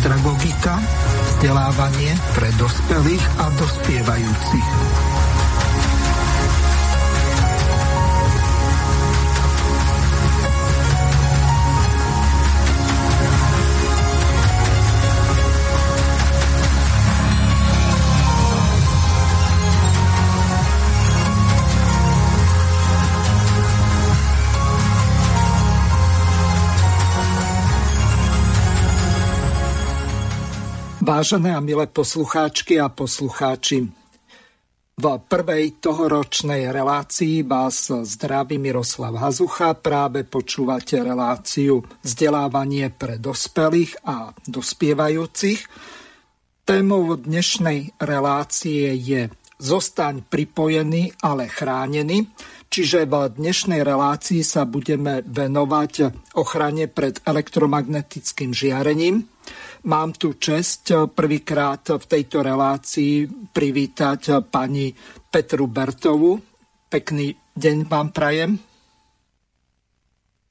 reláciu Andragogika, vzdelávanie pre dospelých a dospievajúcich. Vážené a milé poslucháčky a poslucháči, v prvej tohoročnej relácii vás zdraví Miroslav Hazucha. Práve počúvate reláciu vzdelávanie pre dospelých a dospievajúcich. Témou dnešnej relácie je Zostaň pripojený, ale chránený. Čiže v dnešnej relácii sa budeme venovať ochrane pred elektromagnetickým žiarením. Mám tu čest prvýkrát v tejto relácii privítať pani Petru Bertovu. Pekný deň vám prajem.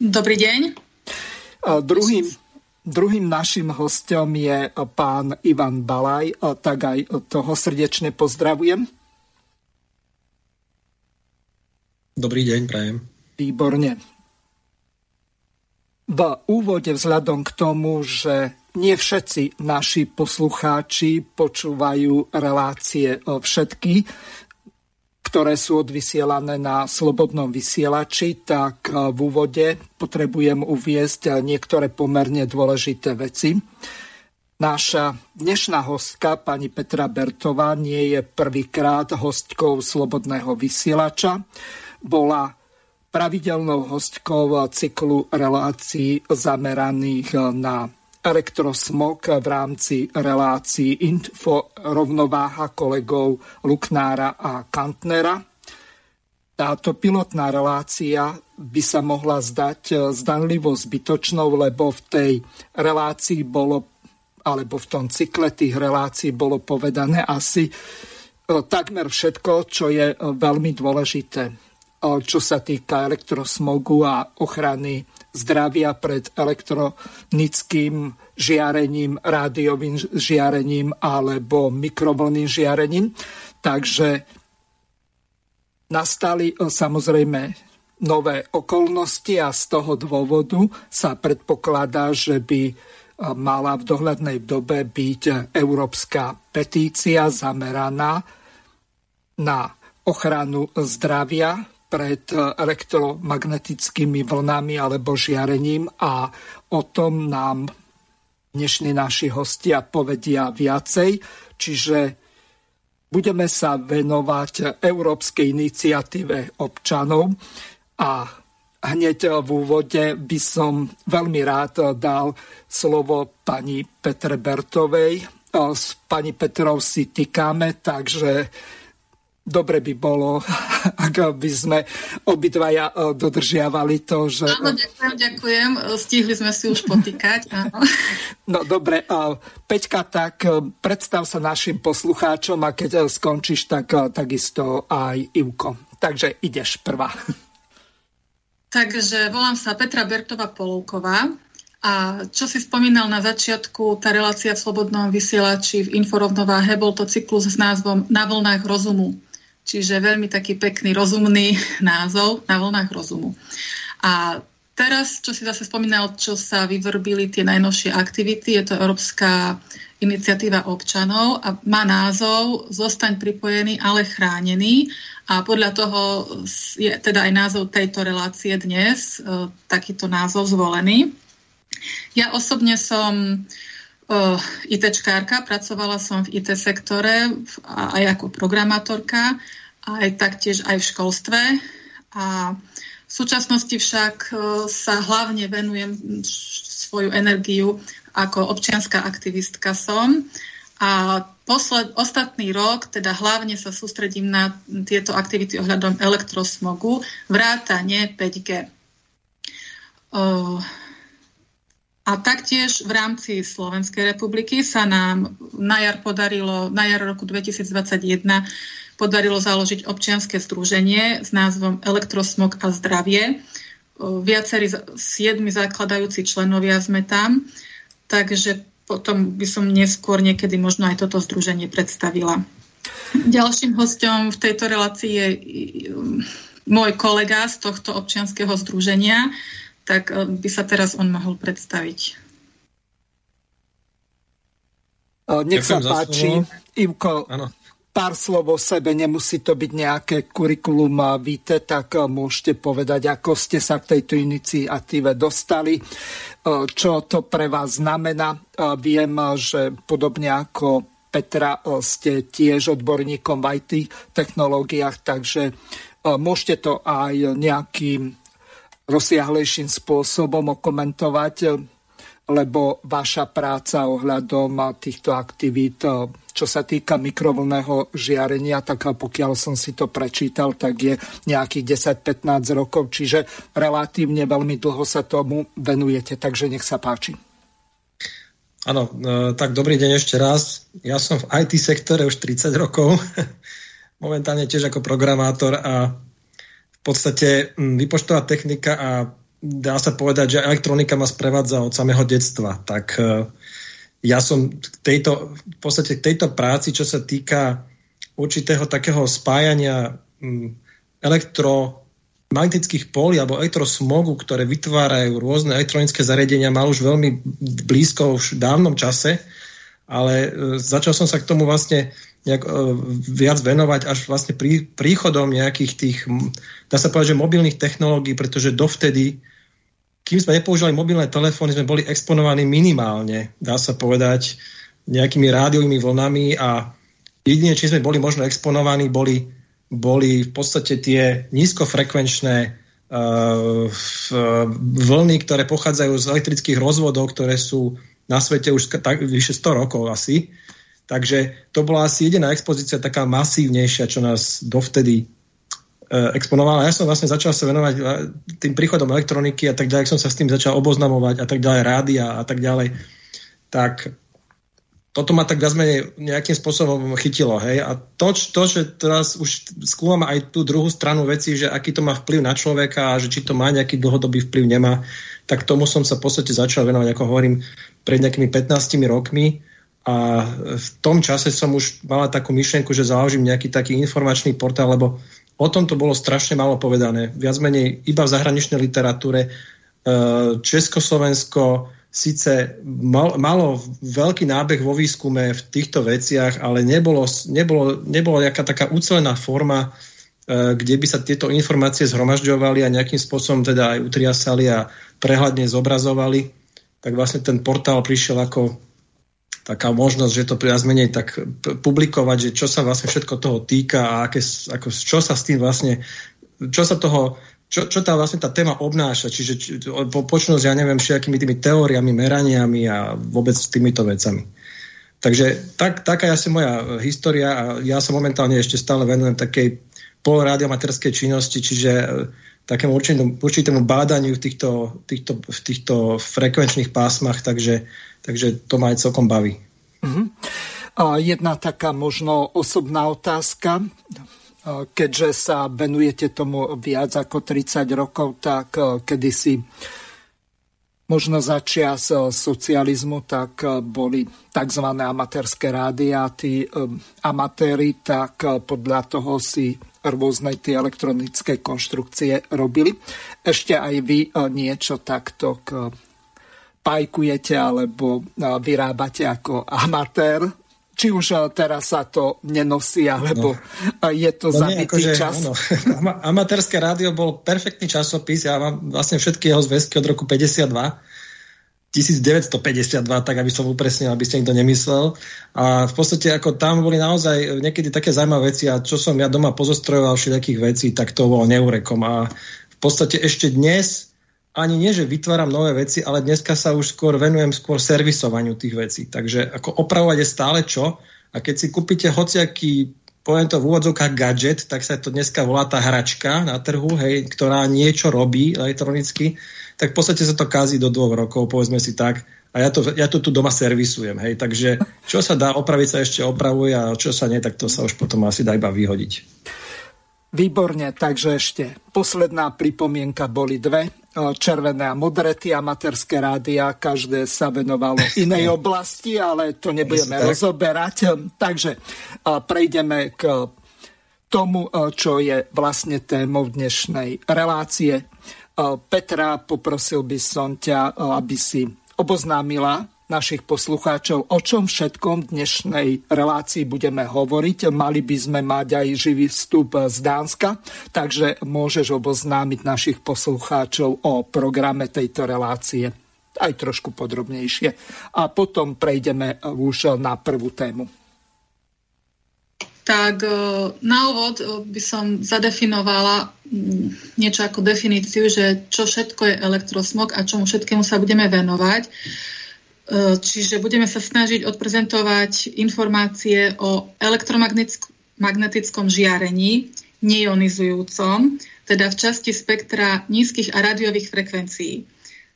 Dobrý deň. Druhým, druhým našim hostom je pán Ivan Balaj, tak aj toho srdečne pozdravujem. Dobrý deň, prajem. Výborne. V úvode vzhľadom k tomu, že nie všetci naši poslucháči počúvajú relácie všetky, ktoré sú odvysielané na slobodnom vysielači, tak v úvode potrebujem uviezť niektoré pomerne dôležité veci. Naša dnešná hostka, pani Petra Bertová, nie je prvýkrát hostkou slobodného vysielača. Bola pravidelnou hostkou cyklu relácií zameraných na elektrosmog v rámci relácií Info rovnováha kolegov Luknára a Kantnera. Táto pilotná relácia by sa mohla zdať zdanlivo zbytočnou, lebo v tej relácii bolo, alebo v tom cykle tých relácií bolo povedané asi e, takmer všetko, čo je e, veľmi dôležité, čo sa týka elektrosmogu a ochrany zdravia pred elektronickým žiarením, rádiovým žiarením alebo mikrovlným žiarením. Takže nastali e, samozrejme nové okolnosti a z toho dôvodu sa predpokladá, že by e, mala v dohľadnej dobe byť európska petícia zameraná na ochranu zdravia pred elektromagnetickými vlnami alebo žiarením a o tom nám dnešní naši hostia povedia viacej, čiže budeme sa venovať Európskej iniciatíve občanov a hneď v úvode by som veľmi rád dal slovo pani Petre Bertovej. S pani Petrou si týkame, takže dobre by bolo, ak by sme obidvaja e, dodržiavali to, že... Áno, ďakujem, ďakujem. Stihli sme si už potýkať. Áno. No dobre, Peťka, tak e, predstav sa našim poslucháčom a keď e, skončíš, tak takisto aj Ivko. Takže ideš prvá. Takže volám sa Petra Bertová Polovková a čo si spomínal na začiatku, tá relácia v Slobodnom vysielači v Inforovnováhe, bol to cyklus s názvom Na vlnách rozumu. Čiže veľmi taký pekný, rozumný názov na vlnách rozumu. A teraz, čo si zase spomínal, čo sa vyvrbili tie najnovšie aktivity, je to Európska iniciatíva občanov a má názov Zostaň pripojený, ale chránený. A podľa toho je teda aj názov tejto relácie dnes, e, takýto názov zvolený. Ja osobne som uh, ITčkárka, pracovala som v IT sektore aj ako programátorka aj taktiež aj v školstve. A v súčasnosti však e, sa hlavne venujem svoju energiu ako občianská aktivistka som. A posled, ostatný rok teda hlavne sa sústredím na tieto aktivity ohľadom elektrosmogu, vrátane 5G. Uh, a taktiež v rámci Slovenskej republiky sa nám na jar podarilo, na jar roku 2021 podarilo založiť občianske združenie s názvom Elektrosmog a zdravie. Viacerí siedmi zakladajúci členovia sme tam, takže potom by som neskôr niekedy možno aj toto združenie predstavila. Ďalším hostom v tejto relácii je môj kolega z tohto občianského združenia, tak e, by sa teraz on mohol predstaviť. Nech sa páči. Ivko, ano pár slov o sebe, nemusí to byť nejaké kurikulum vitae, tak eh, môžete povedať, ako ste sa k tejto iniciatíve dostali, eh, čo to pre vás znamená. Eh, viem, že podobne ako Petra ste tiež odborníkom v IT technológiách, takže môžete to aj nejakým rozsiahlejším spôsobom okomentovať, lebo vaša práca ohľadom týchto aktivít čo sa týka mikrovlného žiarenia, tak pokiaľ som si to prečítal, tak je nejakých 10-15 rokov, čiže relatívne veľmi dlho sa tomu venujete, takže nech sa páči. Áno, e, tak dobrý deň ešte raz. Ja som v IT sektore už 30 rokov, momentálne tiež ako programátor a v podstate vypočtová technika a dá sa povedať, že elektronika ma sprevádza od samého detstva. Tak e, ja som k tejto, v podstate k tejto práci, čo sa týka určitého takého spájania mm, elektromagnetických polí alebo elektrosmogu, ktoré vytvárajú rôzne elektronické zariadenia, mal už veľmi blízko v dávnom čase, ale e, začal som sa k tomu vlastne nejak, e, viac venovať až vlastne prí, príchodom nejakých tých, dá sa povedať, že mobilných technológií, pretože dovtedy kým sme nepoužívali mobilné telefóny, sme boli exponovaní minimálne, dá sa povedať, nejakými rádiovými vlnami a jedine, či sme boli možno exponovaní, boli, boli v podstate tie nízkofrekvenčné uh, vlny, ktoré pochádzajú z elektrických rozvodov, ktoré sú na svete už tak, vyše 100 rokov asi. Takže to bola asi jediná expozícia taká masívnejšia, čo nás dovtedy Eh, exponoval. Ja som vlastne začal sa venovať eh, tým príchodom elektroniky a tak ďalej, som sa s tým začal oboznamovať a tak ďalej, rádia a tak ďalej. Tak toto ma tak viac menej nejakým spôsobom chytilo. Hej? A to, to, že teraz už skúmam aj tú druhú stranu veci, že aký to má vplyv na človeka a že či to má nejaký dlhodobý vplyv, nemá, tak tomu som sa v podstate začal venovať, ako hovorím, pred nejakými 15 rokmi. A v tom čase som už mala takú myšlienku, že založím nejaký taký informačný portál, lebo O tom to bolo strašne málo povedané. Viac menej iba v zahraničnej literatúre. E, Československo síce mal, malo veľký nábeh vo výskume v týchto veciach, ale nebolo, nebolo, nebolo nejaká taká ucelená forma, e, kde by sa tieto informácie zhromažďovali a nejakým spôsobom teda aj utriasali a prehľadne zobrazovali. Tak vlastne ten portál prišiel ako taká možnosť, že to viac menej tak publikovať, že čo sa vlastne všetko toho týka a aké, ako, čo sa s tým vlastne, čo sa toho, čo, čo tá vlastne tá téma obnáša, čiže či, po, počnúť, ja neviem, všetkými tými teóriami, meraniami a vôbec týmito vecami. Takže tak, taká je asi moja história a ja sa momentálne ešte stále venujem takej polradiomaterskej činnosti, čiže e, takému určitému, určitému bádaniu v týchto, týchto, v týchto frekvenčných pásmach, takže Takže to ma aj celkom baví. Uh-huh. Jedna taká možno osobná otázka. Keďže sa venujete tomu viac ako 30 rokov, tak kedysi možno začias socializmu, tak boli tzv. amatérske rádia a tí amatéri, tak podľa toho si rôzne tie elektronické konštrukcie robili. Ešte aj vy niečo takto k pajkujete alebo vyrábate ako amatér, či už teraz sa to nenosí, alebo no. je to no zabitý akože, čas. Áno. Amatérske rádio bol perfektný časopis, ja mám vlastne všetky jeho zväzky od roku 52, 1952, tak aby som upresnil, aby ste nikto nemyslel. A v podstate ako tam boli naozaj niekedy také zaujímavé veci a čo som ja doma pozostrojoval všetkých vecí, tak to bolo neurekom. A v podstate ešte dnes ani nie, že vytváram nové veci, ale dneska sa už skôr venujem skôr servisovaniu tých vecí. Takže ako opravovať je stále čo. A keď si kúpite hociaký, poviem to v úvodzovkách gadget, tak sa to dneska volá tá hračka na trhu, hej, ktorá niečo robí elektronicky, tak v podstate sa to kazí do dvoch rokov, povedzme si tak. A ja to, ja to tu doma servisujem, hej. Takže čo sa dá opraviť, sa ešte opravuje a čo sa nie, tak to sa už potom asi dá iba vyhodiť. Výborne, takže ešte posledná pripomienka boli dve. Červené a modré, tie amatérske rádia, každé sa venovalo inej oblasti, ale to nebudeme rozoberať. Takže prejdeme k tomu, čo je vlastne témou dnešnej relácie. Petra, poprosil by som ťa, aby si oboznámila našich poslucháčov, o čom všetkom v dnešnej relácii budeme hovoriť. Mali by sme mať aj živý vstup z Dánska, takže môžeš oboznámiť našich poslucháčov o programe tejto relácie aj trošku podrobnejšie. A potom prejdeme už na prvú tému. Tak e, na úvod e, by som zadefinovala mm, niečo ako definíciu, že čo všetko je elektrosmog a čomu všetkému sa budeme venovať. E, čiže budeme sa snažiť odprezentovať informácie o elektromagnetickom žiarení, neionizujúcom, teda v časti spektra nízkych a rádiových frekvencií.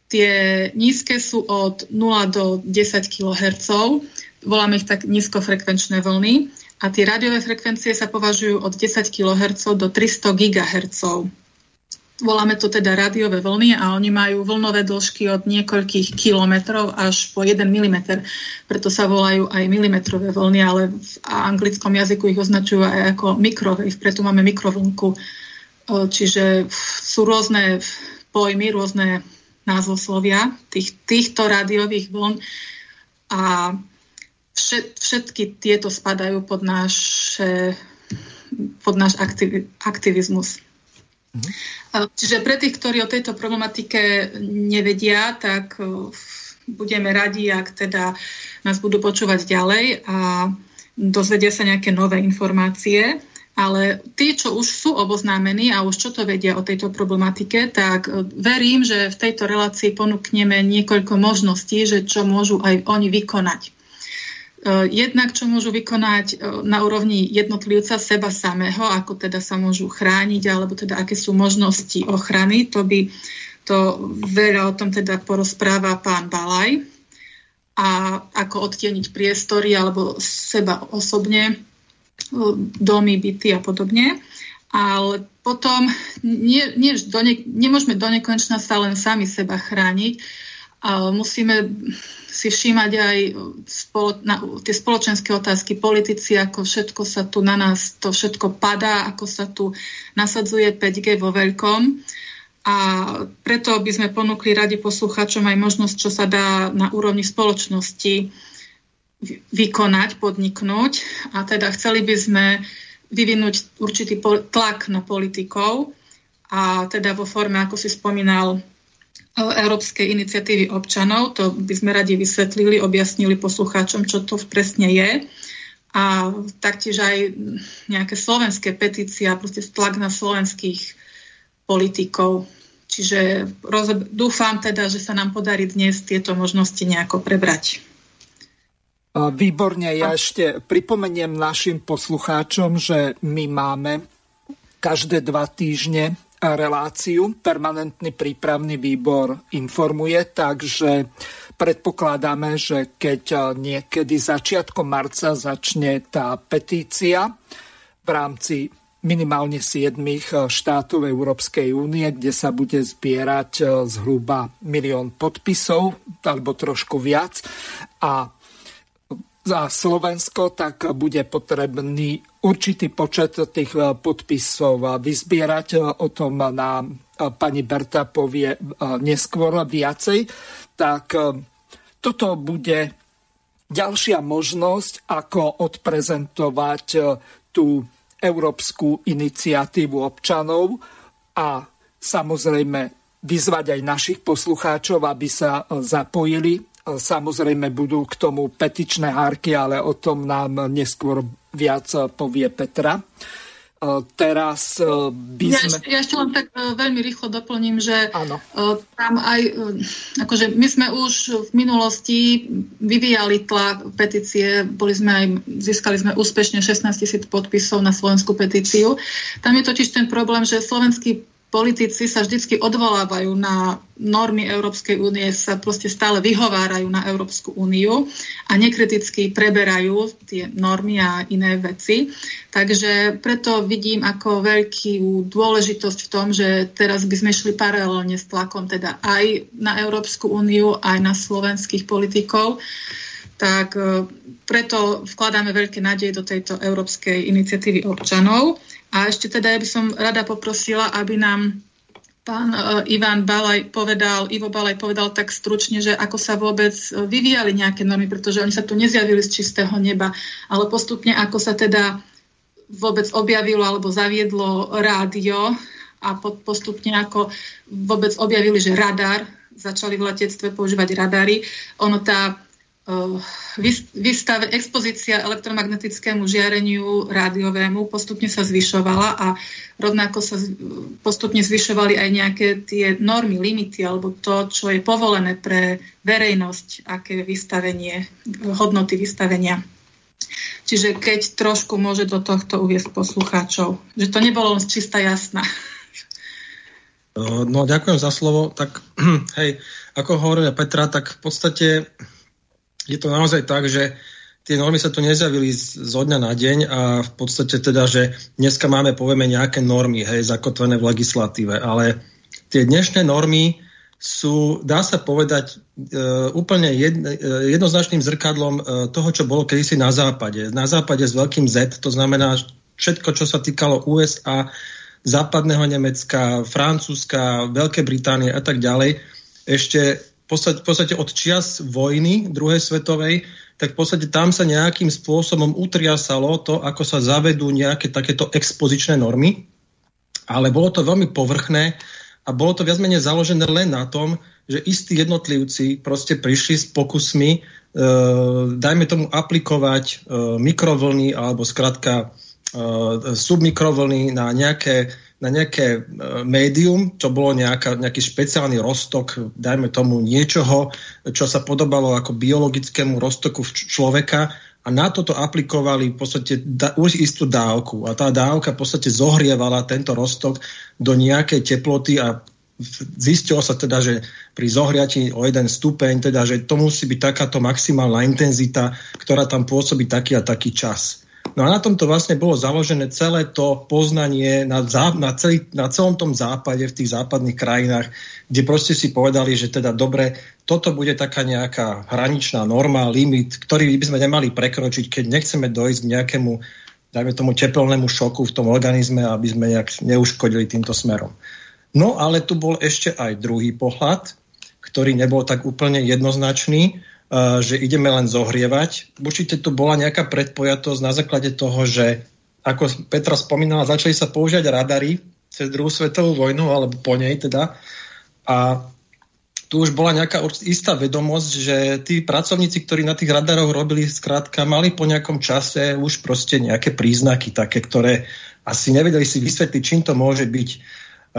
Tie nízke sú od 0 do 10 kHz, voláme ich tak nízkofrekvenčné vlny, a tie rádiové frekvencie sa považujú od 10 kHz do 300 GHz. Voláme to teda rádiové vlny a oni majú vlnové dĺžky od niekoľkých kilometrov až po 1 mm. Preto sa volajú aj milimetrové vlny, ale v anglickom jazyku ich označujú aj ako mikrowave, preto máme mikrovlnku. Čiže sú rôzne pojmy, rôzne názvoslovia tých, týchto rádiových vln a všet, všetky tieto spadajú pod náš, pod náš aktivizmus. Mm-hmm. Čiže pre tých, ktorí o tejto problematike nevedia, tak budeme radi, ak teda nás budú počúvať ďalej a dozvedia sa nejaké nové informácie. Ale tí, čo už sú oboznámení a už čo to vedia o tejto problematike, tak verím, že v tejto relácii ponúkneme niekoľko možností, že čo môžu aj oni vykonať. Eh, jednak, čo môžu vykonať eh, na úrovni jednotlivca seba samého, ako teda sa môžu chrániť, alebo teda aké sú možnosti ochrany. To by to veľa o tom teda porozpráva pán Balaj. A ako odtieniť priestory alebo seba osobne, eh, domy, byty a podobne. Ale potom nie, nie, do ne, nemôžeme do nekonečna sa len sami seba chrániť, musíme si všímať aj spolo, na, tie spoločenské otázky, politici, ako všetko sa tu na nás, to všetko padá, ako sa tu nasadzuje 5G vo veľkom. A preto by sme ponúkli radi poslucháčom aj možnosť, čo sa dá na úrovni spoločnosti vykonať, podniknúť. A teda chceli by sme vyvinúť určitý tlak na politikov a teda vo forme, ako si spomínal, Európskej iniciatívy občanov. To by sme radi vysvetlili, objasnili poslucháčom, čo to presne je. A taktiež aj nejaké slovenské petície a proste tlak na slovenských politikov. Čiže roz... dúfam teda, že sa nám podarí dnes tieto možnosti nejako prebrať. Výborne, ja ešte pripomeniem našim poslucháčom, že my máme každé dva týždne reláciu. Permanentný prípravný výbor informuje, takže predpokladáme, že keď niekedy začiatkom marca začne tá petícia v rámci minimálne 7 štátov Európskej únie, kde sa bude zbierať zhruba milión podpisov, alebo trošku viac. A za Slovensko, tak bude potrebný určitý počet tých eh, podpisov vyzbierať. Eh, o tom nám eh, pani Berta povie neskôr viacej. Tak toto bude ďalšia možnosť, ako odprezentovať tú európsku iniciatívu občanov a samozrejme vyzvať aj našich poslucháčov, aby sa zapojili Samozrejme budú k tomu petičné hárky, ale o tom nám neskôr viac povie Petra. E, teraz e, by ja sme... Ešte, ja ešte len tak e, veľmi rýchlo doplním, že ano. tam aj, akože my sme už v minulosti vyvíjali tlak petície, boli sme aj, získali sme úspešne 16 tisíc podpisov na slovenskú petíciu. Tam je totiž ten problém, že slovenskí politici sa vždy odvolávajú na normy Európskej únie, sa proste stále vyhovárajú na Európsku úniu a nekriticky preberajú tie normy a iné veci. Takže preto vidím ako veľkú dôležitosť v tom, že teraz by sme šli paralelne s tlakom teda aj na Európsku úniu, aj na slovenských politikov. Tak e, preto vkladáme veľké nádej do tejto európskej iniciatívy občanov. A ešte teda ja by som rada poprosila, aby nám pán uh, Ivan Balaj povedal, Ivo Balaj povedal tak stručne, že ako sa vôbec e, vyvíjali nejaké normy, pretože oni sa tu nezjavili z čistého neba, ale postupne ako sa teda vôbec objavilo alebo zaviedlo rádio a postupne ako vôbec objavili, že radar, začali v letectve používať radary. Ono tá výstave, expozícia elektromagnetickému žiareniu rádiovému postupne sa zvyšovala a rovnako sa postupne zvyšovali aj nejaké tie normy, limity alebo to, čo je povolené pre verejnosť, aké vystavenie, hodnoty vystavenia. Čiže keď trošku môže do tohto uviesť poslucháčov, že to nebolo len čistá jasná. Eh, no, ďakujem za slovo. Tak, hej, ako hovorila Petra, tak v podstate je to naozaj tak, že tie normy sa tu nezjavili zo dňa na deň a v podstate teda, že dneska máme, povieme, nejaké normy, hej, zakotvené v legislatíve, ale tie dnešné normy sú, dá sa povedať, e, úplne e, jednoznačným zrkadlom e, toho, čo bolo kedysi na západe. Na západe s veľkým Z, to znamená všetko, čo sa týkalo USA, západného Nemecka, Francúzska, Veľkej Británie a tak ďalej, ešte podstate, v podstate od čias vojny druhej svetovej, tak v podstate tam sa nejakým spôsobom utriasalo to, ako sa zavedú nejaké takéto expozičné normy, ale bolo to veľmi povrchné a bolo to viac menej založené len na tom, že istí jednotlivci proste prišli s pokusmi, e, dajme tomu aplikovať e, mikrovlny alebo skrátka e, submikrovlny na nejaké na nejaké e, médium, čo bolo nejaká, nejaký špeciálny roztok, dajme tomu niečoho, čo sa podobalo ako biologickému roztoku človeka a na toto aplikovali v podstate da, istú dávku a tá dávka v podstate zohrievala tento roztok do nejakej teploty a zistilo sa teda, že pri zohriati o jeden stupeň, teda, že to musí byť takáto maximálna intenzita, ktorá tam pôsobí taký a taký čas. No a na tomto vlastne bolo založené celé to poznanie na, zá, na, celý, na celom tom západe, v tých západných krajinách, kde proste si povedali, že teda dobre, toto bude taká nejaká hraničná norma, limit, ktorý by sme nemali prekročiť, keď nechceme dojsť k nejakému, dajme tomu, tepelnému šoku v tom organizme, aby sme nejak neuškodili týmto smerom. No ale tu bol ešte aj druhý pohľad, ktorý nebol tak úplne jednoznačný, že ideme len zohrievať. Určite tu bola nejaká predpojatosť na základe toho, že ako Petra spomínala, začali sa používať radary cez druhú svetovú vojnu, alebo po nej teda. A tu už bola nejaká istá vedomosť, že tí pracovníci, ktorí na tých radaroch robili, skrátka, mali po nejakom čase už proste nejaké príznaky také, ktoré asi nevedeli si vysvetliť, čím to môže byť.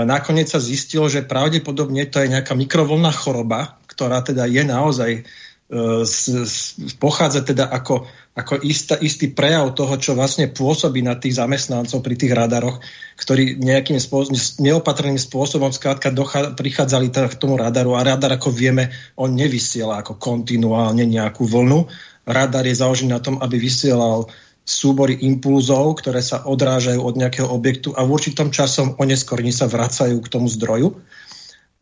Nakoniec sa zistilo, že pravdepodobne to je nejaká mikrovlná choroba, ktorá teda je naozaj pochádza teda ako, ako istá, istý prejav toho, čo vlastne pôsobí na tých zamestnancov pri tých radaroch, ktorí nejakým spôsobom, neopatrným spôsobom skrátka dochá, prichádzali teda k tomu radaru a radar, ako vieme, on nevysiela ako kontinuálne nejakú vlnu. Radar je založený na tom, aby vysielal súbory impulzov, ktoré sa odrážajú od nejakého objektu a v určitom časom oneskorní sa vracajú k tomu zdroju.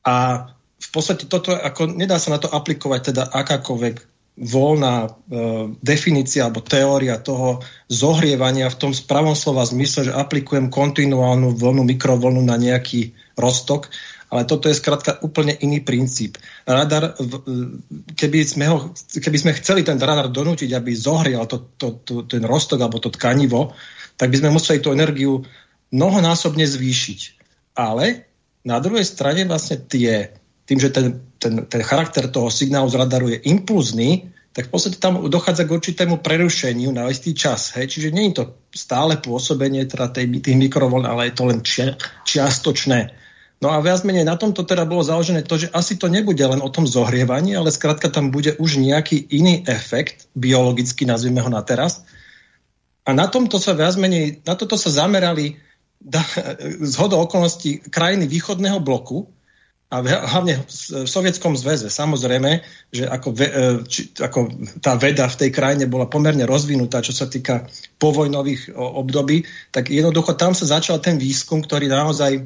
A v podstate toto, ako nedá sa na to aplikovať teda akákoľvek voľná e, definícia alebo teória toho zohrievania v tom spravom slova zmysle, že aplikujem kontinuálnu vlnu, mikrovlnu na nejaký roztok, ale toto je skrátka úplne iný princíp. Radar, keby sme, ho, keby sme chceli ten radar donútiť, aby zohrial to, to, to, ten roztok alebo to tkanivo, tak by sme museli tú energiu mnohonásobne zvýšiť. Ale na druhej strane vlastne tie tým, že ten, ten, ten charakter toho signálu z radaru je impulzný, tak v podstate tam dochádza k určitému prerušeniu na istý čas. Hej? Čiže nie je to stále pôsobenie teda tej, tých mikrovln, ale je to len či, čiastočné. No a viac menej na tomto teda bolo založené to, že asi to nebude len o tom zohrievaní, ale skrátka tam bude už nejaký iný efekt, biologicky nazvime ho na teraz. A na tomto sa viac menej, na toto sa zamerali z hodou okolností krajiny východného bloku, a hlavne v Sovietskom zväze. Samozrejme, že ako, ve, e, či, ako tá veda v tej krajine bola pomerne rozvinutá, čo sa týka povojnových období, tak jednoducho tam sa začal ten výskum, ktorý naozaj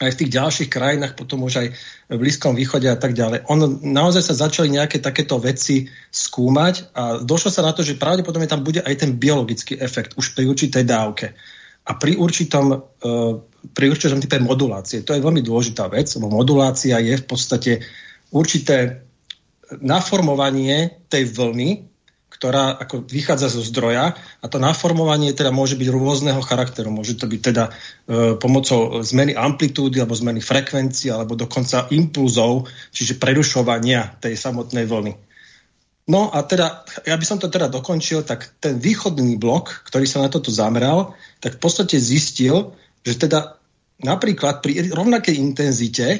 aj v tých ďalších krajinách, potom už aj v Blízkom východe a tak ďalej. On, naozaj sa začali nejaké takéto veci skúmať a došlo sa na to, že pravdepodobne tam bude aj ten biologický efekt už pri určitej dávke. A pri určitom, uh, pri určitom type modulácie, to je veľmi dôležitá vec, lebo modulácia je v podstate určité naformovanie tej vlny, ktorá ako vychádza zo zdroja a to naformovanie teda môže byť rôzneho charakteru. Môže to byť teda e, pomocou zmeny amplitúdy alebo zmeny frekvencie alebo dokonca impulzov, čiže prerušovania tej samotnej vlny. No a teda, ja by som to teda dokončil, tak ten východný blok, ktorý sa na toto zameral, tak v podstate zistil, že teda napríklad pri rovnakej intenzite e,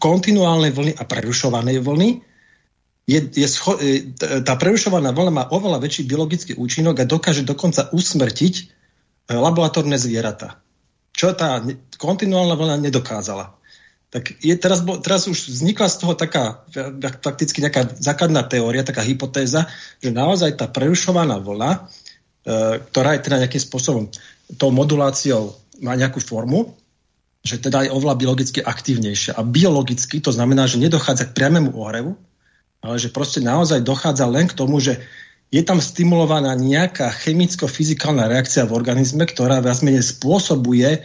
kontinuálnej vlny a prerušovanej vlny je, je scho- e, tá prerušovaná vlna má oveľa väčší biologický účinok a dokáže dokonca usmrtiť e, laboratórne zvieratá. Čo tá kontinuálna vlna nedokázala. Tak je, teraz, teraz už vznikla z toho taká fakticky nejaká základná teória, taká hypotéza, že naozaj tá prerušovaná vlna, e, ktorá je teda nejakým spôsobom tou moduláciou má nejakú formu, že teda je oveľa biologicky aktívnejšia. A biologicky to znamená, že nedochádza k priamému ohrevu, ale že proste naozaj dochádza len k tomu, že je tam stimulovaná nejaká chemicko-fyzikálna reakcia v organizme, ktorá viac menej spôsobuje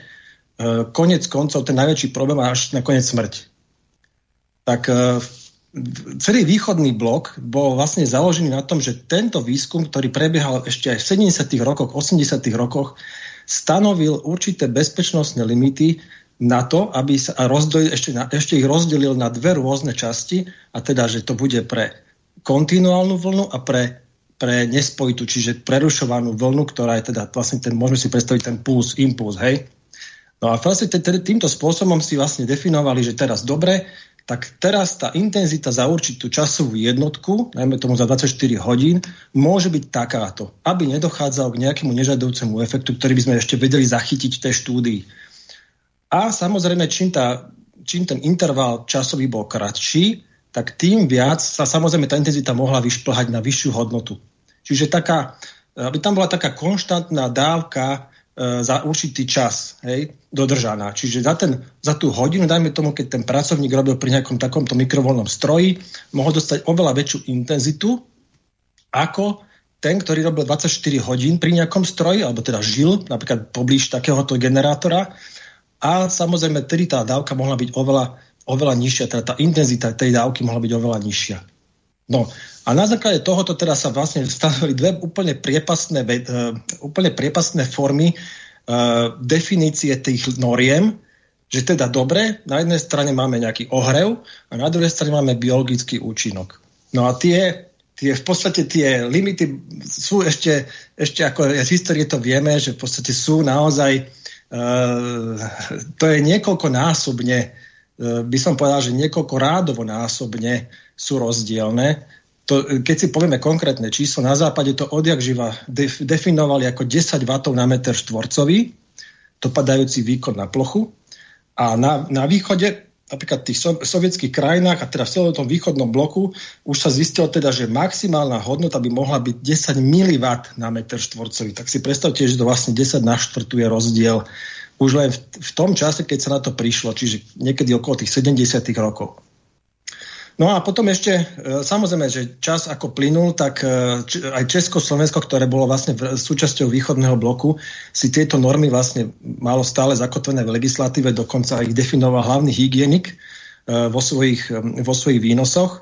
konec koncov ten najväčší problém až na konec smrť. Tak e, celý východný blok bol vlastne založený na tom, že tento výskum, ktorý prebiehal ešte aj v 70. rokoch, 80. rokoch, stanovil určité bezpečnostné limity na to, aby sa rozdelil, ešte, na, ešte ich rozdelil na dve rôzne časti, a teda, že to bude pre kontinuálnu vlnu a pre, pre nespojitú, čiže prerušovanú vlnu, ktorá je teda vlastne ten, môžeme si predstaviť ten puls, impuls, hej? No a vlastne týmto spôsobom si vlastne definovali, že teraz dobre, tak teraz tá intenzita za určitú časovú jednotku, najmä tomu za 24 hodín, môže byť takáto, aby nedochádzalo k nejakému nežadúcemu efektu, ktorý by sme ešte vedeli zachytiť v tej štúdii. A samozrejme, čím, tá, čím ten interval časový bol kratší, tak tým viac sa samozrejme tá intenzita mohla vyšplhať na vyššiu hodnotu. Čiže taká, aby tam bola taká konštantná dávka za určitý čas hej, dodržaná. Čiže za, ten, za tú hodinu, dajme tomu, keď ten pracovník robil pri nejakom takomto mikrovolnom stroji, mohol dostať oveľa väčšiu intenzitu ako ten, ktorý robil 24 hodín pri nejakom stroji, alebo teda žil napríklad poblíž takéhoto generátora a samozrejme, tedy tá dávka mohla byť oveľa, oveľa nižšia, teda tá intenzita tej dávky mohla byť oveľa nižšia. No a na základe tohoto teda sa vlastne stavili dve úplne priepastné, uh, úplne priepastné formy uh, definície tých noriem, že teda dobre, na jednej strane máme nejaký ohrev a na druhej strane máme biologický účinok. No a tie, tie v podstate tie limity sú ešte, ešte ako z histórie to vieme, že v podstate sú naozaj Eh, to je niekoľkonásobne, eh, by som povedal, že niekoľko rádovo násobne sú rozdielne. To, keď si povieme konkrétne číslo, na západe to odjak živa def, definovali ako 10 W na meter štvorcový, dopadajúci výkon na plochu. A na, na východe napríklad v tých sovietských krajinách a teda v celom tom východnom bloku už sa zistilo teda, že maximálna hodnota by mohla byť 10 mW na meter štvorcový. Tak si predstavte, že to vlastne 10 na štvrtú je rozdiel už len v, v tom čase, keď sa na to prišlo, čiže niekedy okolo tých 70 rokov. No a potom ešte, e, samozrejme, že čas ako plynul, tak e, aj Česko-Slovensko, ktoré bolo vlastne súčasťou východného bloku, si tieto normy vlastne malo stále zakotvené v legislatíve, dokonca ich definoval hlavný hygienik e, vo svojich, vo svojich výnosoch.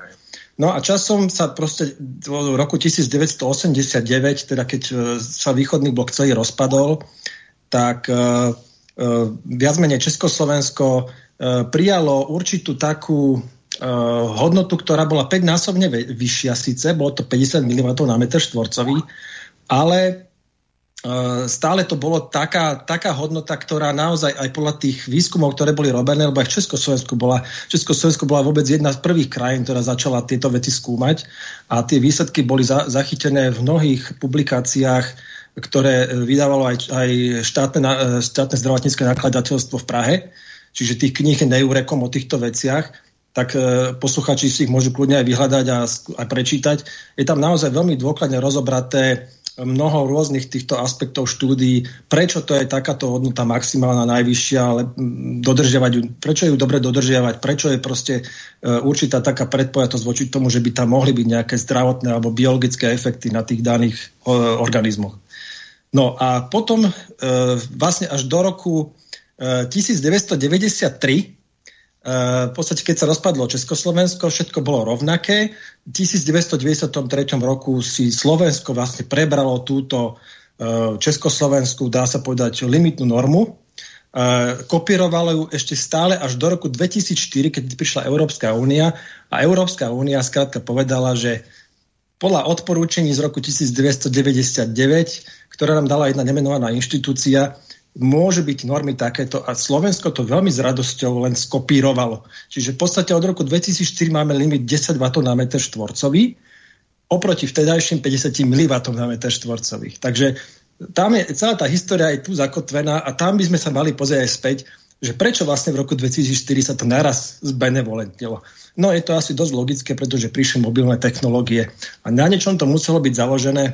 No a časom sa proste v roku 1989, teda keď sa východný blok celý rozpadol, tak viac menej Československo prijalo určitú takú hodnotu, ktorá bola 5-násobne vyššia síce, bolo to 50 mm na meter štvorcový, ale uh, stále to bolo taká, taká hodnota, ktorá naozaj aj podľa tých výskumov, ktoré boli robené, lebo aj v Československu bola, Československu bola vôbec jedna z prvých krajín, ktorá začala tieto veci skúmať a tie výsledky boli za, zachytené v mnohých publikáciách ktoré vydávalo aj, aj štátne, štátne zdravotnícke nakladateľstvo v Prahe, čiže tých kníh neurekom o týchto veciach, tak posluchači si ich môžu kľudne aj vyhľadať a, a prečítať. Je tam naozaj veľmi dôkladne rozobraté mnoho rôznych týchto aspektov štúdií, prečo to je takáto hodnota maximálna, najvyššia, ale dodržiavať ju, prečo ju dobre dodržiavať, prečo je proste e, určitá taká predpojatosť voči tomu, že by tam mohli byť nejaké zdravotné alebo biologické efekty na tých daných organizmoch. No a potom e, vlastne až do roku 1993 e, v podstate, keď sa rozpadlo Československo, všetko bolo rovnaké. V 1993 roku si Slovensko vlastne prebralo túto e, Československu, dá sa povedať, limitnú normu. E, kopírovalo ju ešte stále až do roku 2004, keď prišla Európska únia a Európska únia skrátka povedala, že podľa odporúčení z roku 1999, ktorá nám dala jedna nemenovaná inštitúcia, môžu byť normy takéto a Slovensko to veľmi s radosťou len skopírovalo. Čiže v podstate od roku 2004 máme limit 10 W na meter štvorcový oproti vtedajším 50 mW na meter štvorcový. Takže tam je celá tá história aj tu zakotvená a tam by sme sa mali pozrieť aj späť, že prečo vlastne v roku 2004 sa to naraz zbenevolentnilo. No je to asi dosť logické, pretože prišli mobilné technológie a na niečom to muselo byť založené,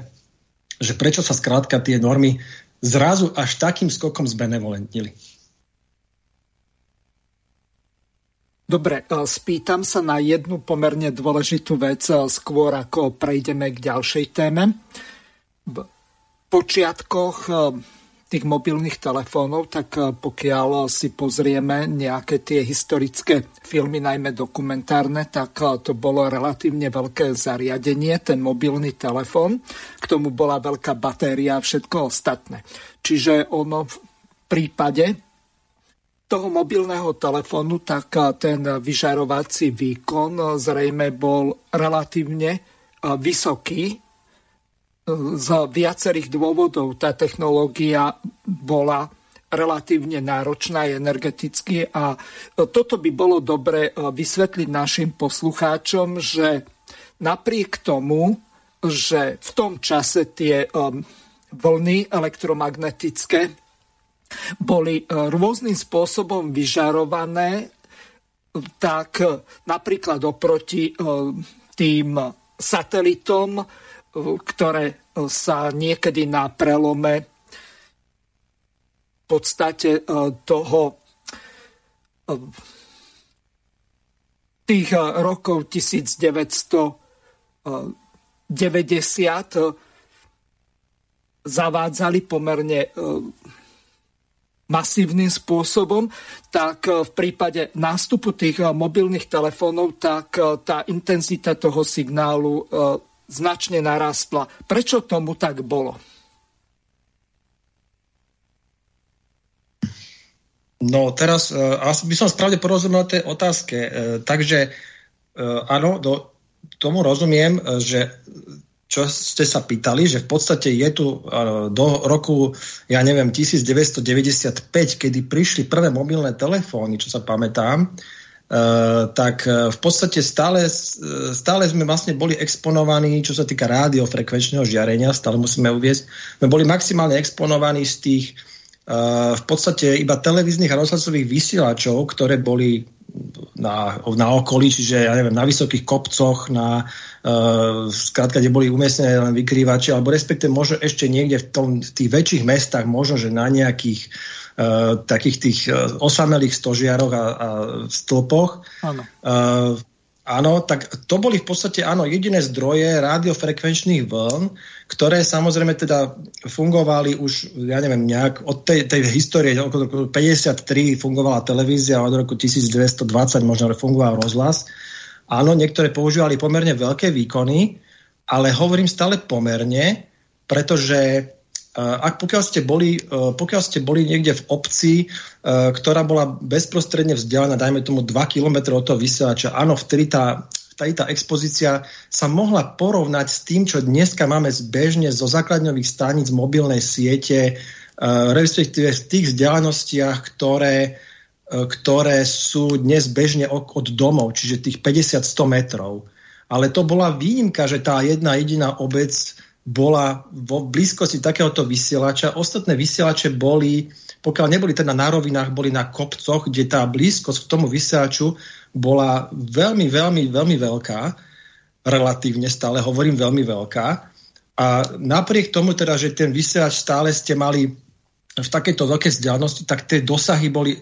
že prečo sa skrátka tie normy zrazu až takým skokom zbenevolentnili. Dobre, e, spýtam sa na jednu pomerne dôležitú vec e, skôr, ako prejdeme k ďalšej téme. V počiatkoch e, tých mobilných telefónov, tak pokiaľ si pozrieme nejaké tie historické filmy, najmä dokumentárne, tak to bolo relatívne veľké zariadenie, ten mobilný telefón. K tomu bola veľká batéria a všetko ostatné. Čiže ono v prípade toho mobilného telefónu, tak ten vyžarovací výkon zrejme bol relatívne vysoký z viacerých dôvodov tá technológia bola relatívne náročná energeticky a toto by bolo dobre vysvetliť našim poslucháčom, že napriek tomu, že v tom čase tie um, vlny elektromagnetické boli uh, rôznym spôsobom vyžarované, tak napríklad oproti tým satelitom ktoré sa niekedy na prelome v podstate e, toho e, tých rokov 1990 zavádzali pomerne masívnym spôsobom, tak v prípade nástupu tých mobilných telefónov, tak tá intenzita toho signálu značne narastla. Prečo tomu tak bolo? No teraz uh, asi by som správne porozumel tej otázke. Uh, takže uh, áno, do, tomu rozumiem, že čo ste sa pýtali, že v podstate je tu do roku, ja neviem, 1995, kedy prišli prvé mobilné telefóny, čo sa pamätám, tak eh, v podstate stále, eh, stále sme vlastne boli exponovaní, čo sa týka rádiofrekvenčného žiarenia, stále musíme uviezť, sme boli maximálne exponovaní z tých v podstate iba televíznych a rozhlasových vysielačov, ktoré boli na, na okolí, čiže ja neviem, na vysokých kopcoch, na uh, skrátka, kde boli umiestnené len vykrývače, alebo respektive možno ešte niekde v, tom, v tých väčších mestách, možno, že na nejakých uh, takých tých uh, osamelých stožiaroch a, a stĺpoch. Áno. Uh, áno, tak to boli v podstate áno, jediné zdroje radiofrekvenčných vln, ktoré samozrejme teda fungovali už, ja neviem, nejak od tej, tej histórie, od roku 53 fungovala televízia, od roku 1920 možno fungoval rozhlas. Áno, niektoré používali pomerne veľké výkony, ale hovorím stále pomerne, pretože ak pokiaľ ste, boli, e, pokiaľ ste boli niekde v obci, e, ktorá bola bezprostredne vzdialená, dajme tomu 2 km od toho vysielača, áno, vtedy tá, tá, tá expozícia sa mohla porovnať s tým, čo dneska máme zbežne zo základňových staníc mobilnej siete, respektíve v tých vzdialenostiach, ktoré, ktoré sú dnes bežne od domov, čiže tých 50-100 metrov. Ale to bola výnimka, že tá jedna jediná obec bola vo blízkosti takéhoto vysielača. Ostatné vysielače boli, pokiaľ neboli teda na rovinách, boli na kopcoch, kde tá blízkosť k tomu vysielaču bola veľmi, veľmi, veľmi veľká. Relatívne stále hovorím veľmi veľká. A napriek tomu teda, že ten vysielač stále ste mali v takejto veľkej vzdialenosti, tak tie dosahy boli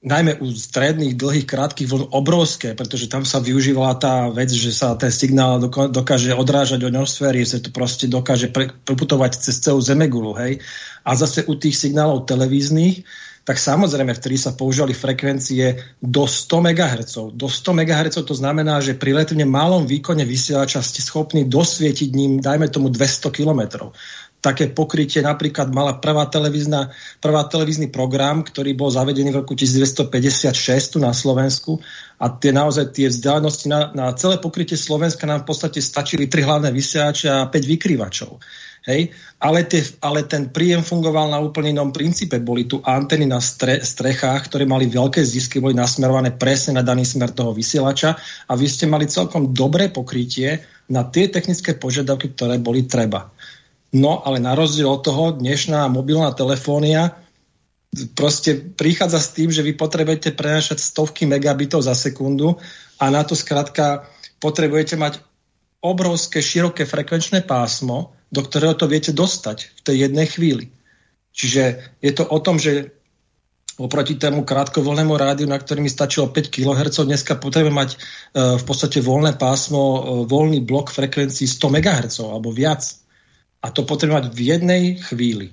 najmä u stredných, dlhých, krátkých vln obrovské, pretože tam sa využívala tá vec, že sa ten signál dokáže odrážať od nosféry, že to proste dokáže preputovať cez celú zemegulu, hej. A zase u tých signálov televíznych, tak samozrejme, vtedy sa používali frekvencie do 100 MHz. Do 100 MHz to znamená, že pri relatívne malom výkone vysielača ste schopní dosvietiť ním, dajme tomu 200 km také pokrytie napríklad mala prvá, televízna, prvá televízny program, ktorý bol zavedený v roku 1956 tu na Slovensku a tie naozaj tie vzdialenosti na, na celé pokrytie Slovenska nám v podstate stačili tri hlavné vysielače a 5 vykrývačov. Hej? Ale, tie, ale ten príjem fungoval na úplne inom princípe. Boli tu anteny na stre, strechách, ktoré mali veľké zisky, boli nasmerované presne na daný smer toho vysielača a vy ste mali celkom dobré pokrytie na tie technické požiadavky, ktoré boli treba. No ale na rozdiel od toho dnešná mobilná telefónia proste prichádza s tým, že vy potrebujete prenášať stovky megabitov za sekundu a na to skrátka potrebujete mať obrovské, široké frekvenčné pásmo, do ktorého to viete dostať v tej jednej chvíli. Čiže je to o tom, že oproti tému krátkovoľnému rádiu, na ktorým mi stačilo 5 kHz, dneska potrebujeme mať e, v podstate voľné pásmo, e, voľný blok frekvencií 100 MHz alebo viac. A to potrebuje mať v jednej chvíli.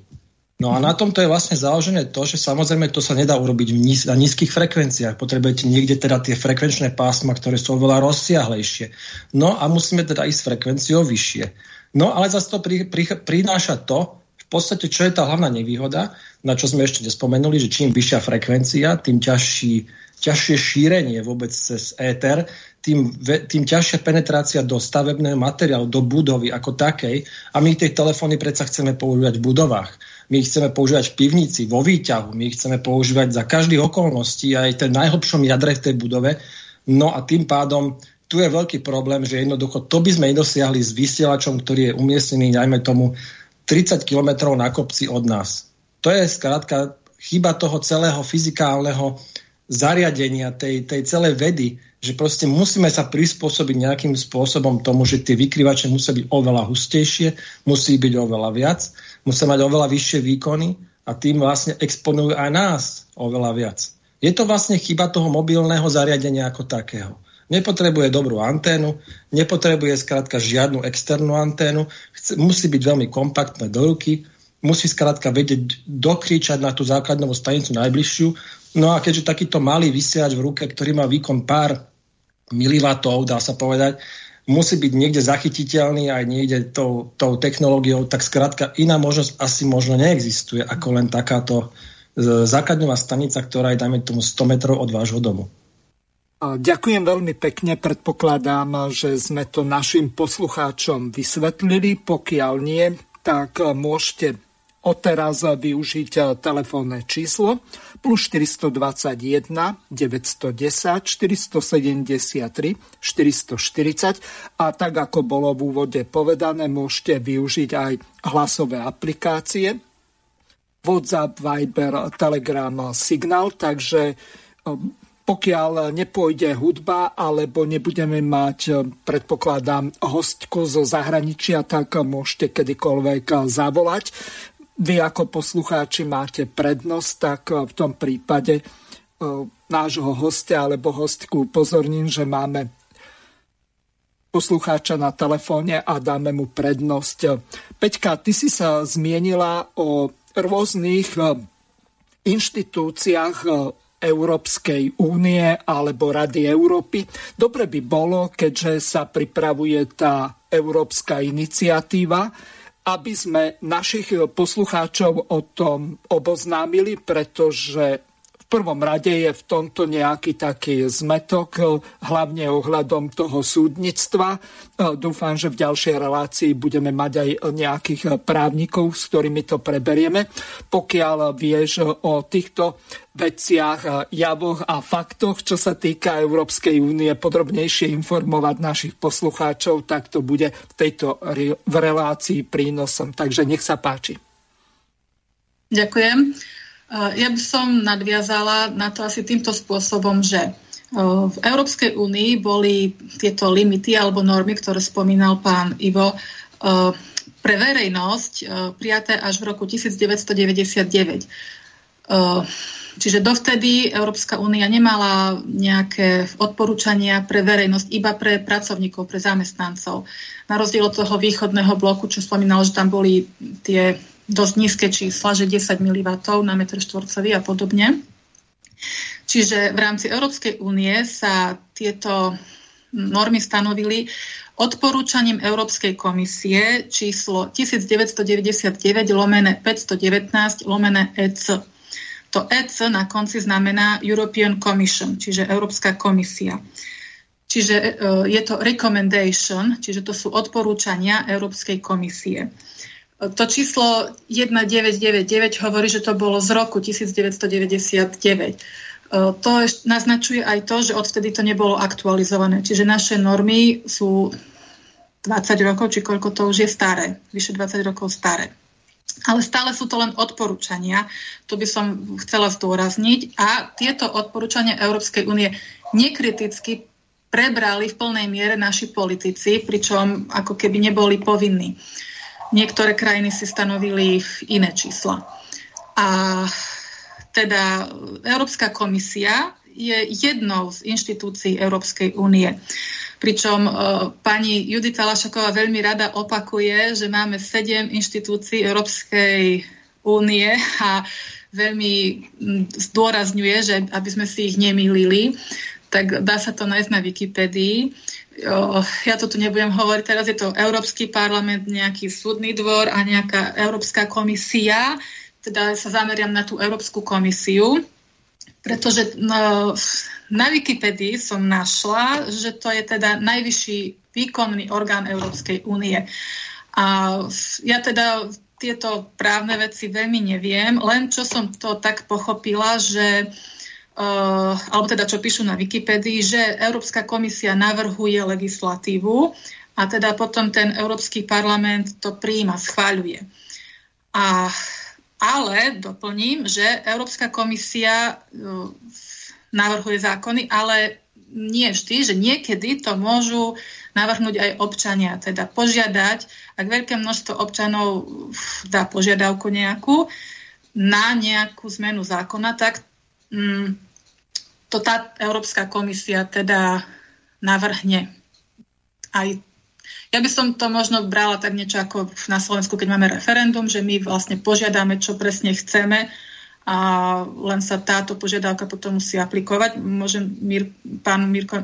No a na tomto je vlastne založené to, že samozrejme to sa nedá urobiť níz, na nízkych frekvenciách. Potrebujete niekde teda tie frekvenčné pásma, ktoré sú oveľa rozsiahlejšie. No a musíme teda ísť s frekvenciou vyššie. No ale zase to pri, pri, prináša to, v podstate, čo je tá hlavná nevýhoda, na čo sme ešte nespomenuli, že čím vyššia frekvencia, tým ťažší, ťažšie šírenie vôbec cez éter, tým, tým ťažšia penetrácia do stavebného materiálu, do budovy ako takej. A my tie telefóny predsa chceme používať v budovách. My ich chceme používať v pivnici, vo výťahu. My ich chceme používať za každých okolností, aj v tej najhlbšom jadre v tej budove. No a tým pádom tu je veľký problém, že jednoducho to by sme nedosiahli s vysielačom, ktorý je umiestnený, najmä tomu, 30 kilometrov na kopci od nás. To je skrátka chyba toho celého fyzikálneho zariadenia, tej, tej celej vedy, že proste musíme sa prispôsobiť nejakým spôsobom tomu, že tie vykrývače musia byť oveľa hustejšie, musí byť oveľa viac, musia mať oveľa vyššie výkony a tým vlastne exponujú aj nás oveľa viac. Je to vlastne chyba toho mobilného zariadenia ako takého. Nepotrebuje dobrú anténu, nepotrebuje skrátka žiadnu externú anténu, chce, musí byť veľmi kompaktné do ruky, musí skrátka vedieť dokričať na tú základnú stanicu najbližšiu No a keďže takýto malý vysielač v ruke, ktorý má výkon pár milivatov, dá sa povedať, musí byť niekde zachytiteľný aj niekde tou, tou technológiou, tak skrátka iná možnosť asi možno neexistuje ako len takáto e, základňová stanica, ktorá je, dajme tomu, 100 metrov od vášho domu. Ďakujem veľmi pekne, predpokladám, že sme to našim poslucháčom vysvetlili. Pokiaľ nie, tak môžete odteraz využiť telefónne číslo. Plus 421 910 473 440 a tak ako bolo v úvode povedané, môžete využiť aj hlasové aplikácie. WhatsApp, Viber, Telegram, Signal, takže um, pokiaľ nepôjde hudba alebo nebudeme mať, um, predpokladám, hostku zo zahraničia, tak môžete kedykoľvek zavolať vy ako poslucháči máte prednosť, tak e, v tom prípade e, nášho hostia alebo hostku upozorním, že máme poslucháča na telefóne a dáme mu prednosť. Peťka, ty si sa zmienila o rôznych e, inštitúciách Európskej únie alebo Rady Európy. Dobre by bolo, keďže sa pripravuje tá európska iniciatíva, aby sme našich poslucháčov o tom oboznámili, pretože prvom rade je v tomto nejaký taký zmetok, hlavne ohľadom toho súdnictva. Dúfam, že v ďalšej relácii budeme mať aj nejakých právnikov, s ktorými to preberieme. Pokiaľ vieš o týchto veciach, javoch a faktoch, čo sa týka Európskej únie, podrobnejšie informovať našich poslucháčov, tak to bude v tejto relácii prínosom. Takže nech sa páči. Ďakujem. Ja by som nadviazala na to asi týmto spôsobom, že v Európskej únii boli tieto limity alebo normy, ktoré spomínal pán Ivo, pre verejnosť prijaté až v roku 1999. Čiže dovtedy Európska únia nemala nejaké odporúčania pre verejnosť, iba pre pracovníkov, pre zamestnancov. Na rozdiel od toho východného bloku, čo spomínal, že tam boli tie dosť nízke čísla, že 10 mW na metr štvorcový a podobne. Čiže v rámci Európskej únie sa tieto normy stanovili odporúčaním Európskej komisie číslo 1999 lomené 519 lomené EC. To EC na konci znamená European Commission, čiže Európska komisia. Čiže e, je to recommendation, čiže to sú odporúčania Európskej komisie. To číslo 1999 hovorí, že to bolo z roku 1999. E, to naznačuje aj to, že odvtedy to nebolo aktualizované. Čiže naše normy sú 20 rokov, či koľko to už je staré, vyše 20 rokov staré. Ale stále sú to len odporúčania, to by som chcela zdôrazniť. A tieto odporúčania Európskej únie nekriticky prebrali v plnej miere naši politici, pričom ako keby neboli povinní. Niektoré krajiny si stanovili iné čísla. A teda Európska komisia je jednou z inštitúcií Európskej únie. Pričom e, pani Judita Lašaková veľmi rada opakuje, že máme sedem inštitúcií Európskej únie a veľmi zdôrazňuje, že aby sme si ich nemýlili, tak dá sa to nájsť na Wikipédii ja to tu nebudem hovoriť, teraz je to Európsky parlament, nejaký súdny dvor a nejaká Európska komisia, teda sa zameriam na tú Európsku komisiu, pretože no, na Wikipedii som našla, že to je teda najvyšší výkonný orgán Európskej únie. A ja teda tieto právne veci veľmi neviem, len čo som to tak pochopila, že Uh, alebo teda čo píšu na Wikipedii, že Európska komisia navrhuje legislatívu a teda potom ten Európsky parlament to príjma, schváľuje. A, ale doplním, že Európska komisia navrhuje zákony, ale nie vždy, že niekedy to môžu navrhnúť aj občania, teda požiadať, ak veľké množstvo občanov dá požiadavku nejakú na nejakú zmenu zákona, tak mm, to tá Európska komisia teda navrhne. Aj ja by som to možno brala tak niečo ako na Slovensku, keď máme referendum, že my vlastne požiadame, čo presne chceme a len sa táto požiadavka potom musí aplikovať. Môžem, Mir, pán Mirko,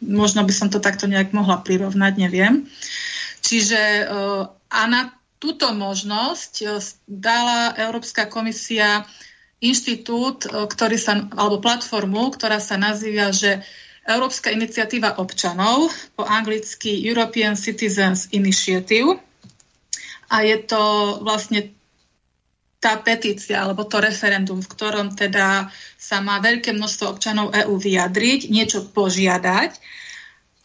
možno by som to takto nejak mohla prirovnať, neviem. Čiže e, a na túto možnosť e, dala Európska komisia inštitút, e, ktorý sa, alebo platformu, ktorá sa nazýva, že Európska iniciatíva občanov, po anglicky European Citizens Initiative. A je to vlastne tá petícia alebo to referendum, v ktorom teda sa má veľké množstvo občanov EÚ vyjadriť, niečo požiadať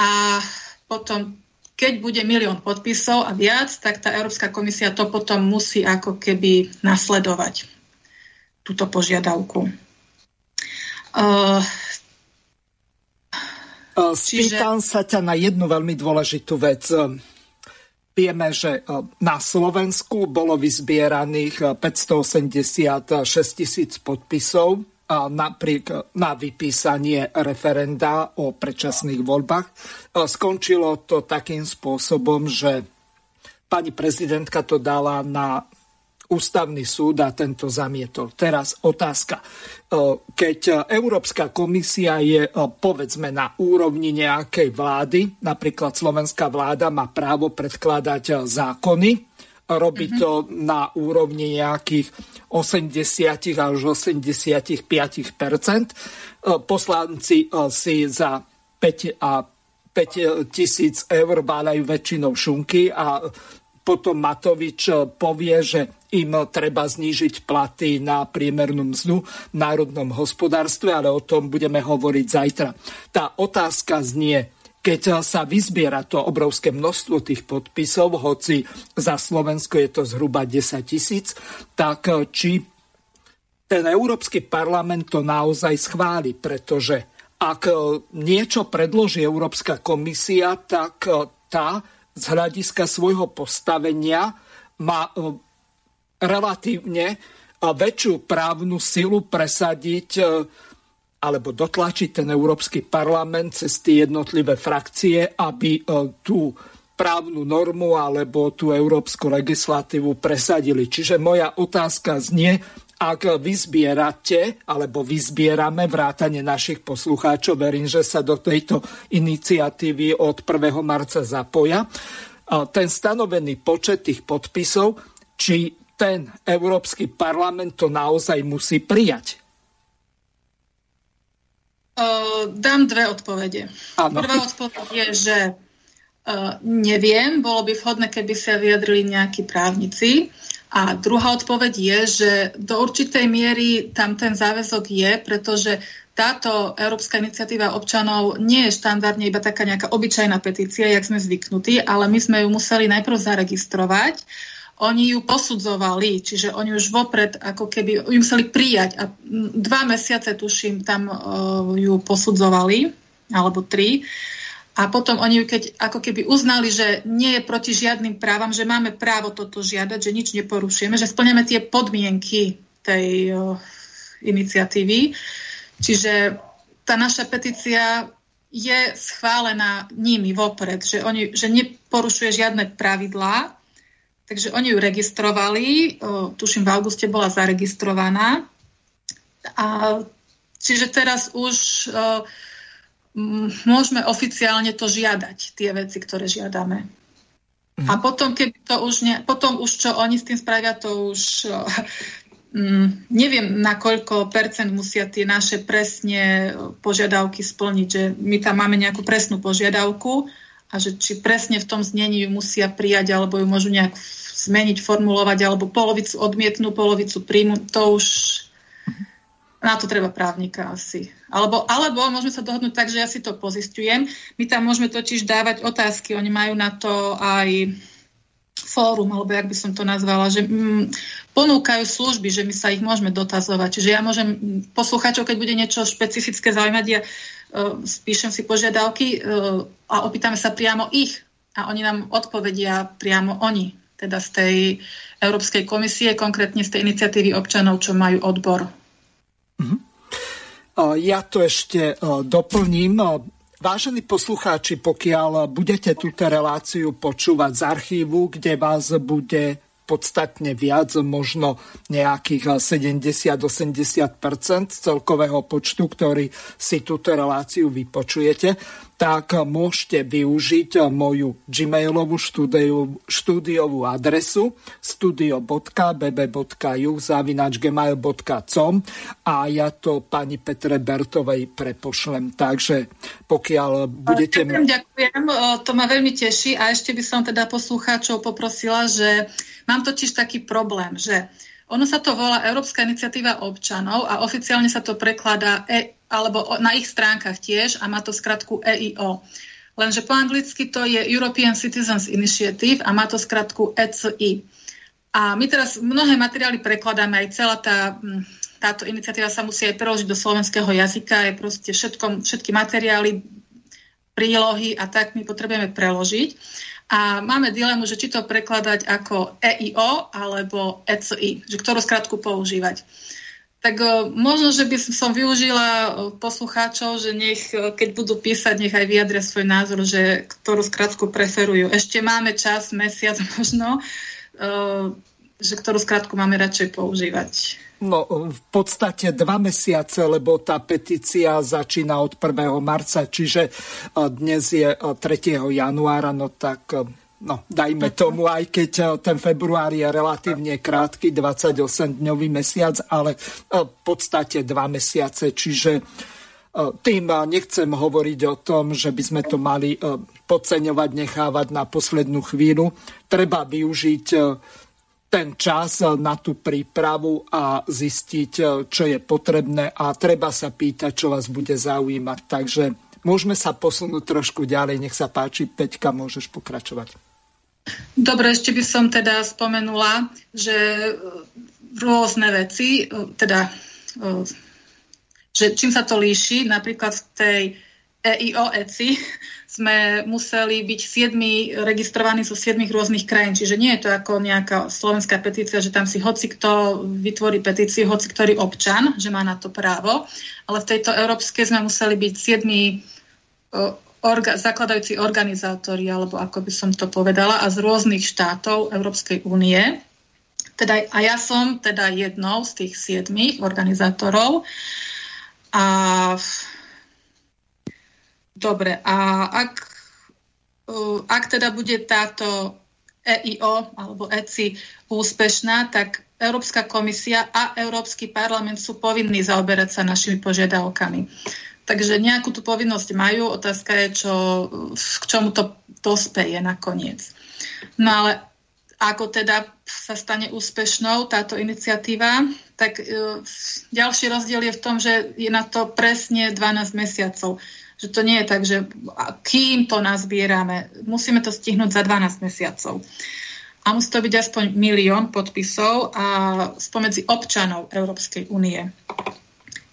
a potom, keď bude milión podpisov a viac, tak tá Európska komisia to potom musí ako keby nasledovať túto požiadavku. Uh, Spýtam čiže... sa ťa na jednu veľmi dôležitú vec. Vieme, že na Slovensku bolo vyzbieraných 586 tisíc podpisov napriek na vypísanie referenda o predčasných voľbách. Skončilo to takým spôsobom, že pani prezidentka to dala na ústavný súd a tento zamietol. Teraz otázka. E, keď Európska komisia je, e, povedzme, na úrovni nejakej vlády, napríklad slovenská vláda má právo predkladať e, zákony, robí mm-hmm. to na úrovni nejakých 80 až 85 Poslanci si za 5 a 5 tisíc eur váľajú väčšinou šunky a potom Matovič povie, že im treba znížiť platy na priemernú mzdu v národnom hospodárstve, ale o tom budeme hovoriť zajtra. Tá otázka znie, keď sa vyzbiera to obrovské množstvo tých podpisov, hoci za Slovensko je to zhruba 10 tisíc, tak či ten Európsky parlament to naozaj schváli, pretože ak niečo predloží Európska komisia, tak tá z hľadiska svojho postavenia má relatívne väčšiu právnu silu presadiť e, alebo dotlačiť ten Európsky parlament cez tie jednotlivé frakcie, aby e, tú právnu normu alebo tú európsku legislatívu presadili. Čiže moja otázka znie, ak vyzbierate, alebo vyzbierame vrátane našich poslucháčov, verím, že sa do tejto iniciatívy od 1. marca zapoja, ten stanovený počet tých podpisov, či ten Európsky parlament to naozaj musí prijať? Uh, dám dve odpovede. Ano. Prvá odpoveď je, že uh, neviem, bolo by vhodné, keby sa vyjadrili nejakí právnici. A druhá odpoveď je, že do určitej miery tam ten záväzok je, pretože táto Európska iniciatíva občanov nie je štandardne iba taká nejaká obyčajná petícia, jak sme zvyknutí, ale my sme ju museli najprv zaregistrovať oni ju posudzovali, čiže oni už vopred ako keby ju museli prijať a dva mesiace, tuším, tam uh, ju posudzovali, alebo tri. A potom oni keď ako keby uznali, že nie je proti žiadnym právam, že máme právo toto žiadať, že nič neporušujeme, že splňame tie podmienky tej uh, iniciatívy. Čiže tá naša petícia je schválená nimi vopred, že, oni, že neporušuje žiadne pravidlá, Takže oni ju registrovali, tuším v auguste bola zaregistrovaná. A, čiže teraz už môžeme oficiálne to žiadať, tie veci, ktoré žiadame. A mhm. potom, keď to už ne, potom už čo oni s tým spravia, to už mm, neviem, na koľko percent musia tie naše presne požiadavky splniť, že my tam máme nejakú presnú požiadavku a že či presne v tom znení ju musia prijať alebo ju môžu nejak zmeniť, formulovať alebo polovicu odmietnú, polovicu príjmu, to už na to treba právnika asi. Alebo, alebo môžeme sa dohodnúť tak, že ja si to pozistujem. My tam môžeme totiž dávať otázky, oni majú na to aj fórum, alebo jak by som to nazvala, že mm, ponúkajú služby, že my sa ich môžeme dotazovať. Čiže ja môžem posluchačov, keď bude niečo špecifické zaujímať, ja uh, spíšem si požiadavky uh, a opýtame sa priamo ich. A oni nám odpovedia priamo oni, teda z tej Európskej komisie, konkrétne z tej iniciatívy občanov, čo majú odbor. Uh-huh. Ja to ešte doplním. Vážení poslucháči, pokiaľ budete túto reláciu počúvať z archívu, kde vás bude podstatne viac, možno nejakých 70-80% celkového počtu, ktorý si túto reláciu vypočujete, tak môžete využiť moju gmailovú štúdiovú, štúdiovú adresu studio.bb.ju zavinačgmail.com a ja to pani Petre Bertovej prepošlem. Takže pokiaľ budete... Ďakujem, to ma veľmi teší a ešte by som teda poslucháčov poprosila, že mám totiž taký problém, že ono sa to volá Európska iniciatíva občanov a oficiálne sa to prekladá e, alebo na ich stránkach tiež a má to skratku EIO. Lenže po anglicky to je European Citizens Initiative a má to skratku ECI. A my teraz mnohé materiály prekladáme, aj celá tá, táto iniciatíva sa musí aj preložiť do slovenského jazyka, je proste všetko, všetky materiály, prílohy a tak my potrebujeme preložiť. A máme dilemu, že či to prekladať ako EIO alebo ECI, že ktorú skratku používať tak uh, možno, že by som využila uh, poslucháčov, že nech, uh, keď budú písať, nech aj vyjadria svoj názor, že ktorú skratku preferujú. Ešte máme čas, mesiac možno, že ktorú skratku máme radšej používať. No, v podstate dva mesiace, lebo tá petícia začína od 1. marca, čiže dnes je 3. januára, no tak no, dajme tomu, aj keď e, ten február je relatívne krátky, 28-dňový mesiac, ale v podstate dva mesiace, čiže tým nechcem hovoriť o tom, že by sme to mali podceňovať, nechávať na poslednú chvíľu. Treba využiť ten čas na tú prípravu a zistiť, čo je potrebné a treba sa pýtať, čo vás bude zaujímať. Takže môžeme sa posunúť trošku ďalej. Nech sa páči, Peťka, môžeš pokračovať. Dobre, ešte by som teda spomenula, že rôzne veci, teda že čím sa to líši, napríklad v tej EIO ECI sme museli byť siedmi, registrovaní zo siedmých rôznych krajín. Čiže nie je to ako nejaká slovenská petícia, že tam si hoci kto vytvorí petíciu, hoci ktorý občan, že má na to právo. Ale v tejto európskej sme museli byť siedmi orga, zakladajúci organizátori, alebo ako by som to povedala, a z rôznych štátov Európskej únie. Teda, a ja som teda jednou z tých siedmých organizátorov. A Dobre, a ak, ak teda bude táto EIO alebo ECI úspešná, tak Európska komisia a Európsky parlament sú povinní zaoberať sa našimi požiadavkami. Takže nejakú tú povinnosť majú, otázka je, čo, k čomu to dospeje nakoniec. No ale ako teda sa stane úspešnou táto iniciatíva, tak e, ďalší rozdiel je v tom, že je na to presne 12 mesiacov že to nie je tak, že kým to nazbierame, musíme to stihnúť za 12 mesiacov. A musí to byť aspoň milión podpisov a spomedzi občanov Európskej únie.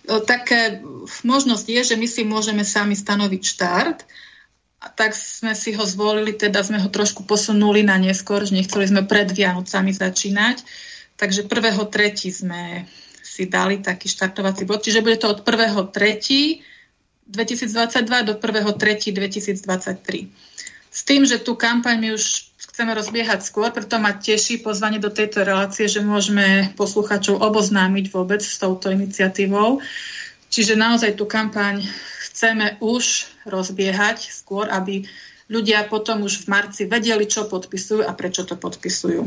Také možnosť je, že my si môžeme sami stanoviť štart, tak sme si ho zvolili, teda sme ho trošku posunuli na neskôr, že nechceli sme pred Vianocami začínať. Takže 1.3. sme si dali taký štartovací bod, čiže bude to od 1.3 2022 do 1.3.2023. S tým, že tú kampaň my už chceme rozbiehať skôr, preto ma teší pozvanie do tejto relácie, že môžeme posluchačov oboznámiť vôbec s touto iniciatívou. Čiže naozaj tú kampaň chceme už rozbiehať skôr, aby ľudia potom už v marci vedeli, čo podpisujú a prečo to podpisujú.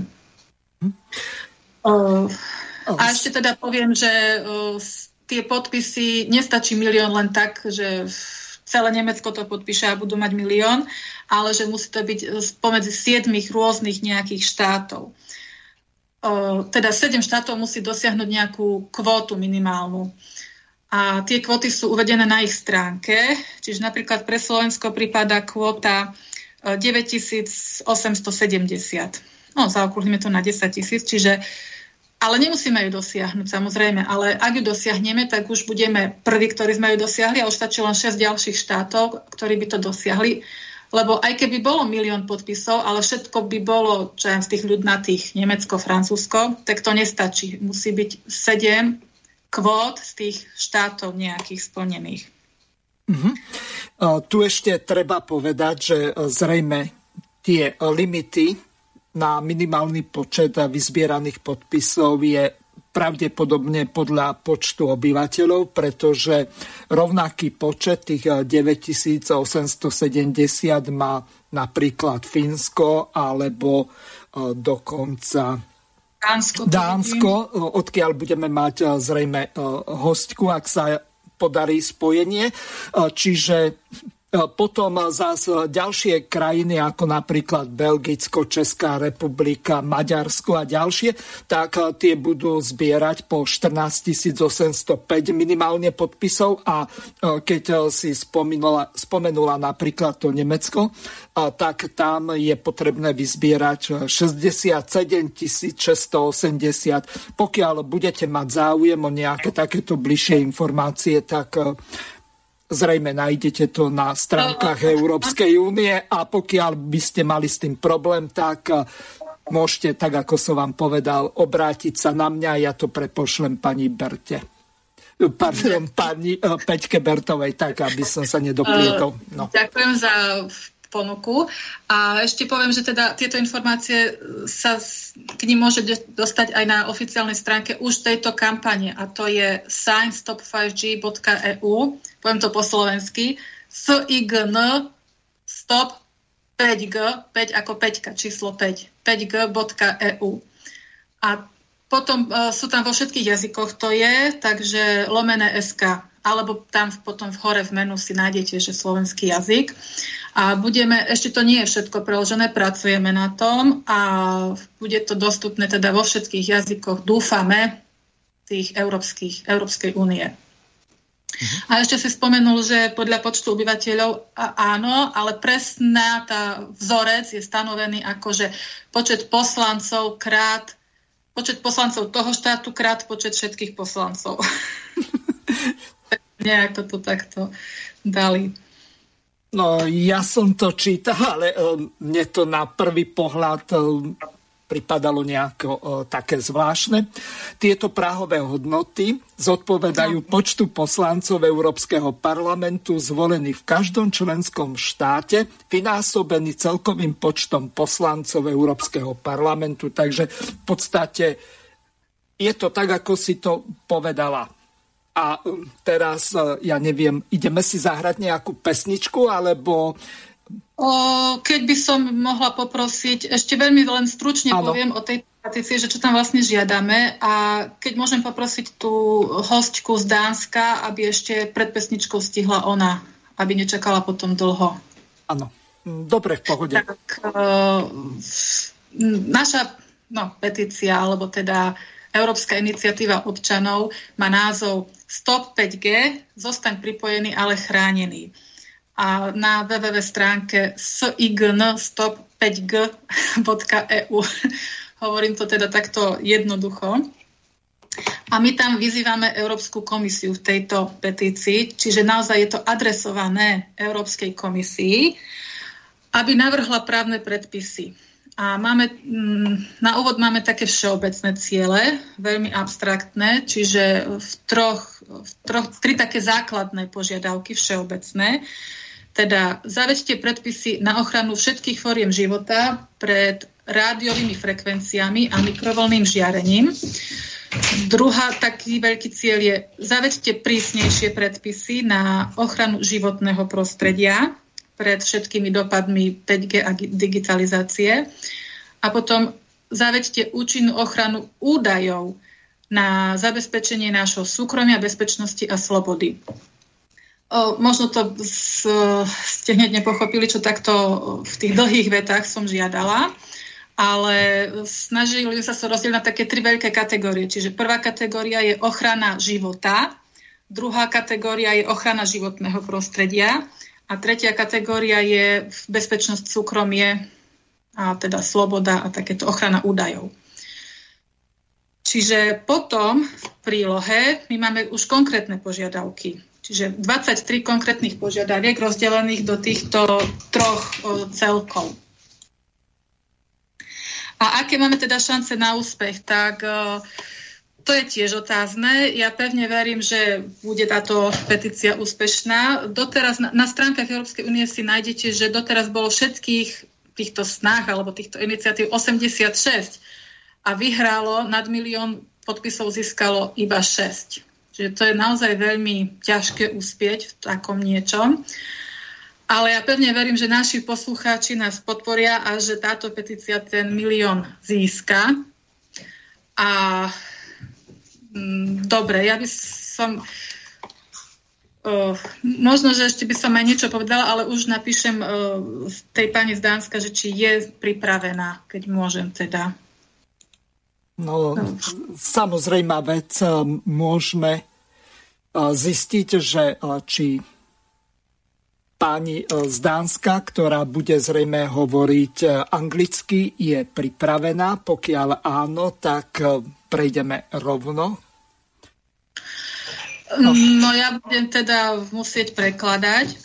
Hm. Uh, a ešte teda poviem, že uh, tie podpisy, nestačí milión len tak, že celé Nemecko to podpíše a budú mať milión, ale že musí to byť pomedzi siedmých rôznych nejakých štátov. Teda sedem štátov musí dosiahnuť nejakú kvótu minimálnu. A tie kvóty sú uvedené na ich stránke, čiže napríklad pre Slovensko prípada kvóta 9870. No, zaokrúhlime to na 10 tisíc, čiže ale nemusíme ju dosiahnuť, samozrejme. Ale ak ju dosiahneme, tak už budeme prví, ktorí sme ju dosiahli a už stačí len 6 ďalších štátov, ktorí by to dosiahli. Lebo aj keby bolo milión podpisov, ale všetko by bolo, čo z tých ľudnatých, Nemecko, Francúzsko, tak to nestačí. Musí byť 7 kvót z tých štátov nejakých splnených. Uh-huh. Uh, tu ešte treba povedať, že uh, zrejme tie limity na minimálny počet vyzbieraných podpisov je pravdepodobne podľa počtu obyvateľov, pretože rovnaký počet tých 9870 má napríklad Fínsko alebo e, dokonca Dánsko, Dánsko odkiaľ budeme mať zrejme hostku, ak sa podarí spojenie. Čiže potom zase ďalšie krajiny, ako napríklad Belgicko, Česká republika, Maďarsko a ďalšie, tak e, tie budú zbierať po 14 805 minimálne podpisov a e, keď si spomenula, spomenula napríklad to Nemecko, tak tam je potrebné vyzbierať 67 680. Pokiaľ budete mať záujem o nejaké takéto bližšie informácie, tak Zrejme nájdete to na stránkach Európskej únie a pokiaľ by ste mali s tým problém, tak eh, môžete, tak ako som vám povedal, obrátiť sa na mňa, ja to prepošlem pani Berte. Pardon, pani uh, Peťke Bertovej, tak aby som sa nedoplietol. No. Ďakujem za ponuku. A ešte poviem, že teda tieto informácie sa k ním môže dostať aj na oficiálnej stránke už tejto kampane a to je signstop5g.eu poviem to po slovensky, sign stop 5G, 5 ako 5, číslo 5, 5g.eu. A potom uh, sú tam vo všetkých jazykoch to je, takže lomené SK, alebo tam potom v hore v menu si nájdete, že slovenský jazyk. A budeme, ešte to nie je všetko preložené, pracujeme na tom a bude to dostupné teda vo všetkých jazykoch, dúfame, tých európskych, Európskej únie. A ešte si spomenul, že podľa počtu obyvateľov áno, ale presná tá vzorec je stanovený ako, že počet poslancov krát počet poslancov toho štátu krát počet všetkých poslancov. Nejak to tu takto dali. No, ja som to čítal, ale um, mne to na prvý pohľad um, pripadalo nejako o, také zvláštne. Tieto práhové hodnoty zodpovedajú no. počtu poslancov Európskeho parlamentu zvolených v každom členskom štáte, vynásobený celkovým počtom poslancov Európskeho parlamentu. Takže v podstate je to tak, ako si to povedala. A um, teraz, uh, ja neviem, ideme si zahrať nejakú pesničku, alebo O, keď by som mohla poprosiť, ešte veľmi len stručne ano. poviem o tej petícii, že čo tam vlastne žiadame a keď môžem poprosiť tú hostku z Dánska, aby ešte pred pesničkou stihla ona, aby nečakala potom dlho. Áno, dobre, v pohode. Tak, uh, naša no, petícia, alebo teda Európska iniciatíva občanov má názov Stop 5G, zostaň pripojený, ale chránený a na www stránke sign.stop5g.eu. Hovorím to teda takto jednoducho. A my tam vyzývame Európsku komisiu v tejto petícii, čiže naozaj je to adresované Európskej komisii, aby navrhla právne predpisy. A máme, mm, na úvod máme také všeobecné ciele, veľmi abstraktné, čiže v troch, v troch, tri také základné požiadavky všeobecné. Teda zaveďte predpisy na ochranu všetkých fóriem života pred rádiovými frekvenciami a mikrovlným žiarením. Druhá taký veľký cieľ je zaveďte prísnejšie predpisy na ochranu životného prostredia pred všetkými dopadmi 5G a digitalizácie. A potom zaveďte účinnú ochranu údajov na zabezpečenie nášho súkromia, bezpečnosti a slobody. Možno to ste hneď nepochopili, čo takto v tých dlhých vetách som žiadala, ale snažili sa sa rozdeliť na také tri veľké kategórie. Čiže prvá kategória je ochrana života, druhá kategória je ochrana životného prostredia a tretia kategória je bezpečnosť súkromie a teda sloboda a takéto ochrana údajov. Čiže potom v prílohe my máme už konkrétne požiadavky. Čiže 23 konkrétnych požiadaviek rozdelených do týchto troch celkov. A aké máme teda šance na úspech, tak to je tiež otázne. Ja pevne verím, že bude táto petícia úspešná. Doteraz na, na stránkach Európskej únie si nájdete, že doteraz bolo všetkých týchto snách alebo týchto iniciatív 86 a vyhrálo nad milión podpisov získalo iba 6. Čiže to je naozaj veľmi ťažké uspieť v takom niečom. Ale ja pevne verím, že naši poslucháči nás podporia a že táto petícia ten milión získa. A mm, dobre, ja by som... Uh, možno, že ešte by som aj niečo povedala, ale už napíšem uh, tej pani z Dánska, že či je pripravená, keď môžem teda. No, samozrejme vec, môžeme zistiť, že či pani z Dánska, ktorá bude zrejme hovoriť anglicky, je pripravená. Pokiaľ áno, tak prejdeme rovno. No, no ja budem teda musieť prekladať.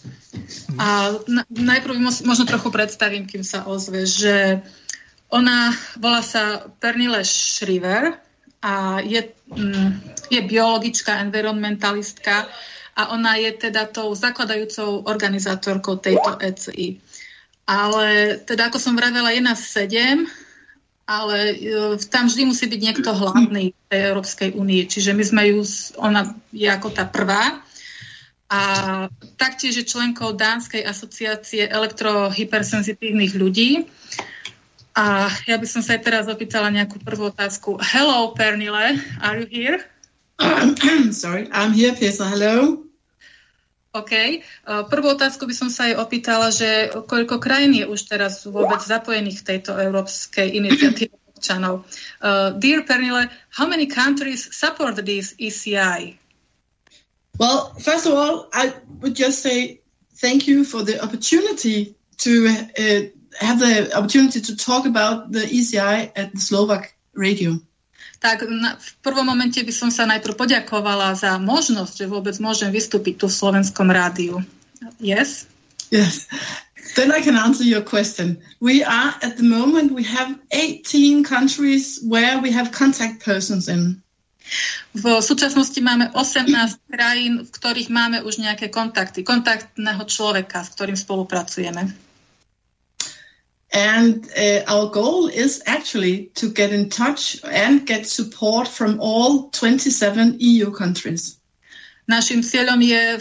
A najprv možno trochu predstavím, kým sa ozve, že ona volá sa Pernille Shriver a je, mm, je biologička, environmentalistka a ona je teda tou zakladajúcou organizátorkou tejto ECI. Ale teda, ako som vravela, je nás sedem, ale e, tam vždy musí byť niekto hlavný v tej Európskej únii. Čiže my sme ju, ona je ako tá prvá. a taktiež je členkou Dánskej asociácie elektrohypersenzitívnych ľudí. A ja by som sa aj teraz opýtala nejakú prvú otázku. Hello, Pernile, are you here? sorry, I'm here, Peter, hello. OK. Prvú otázku by som sa aj opýtala, že koľko krajín je už teraz vôbec zapojených v tejto európskej iniciatíve občanov. Uh, dear Pernile, how many countries support this ECI? Well, first of all, I would just say thank you for the opportunity to uh, have the opportunity to talk about the ECI at the Slovak radio. Tak na, v prvom momente by som sa najprv poďakovala za možnosť, že vôbec môžem vystúpiť tu v slovenskom rádiu. Yes? Yes. Then I can answer your question. We are at the moment we have 18 countries where we have contact persons in. V súčasnosti máme 18 krajín, v ktorých máme už nejaké kontakty, kontaktného človeka, s ktorým spolupracujeme. And uh, our goal is actually to get in touch and get support from all 27 EU countries. Našim cieľom je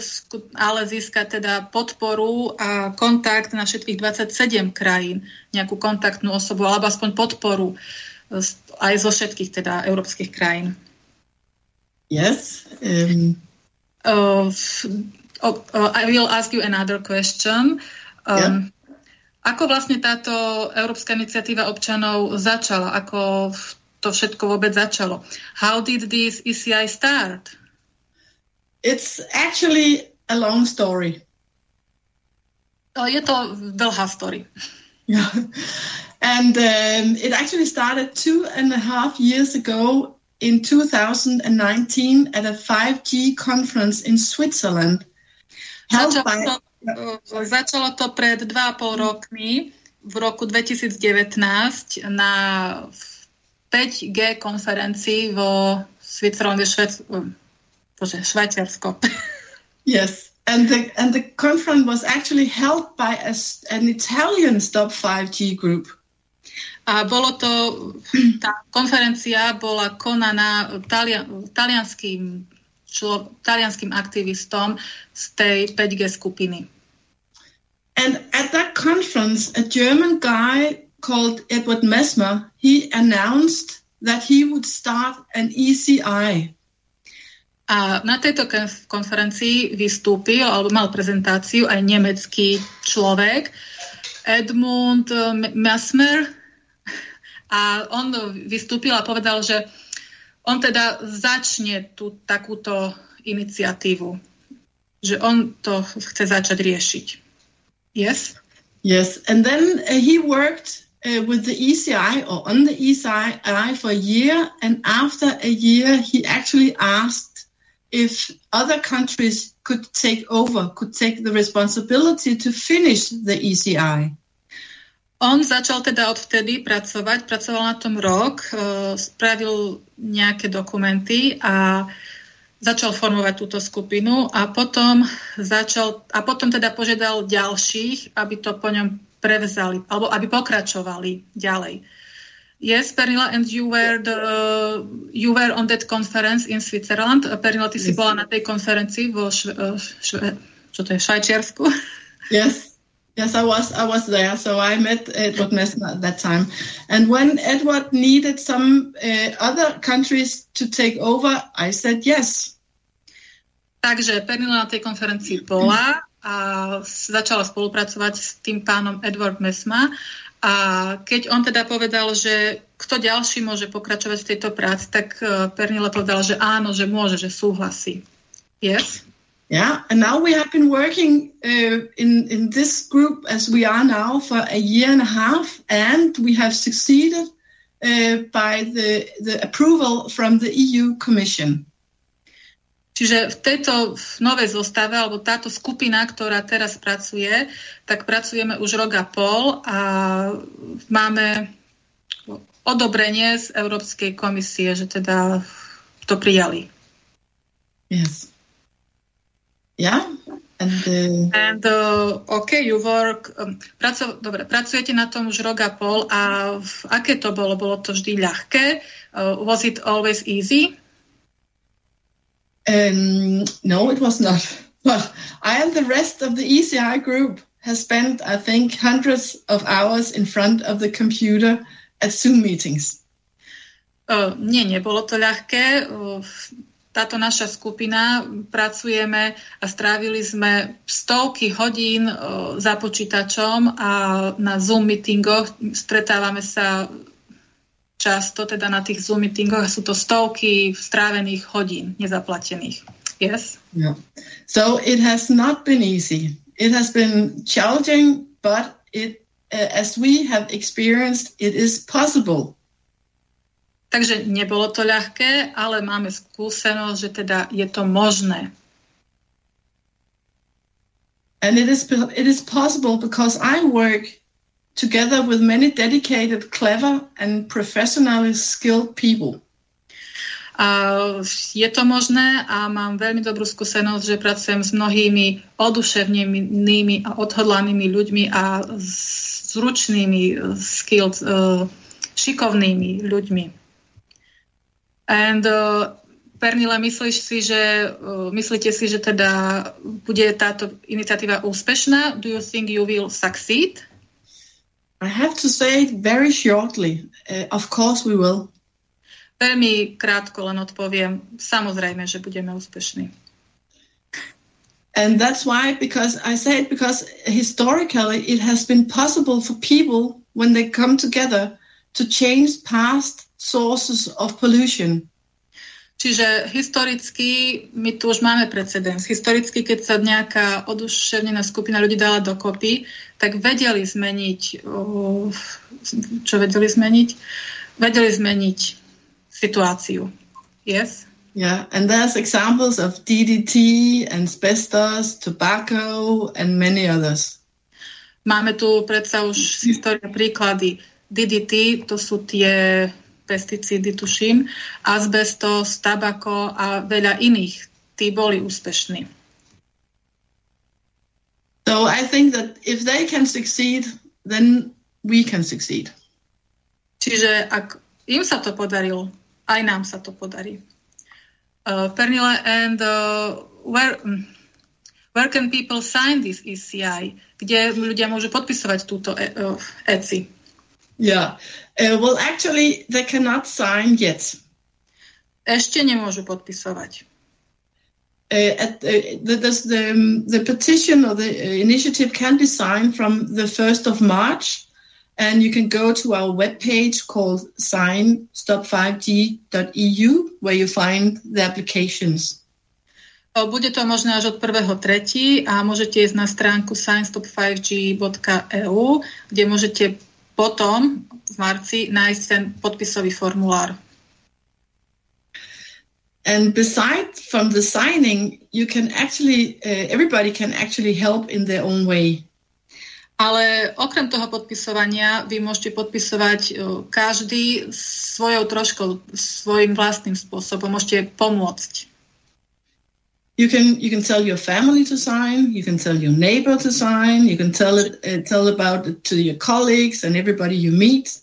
ale získať teda podporu a kontakt na všetkých 27 krajín, nejakú kontaktnú osobu, alebo aspoň podporu aj zo všetkých teda európskych krajín. Yes. Um... Uh, uh, I will ask you another question. Um, yeah. Ako vlastne táto Európska iniciatíva občanov začala? Ako to všetko vôbec začalo? How did this ECI start? It's actually a long story. Je to dlhá story. Yeah. And um, it actually started two and a half years ago in 2019 at a 5G conference in Switzerland. To, uh, začalo to pred 2,5 rokmi v roku 2019 na 5G konferencii vo Switzerlande, Švec, bože, Švajčiarsko. yes, and the, and the conference was actually held by a, an Italian Stop 5G group. A bolo to, tá konferencia bola konaná talia, talianským, člo, talianským aktivistom z tej 5G skupiny. And at that conference, a German guy called Edward Mesmer, he announced that he would start an ECI. A na tejto konferencii vystúpil, alebo mal prezentáciu aj nemecký človek, Edmund Mesmer, a on vystúpil a povedal, že on teda začne tú takúto iniciatívu. Že on to chce začať riešiť. Yes? Yes, and then uh, he worked uh, with the ECI or on the ECI for a year, and after a year, he actually asked if other countries could take over, could take the responsibility to finish the ECI. On začal teda odvtedy pracovať, pracoval na tom rok, e, spravil nejaké dokumenty a začal formovať túto skupinu a potom, začal, a potom teda požiadal ďalších, aby to po ňom prevzali, alebo aby pokračovali ďalej. Yes, Pernila, and you were, the, you were on that conference in Switzerland. Pernila, ty yes. si bola na tej konferencii vo šve, šve, čo to je, Švajčiarsku? Yes. Yes, I was. I was there. So I met Edward Messner at that time. And when Edward needed some uh, other countries to take over, I said yes. Takže Pernila na tej konferencii bola a začala spolupracovať s tým pánom Edward Mesma. A keď on teda povedal, že kto ďalší môže pokračovať v tejto práci, tak uh, Pernila povedala, že áno, že môže, že súhlasí. Yes? Yeah, and now we have been working uh, in in this group as we are now for a year and a half, and we have succeeded uh, by the the approval from the EU Commission. Čiže v tejto novej zostave, alebo táto skupina, ktorá teraz pracuje, tak pracujeme už rok a pol a máme odobrenie z Európskej komisie, že teda to prijali. Yes. Yeah. And, uh... And uh, OK, you work, um, praco, dobre, pracujete na tom už rok a pol a v, aké to bolo? Bolo to vždy ľahké? Uh, was it always easy? Um, no, it was not. But I and the rest of the ECI group has spent, I think, hundreds of hours in front of the computer at Zoom meetings. Uh, nie, nebolo to ľahké. Uh, táto naša skupina pracujeme a strávili sme stovky hodín uh, za počítačom a na Zoom meetingoch stretávame sa často teda na tých Zoom meetingoch a sú to stovky strávených hodín nezaplatených. Yes? Yeah. So it has not been easy. It has been challenging, but it, uh, as we have experienced, it is possible. Takže nebolo to ľahké, ale máme skúsenosť, že teda je to možné. And it is, it is possible because I work together with many dedicated, clever, and professionally skilled people. A je to možné a mám veľmi dobrú skúsenosť, že pracujem s mnohými oduševnenými a odhodlanými ľuďmi a zručnými, skilled, uh, šikovnými ľuďmi. And uh, Pernile, myslíš si, že, uh, myslíte si, že teda bude táto iniciatíva úspešná? Do you think you will succeed? I have to say it very shortly. Uh, of course we will. Veľmi krátko len odpoviem. Samozrejme, že budeme úspešní. And that's why, because I say it because historically it has been possible for people when they come together to change past sources of pollution. Čiže historicky, my tu už máme precedens, historicky, keď sa nejaká oduševnená skupina ľudí dala dokopy, tak vedeli zmeniť, čo vedeli zmeniť? Vedeli zmeniť situáciu. Yes? Yeah, and there's examples of DDT, asbestos, tobacco and many others. Máme tu predsa už z histórie príklady. DDT, to sú tie pesticídy, tuším, azbestos, tabako a veľa iných. Tí boli úspešní. So I think that if they can succeed, then we can succeed. Čiže ak im sa to podarilo, aj nám sa to podarí. Uh, Pernille, and uh, where, where can people sign this ECI? Kde ľudia môžu podpisovať túto uh, ECI? Yeah. Uh, well, actually, they cannot sign yet. Ešte nemôžu podpisovať. Uh, at, uh, the, the, the petition or the uh, initiative can be signed from the 1st of March, and you can go to our webpage called signstop5g.eu where you find the applications. Bude to možné až od 1.3. a môžete ísť na stránku signstop5g.eu, kde môžete potom v marci nájsť ten podpisový formulár. And beside from the signing, you can actually, uh, everybody can actually help in their own way. Ale okrem toho podpisovania vy môžete podpisovať uh, každý svojou troškou, svojim vlastným spôsobom. Môžete pomôcť. You can you can tell your family to sign. You can tell your neighbor to sign. You can tell it uh, tell about it to your colleagues and everybody you meet.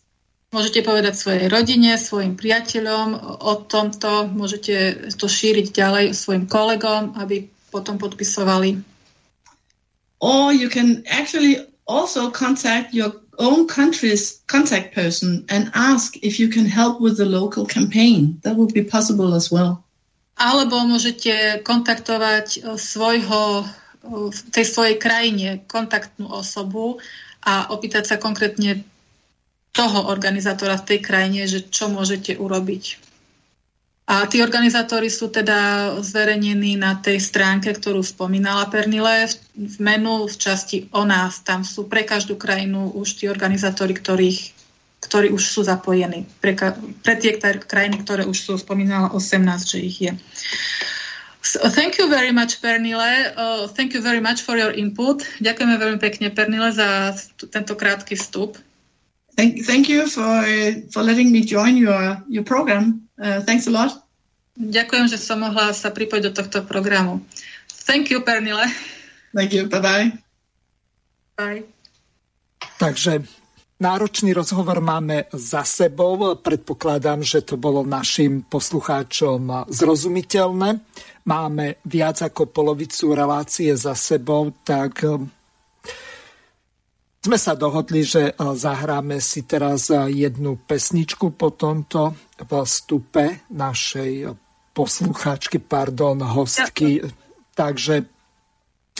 Môžete povedať svojej rodine, svojim priateľom o tomto. Môžete to šíriť ďalej svojim kolegom, aby potom podpisovali. Or you can actually also contact your own country's contact person and ask if you can help with the local campaign. That would be possible as well. Alebo môžete kontaktovať eh, svojho, v eh, tej svojej krajine kontaktnú osobu a opýtať sa konkrétne toho organizátora v tej krajine, že čo môžete urobiť. A tí organizátori sú teda zverejnení na tej stránke, ktorú spomínala Pernile, v menu v časti o nás. Tam sú pre každú krajinu už tí organizátori, ktorých ktorí už sú zapojení. Pre, pre tie krajiny, ktoré už sú, spomínala 18, že ich je. So, thank you very much, Pernile. Uh, thank you very much for your input. Ďakujeme veľmi pekne, Pernile, za tento krátky vstup. Thank, thank you for, for letting me join your, your program. Uh, thanks a lot. Ďakujem, že som mohla sa pripojiť do tohto programu. Thank you, Pernile. Thank you. Bye-bye. Bye. Takže Náročný rozhovor máme za sebou. Predpokladám, že to bolo našim poslucháčom zrozumiteľné. Máme viac ako polovicu relácie za sebou, tak eh, sme sa dohodli, že eh, zahráme si teraz eh, jednu pesničku po tomto vstupe našej poslucháčky, pardon, hostky. Takže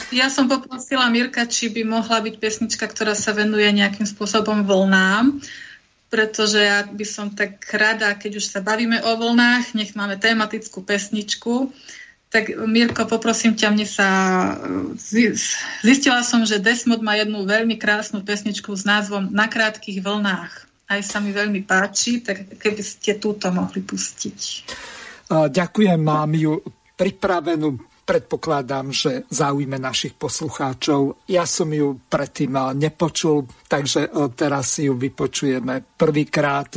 ja som poprosila Mirka, či by mohla byť pesnička, ktorá sa venuje nejakým spôsobom vlnám, pretože ja by som tak rada, keď už sa bavíme o vlnách, nech máme tematickú pesničku. Tak Mirko, poprosím ťa, mne sa... Zistila som, že Desmod má jednu veľmi krásnu pesničku s názvom Na krátkých vlnách. Aj sa mi veľmi páči, tak keby ste túto mohli pustiť. Ďakujem, mám ju pripravenú predpokladám, že zaujíme našich poslucháčov. Ja som ju predtým nepočul, takže e, teraz si ju vypočujeme prvýkrát.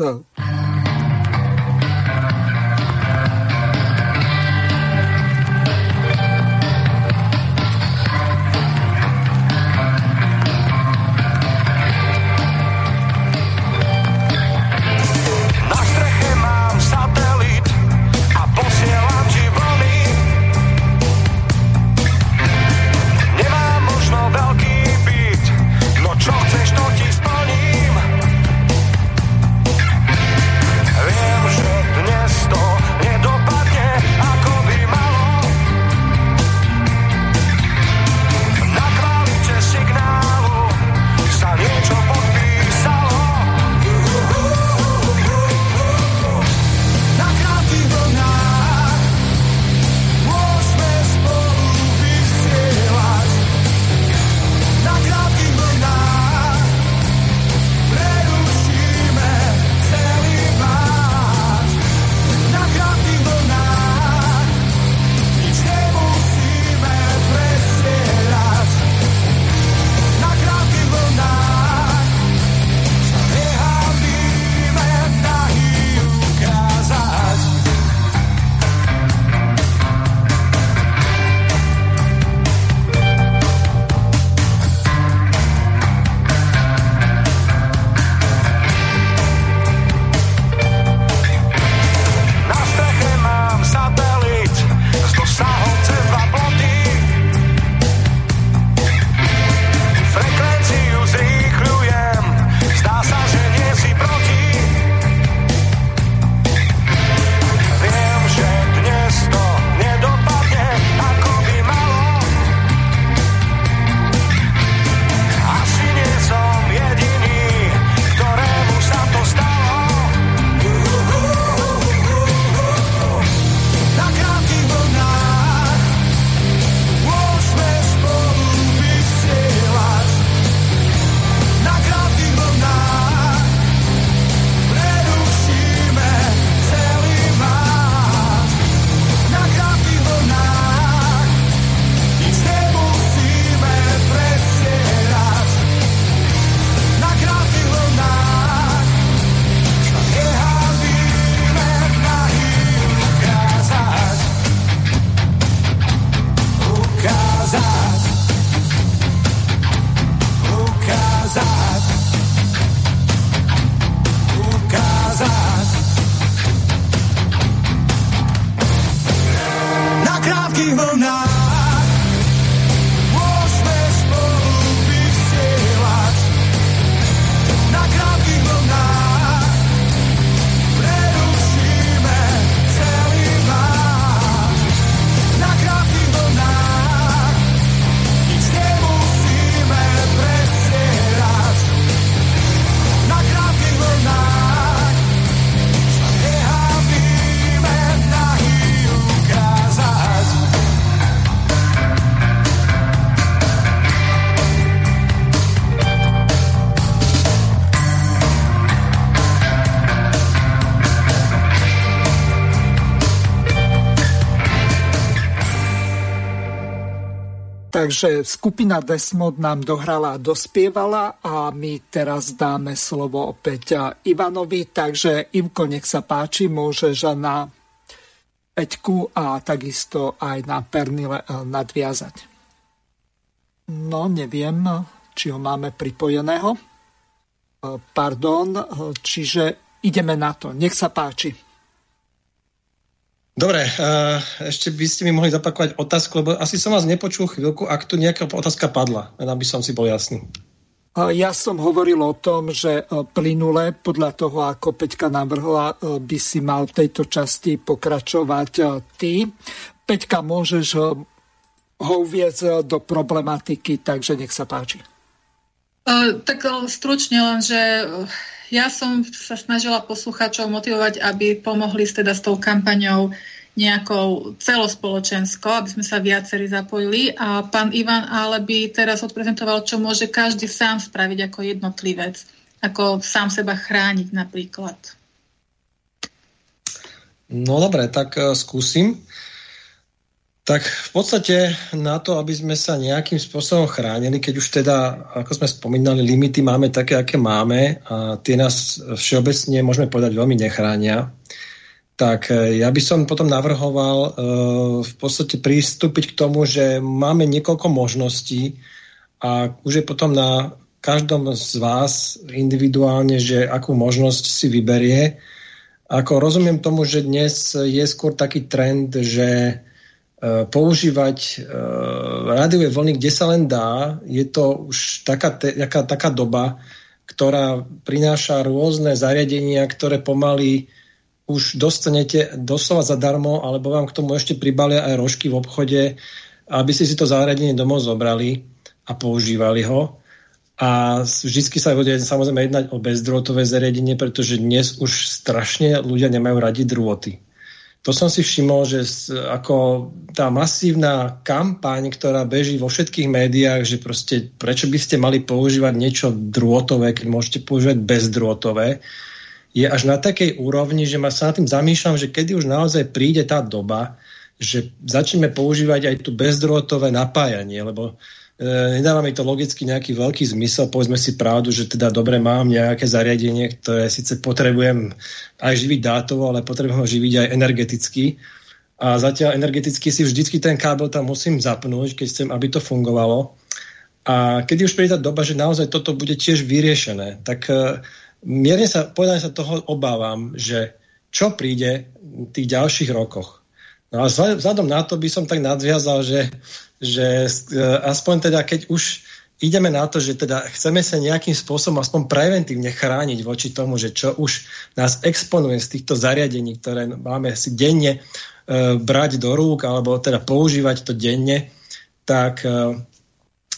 Takže skupina Desmod nám dohrala a dospievala a my teraz dáme slovo opäť Ivanovi. Takže Ivko, nech sa páči, môžeš na Peťku a takisto aj na Pernile eh, nadviazať. No, neviem, či ho máme pripojeného. pardon, čiže ideme na to. Nech sa páči. Dobre, ešte by ste mi mohli zapakovať otázku, lebo asi som vás nepočul chvíľku, ak tu nejaká otázka padla, len aby som si bol jasný. Ja som hovoril o tom, že plynule podľa toho, ako Peťka navrhla, by si mal v tejto časti pokračovať ty. Peťka, môžeš ho uviezť do problematiky, takže nech sa páči. Uh, tak stručne len, že ja som sa snažila poslucháčov motivovať, aby pomohli teda s tou kampaňou nejakou celospoločenskou, aby sme sa viacerí zapojili. A pán Ivan ale by teraz odprezentoval, čo môže každý sám spraviť ako jednotlivec, ako sám seba chrániť napríklad. No dobre, tak uh, skúsim. Tak v podstate na to, aby sme sa nejakým spôsobom chránili, keď už teda, ako sme spomínali, limity máme také, aké máme a tie nás všeobecne, môžeme povedať, veľmi nechránia, tak e, ja by som potom navrhoval uh, v podstate pristúpiť k tomu, že máme niekoľko možností a už je potom na každom z vás individuálne, že akú možnosť si vyberie. Ako rozumiem tomu, že dnes je skôr taký trend, že E, používať e, rádiové vlny, kde sa len dá. Je to už taká, taká, taká doba, ktorá prináša rôzne zariadenia, ktoré pomaly už dostanete doslova zadarmo, alebo vám k tomu ešte pribalia aj rožky v obchode, aby ste si to zariadenie domov zobrali a používali ho. A vždy sa bude samozrejme jednať o bezdrôtové zariadenie, pretože dnes už strašne ľudia nemajú radi drôty to som si všimol, že ako tá masívna kampaň, ktorá beží vo všetkých médiách, že proste prečo by ste mali používať niečo drôtové, keď môžete používať bezdrôtové, je až na takej úrovni, že ma sa nad tým zamýšľam, že kedy už naozaj príde tá doba, že začneme používať aj tu bezdrôtové napájanie, lebo nedáva mi to logicky nejaký veľký zmysel, povedzme si pravdu, že teda dobre mám nejaké zariadenie, ktoré síce potrebujem aj živiť dátovo, ale potrebujem ho živiť aj energeticky. A zatiaľ energeticky si vždycky ten kábel tam musím zapnúť, keď chcem, aby to fungovalo. A keď už príde tá doba, že naozaj toto bude tiež vyriešené, tak uh, mierne sa, povedane sa toho obávam, že čo príde v tých ďalších rokoch. No a vzhľadom na to by som tak nadviazal, že že e, aspoň teda, keď už ideme na to, že teda chceme sa nejakým spôsobom aspoň preventívne chrániť voči tomu, že čo už nás exponuje z týchto zariadení, ktoré máme si denne e, brať do rúk alebo teda používať to denne, tak e,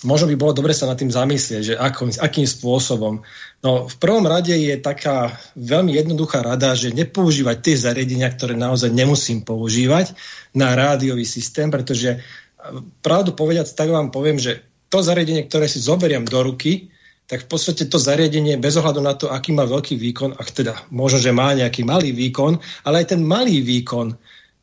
možno by bolo dobre sa nad tým zamyslieť, že ako, akým spôsobom. No v prvom rade je taká veľmi jednoduchá rada, že nepoužívať tie zariadenia, ktoré naozaj nemusím používať na rádiový systém, pretože pravdu povediac, tak vám poviem, že to zariadenie, ktoré si zoberiem do ruky, tak v podstate to zariadenie bez ohľadu na to, aký má veľký výkon, ak teda možno, že má nejaký malý výkon, ale aj ten malý výkon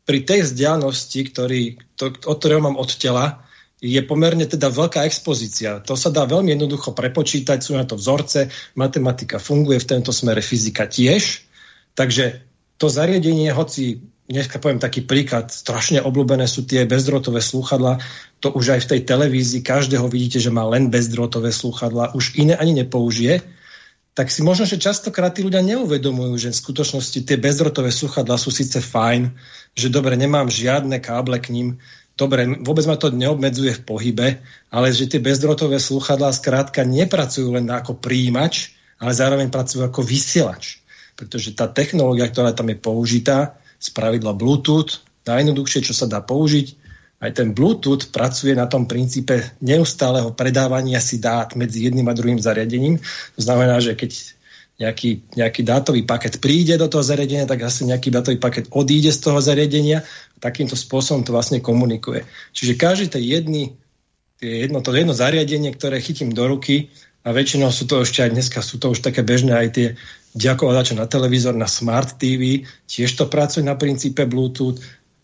pri tej vzdialenosti, ktorý, to, od ktorého mám od tela, je pomerne teda veľká expozícia. To sa dá veľmi jednoducho prepočítať, sú na to vzorce, matematika funguje v tomto smere, fyzika tiež. Takže to zariadenie, hoci dneska poviem taký príklad, strašne obľúbené sú tie bezdrotové slúchadla, to už aj v tej televízii každého vidíte, že má len bezdrotové slúchadla, už iné ani nepoužije, tak si možno, že častokrát tí ľudia neuvedomujú, že v skutočnosti tie bezdrotové slúchadla sú síce fajn, že dobre, nemám žiadne káble k ním, dobre, vôbec ma to neobmedzuje v pohybe, ale že tie bezdrotové slúchadlá skrátka nepracujú len ako príjimač, ale zároveň pracujú ako vysielač. Pretože tá technológia, ktorá tam je použitá, z pravidla Bluetooth, najjednoduchšie, čo sa dá použiť. Aj ten Bluetooth pracuje na tom princípe neustáleho predávania si dát medzi jedným a druhým zariadením. To znamená, že keď nejaký, nejaký dátový paket príde do toho zariadenia, tak zase nejaký dátový paket odíde z toho zariadenia. Takýmto spôsobom to vlastne komunikuje. Čiže každý ten jedný, jedno, to jedno zariadenie, ktoré chytím do ruky, a väčšinou sú to ešte aj dneska, sú to už také bežné aj tie ďakovača na televízor, na smart TV, tiež to pracuje na princípe Bluetooth.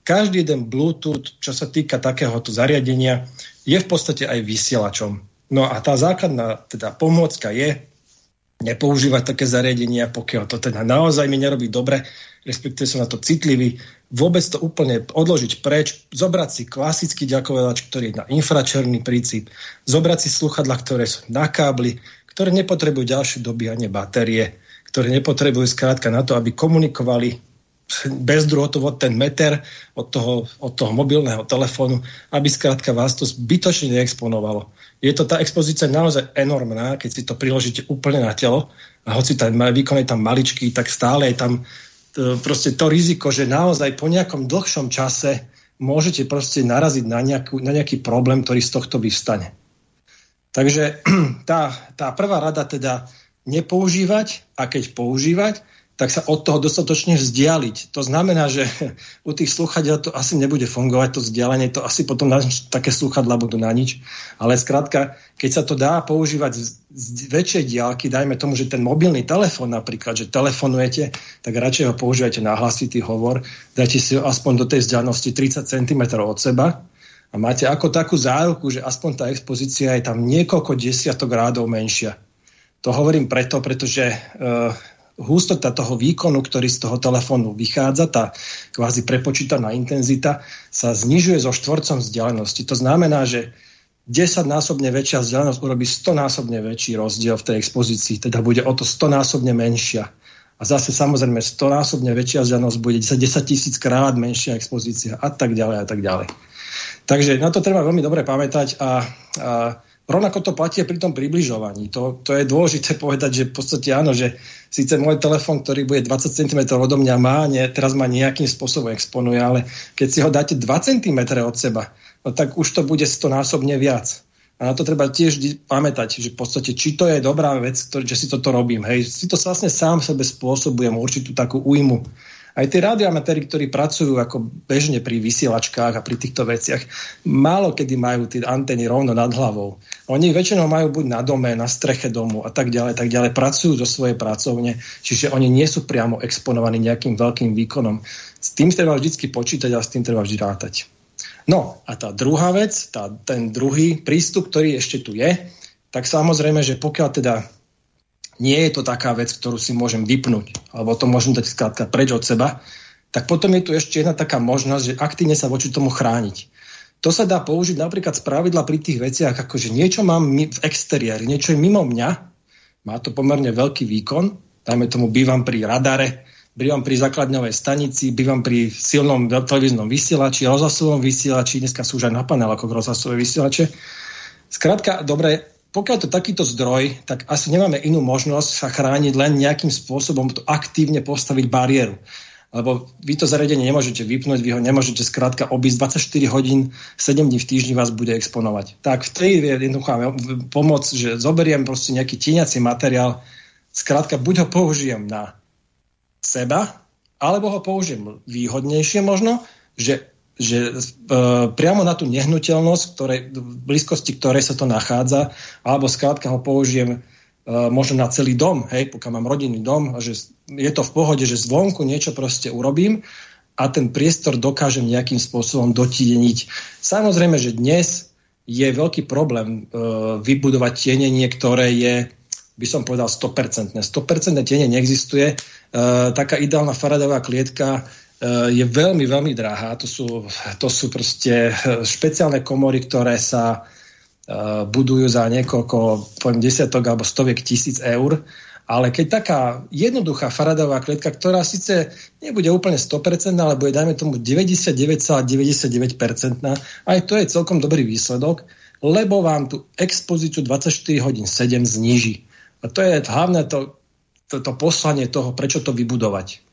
Každý jeden Bluetooth, čo sa týka takéhoto zariadenia, je v podstate aj vysielačom. No a tá základná teda pomôcka je nepoužívať také zariadenia, pokiaľ to teda naozaj mi nerobí dobre, respektíve som na to citlivý, vôbec to úplne odložiť preč, zobrať si klasický ďakovač, ktorý je na infračerný princíp, zobrať si sluchadla, ktoré sú na kábli, ktoré nepotrebujú ďalšie dobíjanie batérie, ktoré nepotrebujú skrátka na to, aby komunikovali bezdrôtovo ten meter od toho, od toho mobilného telefónu, aby skrátka vás to zbytočne neexponovalo. Je to tá expozícia naozaj enormná, keď si to priložíte úplne na telo a hoci ten výkon je tam maličký, tak stále je tam proste to riziko, že naozaj po nejakom dlhšom čase môžete proste naraziť na, nejakú, na nejaký problém, ktorý z tohto vyvstane. Takže tá, tá prvá rada teda nepoužívať a keď používať, tak sa od toho dostatočne vzdialiť. To znamená, že u tých sluchadiel to asi nebude fungovať, to vzdialenie, to asi potom na, také sluchadla budú na nič. Ale skrátka, keď sa to dá používať z, z väčšej diálky, dajme tomu, že ten mobilný telefón napríklad, že telefonujete, tak radšej ho používajte na hlasitý hovor, dajte si ho aspoň do tej vzdialenosti 30 cm od seba a máte ako takú záruku, že aspoň tá expozícia je tam niekoľko desiatok rádov menšia. To hovorím preto, pretože uh, hustota toho výkonu, ktorý z toho telefónu vychádza, tá kvázi prepočítaná intenzita, sa znižuje so štvorcom vzdialenosti. To znamená, že 10-násobne väčšia vzdialenosť urobí 100-násobne väčší rozdiel v tej expozícii, teda bude o to 100-násobne menšia. A zase samozrejme 100-násobne väčšia vzdialenosť bude 10 tisíc krát menšia expozícia a tak ďalej a tak ďalej. Takže na to treba veľmi dobre pamätať a, a Rovnako to platí pri tom približovaní. To, to je dôležité povedať, že v podstate áno, že síce môj telefón, ktorý bude 20 cm odo mňa má, nie, teraz ma nejakým spôsobom exponuje, ale keď si ho dáte 2 cm od seba, no tak už to bude 100 násobne viac. A na to treba tiež pamätať, že v podstate, či to je dobrá vec, že si toto robím. Hej, si to vlastne sám sebe spôsobujem určitú takú újmu aj tí radioamatéri, ktorí pracujú ako bežne pri vysielačkách a pri týchto veciach, málo kedy majú tie antény rovno nad hlavou. Oni väčšinou majú buď na dome, na streche domu a tak ďalej, tak ďalej. Pracujú zo svojej pracovne, čiže oni nie sú priamo exponovaní nejakým veľkým výkonom. S tým treba vždy počítať a s tým treba vždy rátať. No a tá druhá vec, tá, ten druhý prístup, ktorý ešte tu je, tak samozrejme, že pokiaľ teda nie je to taká vec, ktorú si môžem vypnúť, alebo to môžem dať skrátka preč od seba, tak potom je tu ešte jedna taká možnosť, že aktívne sa voči tomu chrániť. To sa dá použiť napríklad z pravidla pri tých veciach, ako že niečo mám v exteriéri, niečo je mimo mňa, má to pomerne veľký výkon, dajme tomu bývam pri radare, bývam pri základňovej stanici, bývam pri silnom televíznom vysielači, rozhlasovom vysielači, dneska sú už aj na ako rozhlasové vysielače. Skrátka, dobre, pokiaľ to takýto zdroj, tak asi nemáme inú možnosť sa chrániť len nejakým spôsobom to aktívne postaviť bariéru. Lebo vy to zariadenie nemôžete vypnúť, vy ho nemôžete skrátka obísť 24 hodín, 7 dní v týždni vás bude exponovať. Tak vtedy je jednoduchá pomoc, že zoberiem proste nejaký tieňací materiál, skrátka buď ho použijem na seba, alebo ho použijem výhodnejšie možno, že že uh, priamo na tú nehnuteľnosť, ktorej, v blízkosti ktorej sa to nachádza, alebo skrátka ho použijem uh, možno na celý dom, hej, pokiaľ mám rodinný dom, a že je to v pohode, že zvonku niečo proste urobím a ten priestor dokážem nejakým spôsobom dotieniť. Samozrejme, že dnes je veľký problém uh, vybudovať tienenie, ktoré je by som povedal 100%. 100% tiene neexistuje. Taká ideálna faradová klietka je veľmi, veľmi drahá. To sú, to sú proste eh, špeciálne komory, ktoré sa uh, budujú za niekoľko, poviem, desiatok alebo stoviek tisíc eur. Ale keď taká jednoduchá faradová kletka, ktorá síce nebude úplne 100%, ale bude, dajme tomu, 99,99%, aj to je celkom dobrý výsledok, lebo vám tú expozíciu 24 hodín 7 zníži. A to je hlavné to, to, to poslanie toho, prečo to vybudovať.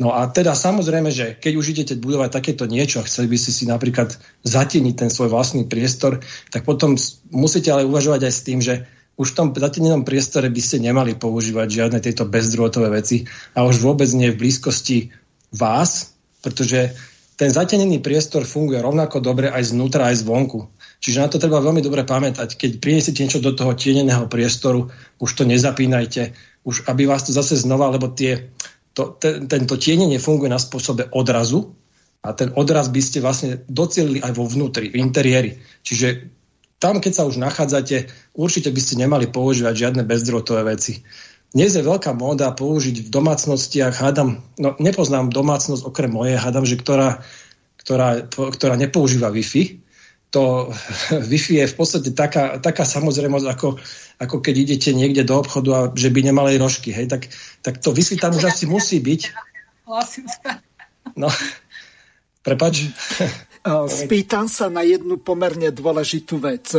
No a teda samozrejme, že keď už idete budovať takéto niečo a chceli by ste si napríklad zatieniť ten svoj vlastný priestor, tak potom musíte ale uvažovať aj s tým, že už v tom zatenenom priestore by ste nemali používať žiadne tieto bezdrôtové veci a už vôbec nie v blízkosti vás, pretože ten zatenený priestor funguje rovnako dobre aj znútra, aj zvonku. Čiže na to treba veľmi dobre pamätať. Keď priniesiete niečo do toho tieneného priestoru, už to nezapínajte, už aby vás to zase znova, lebo tie to, ten, tento tienenie funguje na spôsobe odrazu a ten odraz by ste vlastne docelili aj vo vnútri, v interiéri. Čiže tam, keď sa už nachádzate, určite by ste nemali používať žiadne bezdrotové veci. Dnes je veľká móda použiť v domácnostiach, hádam, no nepoznám domácnosť okrem mojej, hádam, že ktorá, ktorá, ktorá nepoužíva Wi-Fi, to Wi-Fi je v podstate taká, taká samozrejmosť, ako, ako keď idete niekde do obchodu a že by nemali rožky, hej, tak, tak to Wi-Fi tam už asi musí byť. No, prepač. Spýtam sa na jednu pomerne dôležitú vec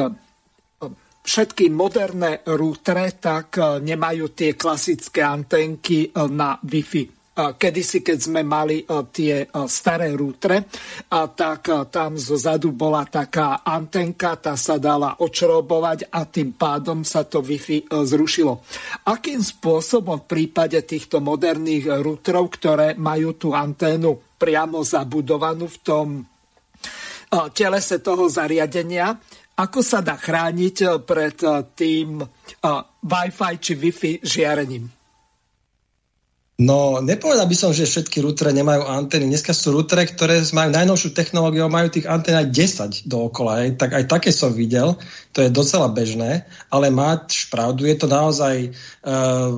všetky moderné rútre tak e, nemajú tie klasické antenky e, na Wi-Fi. E, kedysi, keď sme mali tie staré rútre, tak tam zozadu bola taká antenka, tá sa dala očrobovať a tým pádom sa to Wi-Fi zrušilo. Akým spôsobom v prípade týchto moderných rútrov, ktoré majú tú anténu priamo zabudovanú v tom telese toho zariadenia, ako sa dá chrániť pred tým Wi-Fi či Wi-Fi žiarením? No, nepovedal by som, že všetky rútre nemajú antény. Dneska sú rútre, ktoré majú najnovšiu technológiu, majú tých antén aj 10 dookola. Aj, tak aj také som videl, to je docela bežné, ale máš pravdu, je to naozaj uh,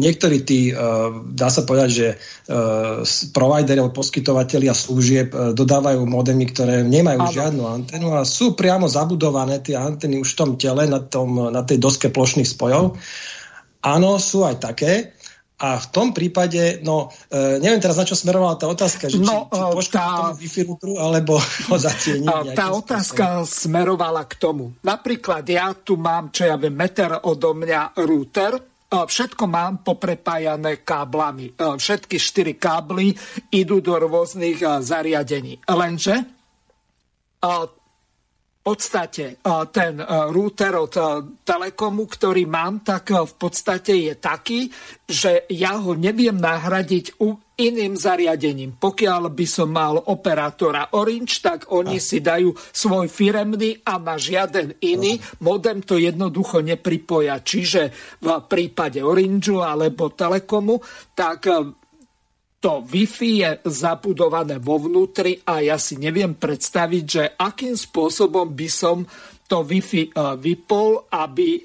niektorí tí, uh, dá sa povedať, že uh, provideri alebo poskytovateľia služieb uh, dodávajú modemy, ktoré nemajú ano. žiadnu anténu a sú priamo zabudované tie antény už v tom tele, na, tom, na tej doske plošných spojov. Áno, sú aj také, a v tom prípade, no, e, neviem teraz, na čo smerovala tá otázka, že no, či, či e, tá, Wi-Fi routeru, alebo ho zatieniť. Tá otázka smerovala k tomu. Napríklad ja tu mám, čo ja viem, meter odo mňa router, e, Všetko mám poprepájané káblami. E, všetky štyri kábly idú do rôznych zariadení. Lenže podstate ten router od Telekomu, ktorý mám, tak v podstate je taký, že ja ho neviem nahradiť iným zariadením. Pokiaľ by som mal operátora Orange, tak oni a. si dajú svoj firemný a na žiaden iný modem to jednoducho nepripoja. Čiže v prípade Orangeu alebo Telekomu, tak to Wi-Fi je zabudované vo vnútri a ja si neviem predstaviť, že akým spôsobom by som to Wi-Fi e, vypol, aby,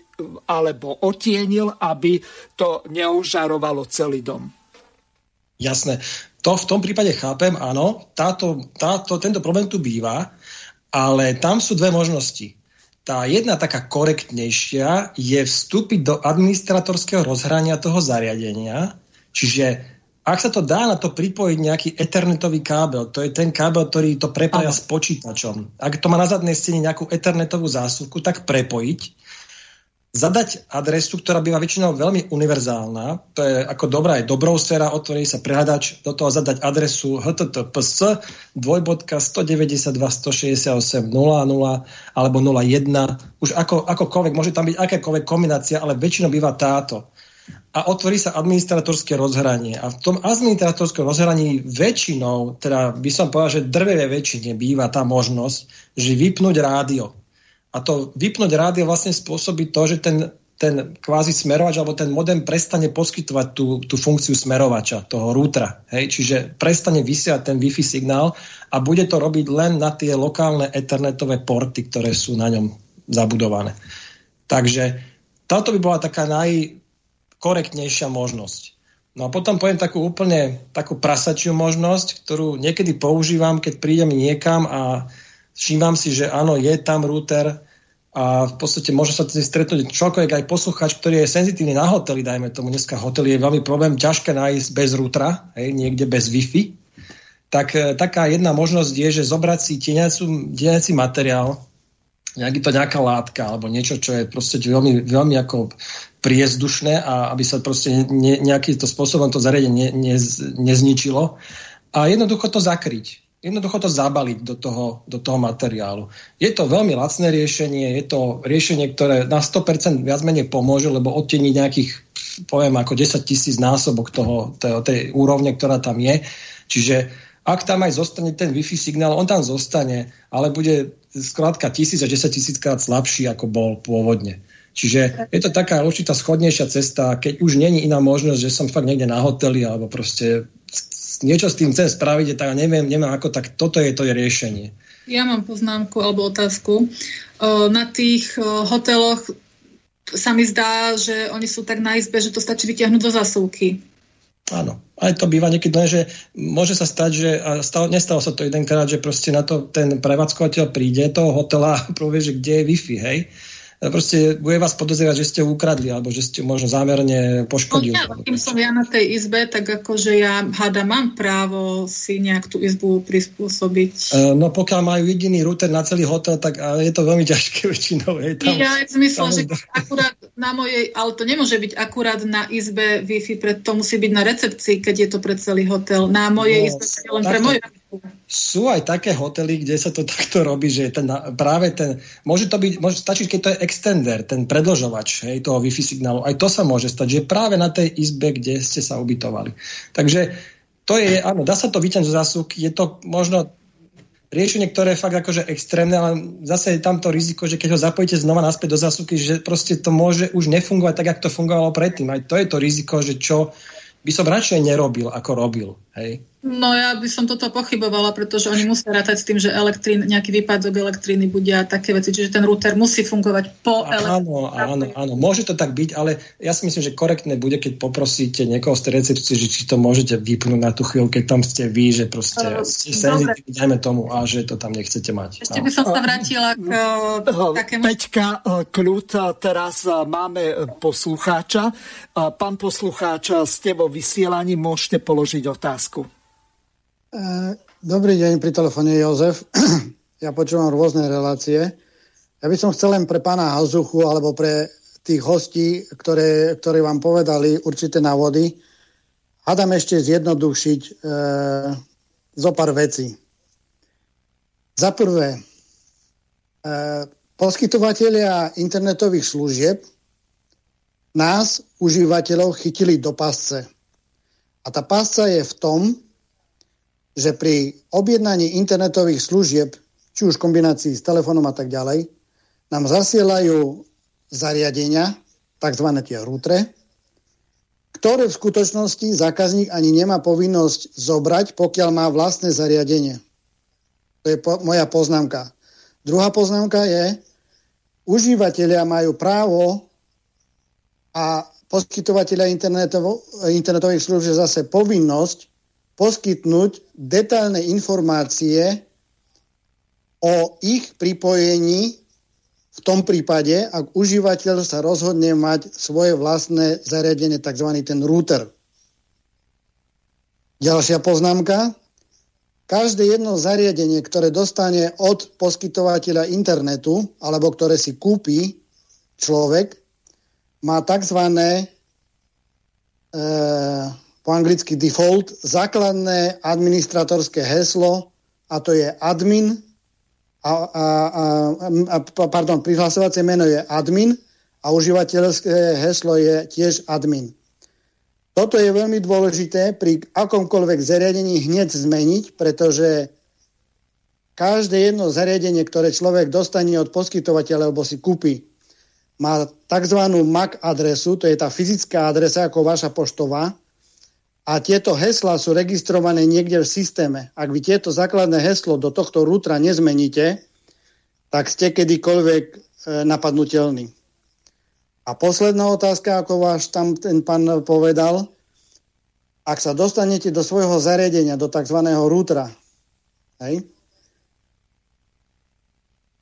alebo otienil, aby to neožarovalo celý dom. Jasné. To v tom prípade chápem, áno. Táto, táto, tento problém tu býva, ale tam sú dve možnosti. Tá jedna taká korektnejšia je vstúpiť do administratorského rozhrania toho zariadenia, čiže ak sa to dá na to pripojiť nejaký ethernetový kábel, to je ten kábel, ktorý to prepája Aha. s počítačom. Ak to má na zadnej stene nejakú ethernetovú zásuvku, tak prepojiť, zadať adresu, ktorá býva väčšinou veľmi univerzálna, to je ako dobrá je dobrou sféra, otvorí sa prehľadač, do toho zadať adresu https dvojbodka 192.168.00 alebo 01, už ako, akokoľvek, môže tam byť akákoľvek kombinácia, ale väčšinou býva táto a otvorí sa administratorské rozhranie. A v tom administratorskom rozhraní väčšinou, teda by som povedal, že drveve väčšine býva tá možnosť, že vypnúť rádio. A to vypnúť rádio vlastne spôsobí to, že ten, ten kvázi smerovač alebo ten modem prestane poskytovať tú, tú funkciu smerovača, toho rútra. Hej? Čiže prestane vysiať ten Wi-Fi signál a bude to robiť len na tie lokálne ethernetové porty, ktoré sú na ňom zabudované. Takže táto by bola taká naj, korektnejšia možnosť. No a potom poviem takú úplne takú prasačiu možnosť, ktorú niekedy používam, keď prídem niekam a všímam si, že áno, je tam router a v podstate môže sa stretnúť človek, aj posluchač, ktorý je senzitívny na hoteli, dajme tomu, dneska hotely je veľmi problém, ťažké nájsť bez routera, hej, niekde bez Wi-Fi. Tak e, taká jedna možnosť je, že zobrať si tieňací materiál, nejaký to nejaká látka alebo niečo, čo je proste veľmi, veľmi ako priezdušné a aby sa proste ne, nejakým to spôsobom to zariadenie ne, ne, nezničilo a jednoducho to zakryť. Jednoducho to zabaliť do toho, do toho materiálu. Je to veľmi lacné riešenie, je to riešenie, ktoré na 100% viac menej pomôže, lebo odtení nejakých, poviem, ako 10 tisíc násobok toho, tej, tej úrovne, ktorá tam je. Čiže ak tam aj zostane ten Wi-Fi signál, on tam zostane, ale bude skrátka tisíc a 10 tisíc krát slabší, ako bol pôvodne. Čiže je to taká určitá schodnejšia cesta, keď už není iná možnosť, že som fakt niekde na hoteli alebo proste niečo s tým chcem spraviť, tak neviem, neviem ako, tak toto je to je riešenie. Ja mám poznámku alebo otázku. Na tých hoteloch sa mi zdá, že oni sú tak na izbe, že to stačí vytiahnuť do zasúky. Áno, aj to býva niekedy, že môže sa stať, že a stalo, nestalo sa to jedenkrát, že proste na to ten prevádzkovateľ príde toho hotela a povie, že kde je Wi-Fi, hej proste bude vás podozrievať, že ste ju ukradli, alebo že ste možno zámerne poškodili. No, ja, kým som ja na tej izbe, tak akože ja hada mám právo si nejak tú izbu prispôsobiť. Uh, no pokiaľ majú jediný router na celý hotel, tak je to veľmi ťažké väčšinou. Hej, tam, ja v zmysle, že akurát na mojej, ale to nemôže byť akurát na izbe Wi-Fi, to musí byť na recepcii, keď je to pre celý hotel. Na mojej no, izbe je len pre moju sú aj také hotely, kde sa to takto robí, že ten, práve ten, môže to byť, môže stačiť, keď to je extender, ten predlžovač hej, toho Wi-Fi signálu, aj to sa môže stať, že práve na tej izbe, kde ste sa ubytovali. Takže to je, áno, dá sa to vyťať zo zásuvky, je to možno riešenie, ktoré je fakt akože extrémne, ale zase je tam to riziko, že keď ho zapojíte znova naspäť do zásuvky, že proste to môže už nefungovať tak, ako to fungovalo predtým. Aj to je to riziko, že čo by som radšej nerobil, ako robil. Hej? No ja by som toto pochybovala, pretože oni musia rátať s tým, že elektrín, nejaký výpadok elektriny bude a také veci, čiže ten router musí fungovať po Áno, áno, áno, môže to tak byť, ale ja si myslím, že korektné bude, keď poprosíte niekoho z tej recepcie, že či to môžete vypnúť na tú chvíľu, keď tam ste vy, že proste uh, ste senzitívni, dajme tomu, a že to tam nechcete mať. Ešte by som sa vrátila k uh, takému... Peťka, kľud, teraz máme poslucháča. Pán poslucháč, ste vo vysielaní, môžete položiť otázku. Eh, dobrý deň, pri telefóne Jozef. Ja počúvam rôzne relácie. Ja by som chcel len pre pána Hazuchu alebo pre tých hostí, ktoré, ktoré vám povedali určité návody, hádam ešte zjednodušiť e, zo pár vecí. Za prvé, e, poskytovateľia internetových služieb nás, užívateľov, chytili do pasce. A tá pasca je v tom, že pri objednaní internetových služieb, či už v kombinácii s telefónom a tak ďalej, nám zasielajú zariadenia, tzv. tie rútre, ktoré v skutočnosti zákazník ani nemá povinnosť zobrať, pokiaľ má vlastné zariadenie. To je po, moja poznámka. Druhá poznámka je, užívateľia majú právo a poskytovateľia internetových služieb zase povinnosť poskytnúť detailné informácie o ich pripojení v tom prípade, ak užívateľ sa rozhodne mať svoje vlastné zariadenie, tzv. ten router. Ďalšia poznámka. Každé jedno zariadenie, ktoré dostane od poskytovateľa internetu, alebo ktoré si kúpi človek, má tzv. E, po anglicky default, základné administratorské heslo a to je admin a, a, a, a pardon, prihlasovacie meno je admin a užívateľské heslo je tiež admin. Toto je veľmi dôležité pri akomkoľvek zariadení hneď zmeniť, pretože každé jedno zariadenie, ktoré človek dostane od poskytovateľa alebo si kúpi, má tzv. MAC adresu, to je tá fyzická adresa ako vaša poštová, a tieto hesla sú registrované niekde v systéme. Ak vy tieto základné heslo do tohto rútra nezmeníte, tak ste kedykoľvek e, napadnutelní. A posledná otázka, ako váš tam ten pán povedal, ak sa dostanete do svojho zariadenia, do tzv. rútra, hej,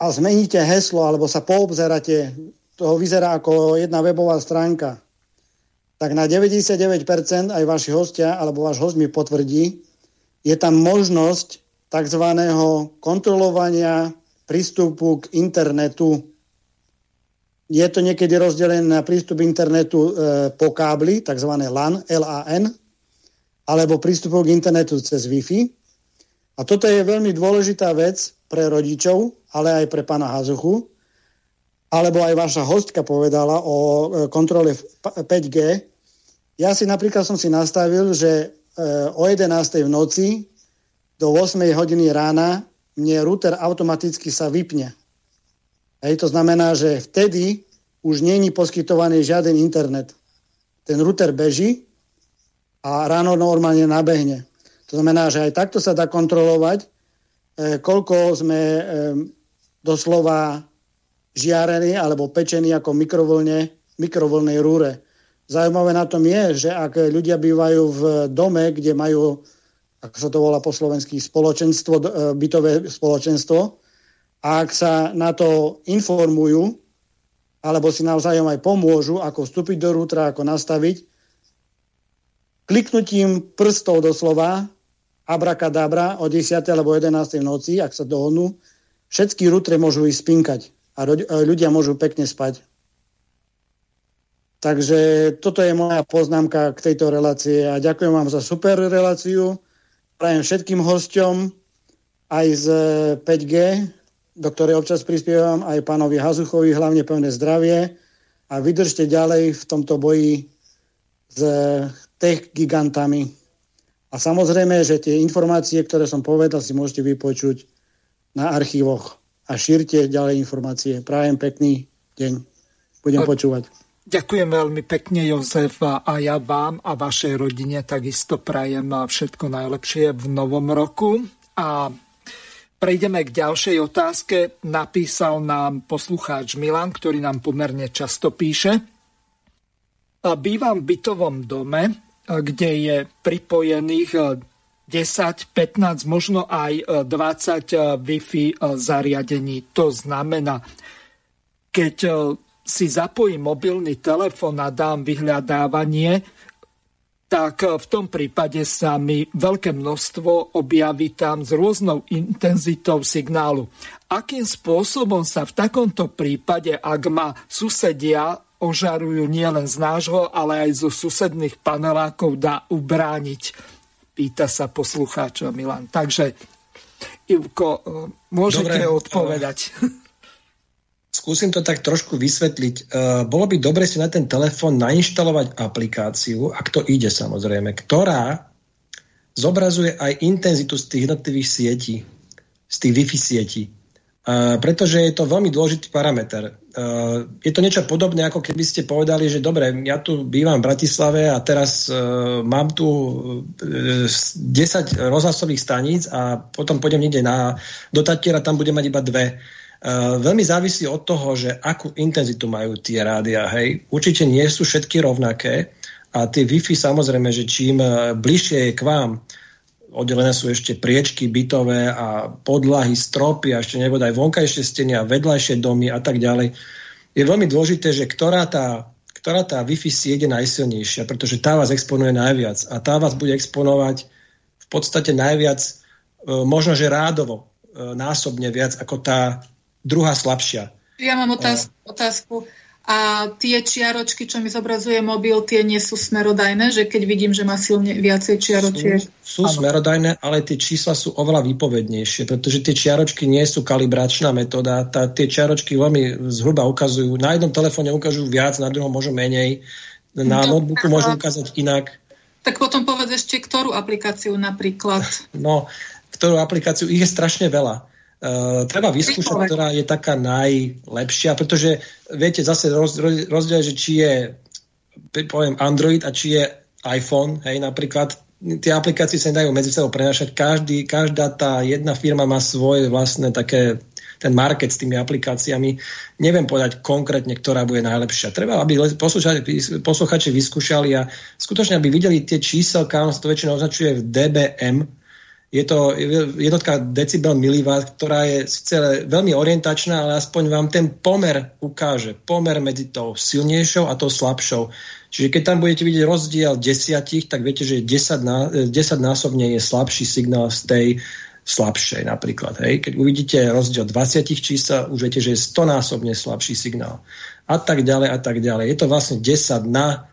a zmeníte heslo, alebo sa poobzeráte, toho vyzerá ako jedna webová stránka, tak na 99% aj vaši hostia, alebo váš host mi potvrdí, je tam možnosť tzv. kontrolovania prístupu k internetu. Je to niekedy rozdelené na prístup internetu e, po kábli, tzv. LAN, LAN, alebo prístupu k internetu cez Wi-Fi. A toto je veľmi dôležitá vec pre rodičov, ale aj pre pána Hazuchu, alebo aj vaša hostka povedala o e, kontrole 5G, ja si napríklad som si nastavil, že e, o 11. v noci do 8. hodiny rána mne router automaticky sa vypne. Hej, to znamená, že vtedy už není poskytovaný žiaden internet. Ten router beží a ráno normálne nabehne. To znamená, že aj takto sa dá kontrolovať, e, koľko sme doslova žiarení alebo pečení ako mikrovlne, mikrovlnej rúre. Zaujímavé na tom je, že ak ľudia bývajú v dome, kde majú, ako sa to volá po slovensky, spoločenstvo, e, bytové spoločenstvo, a ak sa na to informujú, alebo si navzájom aj pomôžu, ako vstúpiť do rútra, ako nastaviť, kliknutím prstov doslova, abrakadabra o 10. alebo 11. v noci, ak sa dohodnú, všetky rútre môžu ísť spinkať a ľudia môžu pekne spať. Takže toto je moja poznámka k tejto relácie a ďakujem vám za super reláciu. Prajem všetkým hosťom aj z 5G, do ktorej občas prispievam, aj pánovi Hazuchovi, hlavne pevné zdravie a vydržte ďalej v tomto boji s tech gigantami. A samozrejme, že tie informácie, ktoré som povedal, si môžete vypočuť na archívoch a šírte ďalej informácie. Prajem pekný deň. Budem počúvať. Ďakujem veľmi pekne, Jozef, a ja vám a vašej rodine takisto prajem všetko najlepšie v novom roku. A prejdeme k ďalšej otázke. Napísal nám poslucháč Milan, ktorý nám pomerne často píše. Bývam v bytovom dome, kde je pripojených 10, 15, možno aj 20 Wi-Fi zariadení. To znamená, keď si zapojím mobilný telefón a dám vyhľadávanie, tak v tom prípade sa mi veľké množstvo objaví tam s rôznou intenzitou signálu. Akým spôsobom sa v takomto prípade, ak ma susedia ožarujú nielen z nášho, ale aj zo susedných panelákov, dá ubrániť? Pýta sa poslucháča Milan. Takže, Ivko, môžete Dobre, odpovedať. Skúsim to tak trošku vysvetliť. Uh, bolo by dobre si na ten telefón nainštalovať aplikáciu, ak to ide samozrejme, ktorá zobrazuje aj intenzitu z tých jednotlivých sietí, z tých Wi-Fi sietí. Pretože je to veľmi dôležitý parameter. Je to niečo podobné, ako keby ste povedali, že dobre, ja tu bývam v Bratislave a teraz uh, mám tu uh, 10 rozhlasových staníc a potom pôjdem niekde na, do Tatiera, tam budem mať iba dve Eh, veľmi závisí od toho, že akú intenzitu majú tie rádia. Hej. Určite nie sú všetky rovnaké a tie Wi-Fi samozrejme, že čím bližšie je k vám, oddelené sú ešte priečky bytové a podlahy, stropy a ešte nebodaj vonkajšie steny a vedľajšie domy a tak ďalej. Je veľmi dôležité, že ktorá tá, ktorá tá Wi-Fi sieť je najsilnejšia, pretože tá vás exponuje najviac a tá vás bude exponovať v podstate najviac, eh, možno že rádovo, násobne viac ako tá druhá slabšia. Ja mám otázku. otázku. A tie čiaročky, čo mi zobrazuje mobil, tie nie sú smerodajné, že keď vidím, že má silne viacej čiaročiek? Sú, sú smerodajné, ale tie čísla sú oveľa výpovednejšie, pretože tie čiaročky nie sú kalibračná metóda. Tá, tie čiaročky veľmi zhruba ukazujú. Na jednom telefóne ukážu viac, na druhom možno menej. Na no, notebooku môžu ukázať inak. Tak potom povedz ešte, ktorú aplikáciu napríklad. No, ktorú aplikáciu? Ich je strašne veľa. Uh, treba vyskúšať, ktorá je taká najlepšia, pretože viete zase roz, roz, rozdiel, že či je poviem Android a či je iPhone, hej, napríklad tie aplikácie sa dajú medzi sebou prenašať. Každý, každá tá jedna firma má svoje vlastné také ten market s tými aplikáciami. Neviem povedať konkrétne, ktorá bude najlepšia. Treba, aby posluchači vyskúšali a skutočne, aby videli tie číselka, on sa to väčšinou označuje v DBM, je to jednotka decibel miliwatt, ktorá je síce veľmi orientačná, ale aspoň vám ten pomer ukáže. Pomer medzi tou silnejšou a tou slabšou. Čiže keď tam budete vidieť rozdiel desiatich, tak viete, že 10, ná, 10 násobne je slabší signál z tej slabšej napríklad. Hej. Keď uvidíte rozdiel 20 čísel, už viete, že je 100 násobne slabší signál. A tak ďalej, a tak ďalej. Je to vlastne 10 na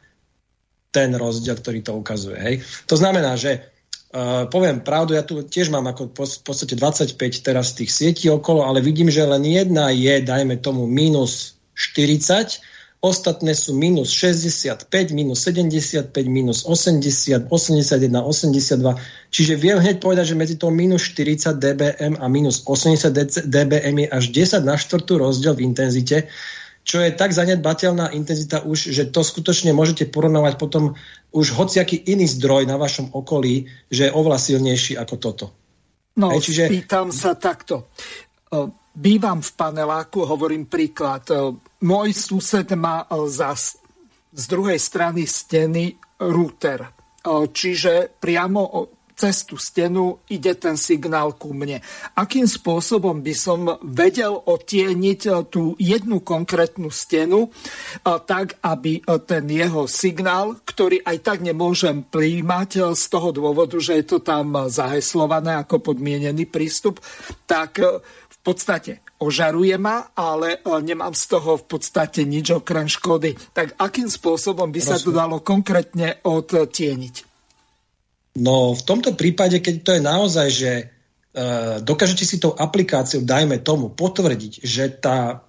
ten rozdiel, ktorý to ukazuje. Hej. To znamená, že Uh, poviem pravdu, ja tu tiež mám ako v podstate 25 teraz tých sietí okolo, ale vidím, že len jedna je, dajme tomu, minus 40, ostatné sú minus 65, minus 75, minus 80, 81, 82. Čiže viem hneď povedať, že medzi tou minus 40 dBm a minus 80 dBm je až 10 na štvrtú rozdiel v intenzite čo je tak zanedbateľná intenzita už, že to skutočne môžete porovnávať potom už hociaký iný zdroj na vašom okolí, že je oveľa silnejší ako toto. No, Hej, čiže... pýtam sa takto. Bývam v paneláku, hovorím príklad. Môj sused má za z druhej strany steny router. Čiže priamo cez tú stenu ide ten signál ku mne. Akým spôsobom by som vedel otieniť eh, tú jednu konkrétnu stenu, eh, tak aby eh, ten jeho signál, ktorý aj tak nemôžem príjmať z toho dôvodu, že je to tam zaheslované ako podmienený prístup, tak v podstate ožaruje ma, ale nemám z toho v podstate nič okrem škody. Tak akým spôsobom by sa to dalo konkrétne odtieniť? No v tomto prípade, keď to je naozaj, že uh, dokážete si tou aplikáciou, dajme tomu, potvrdiť, že tá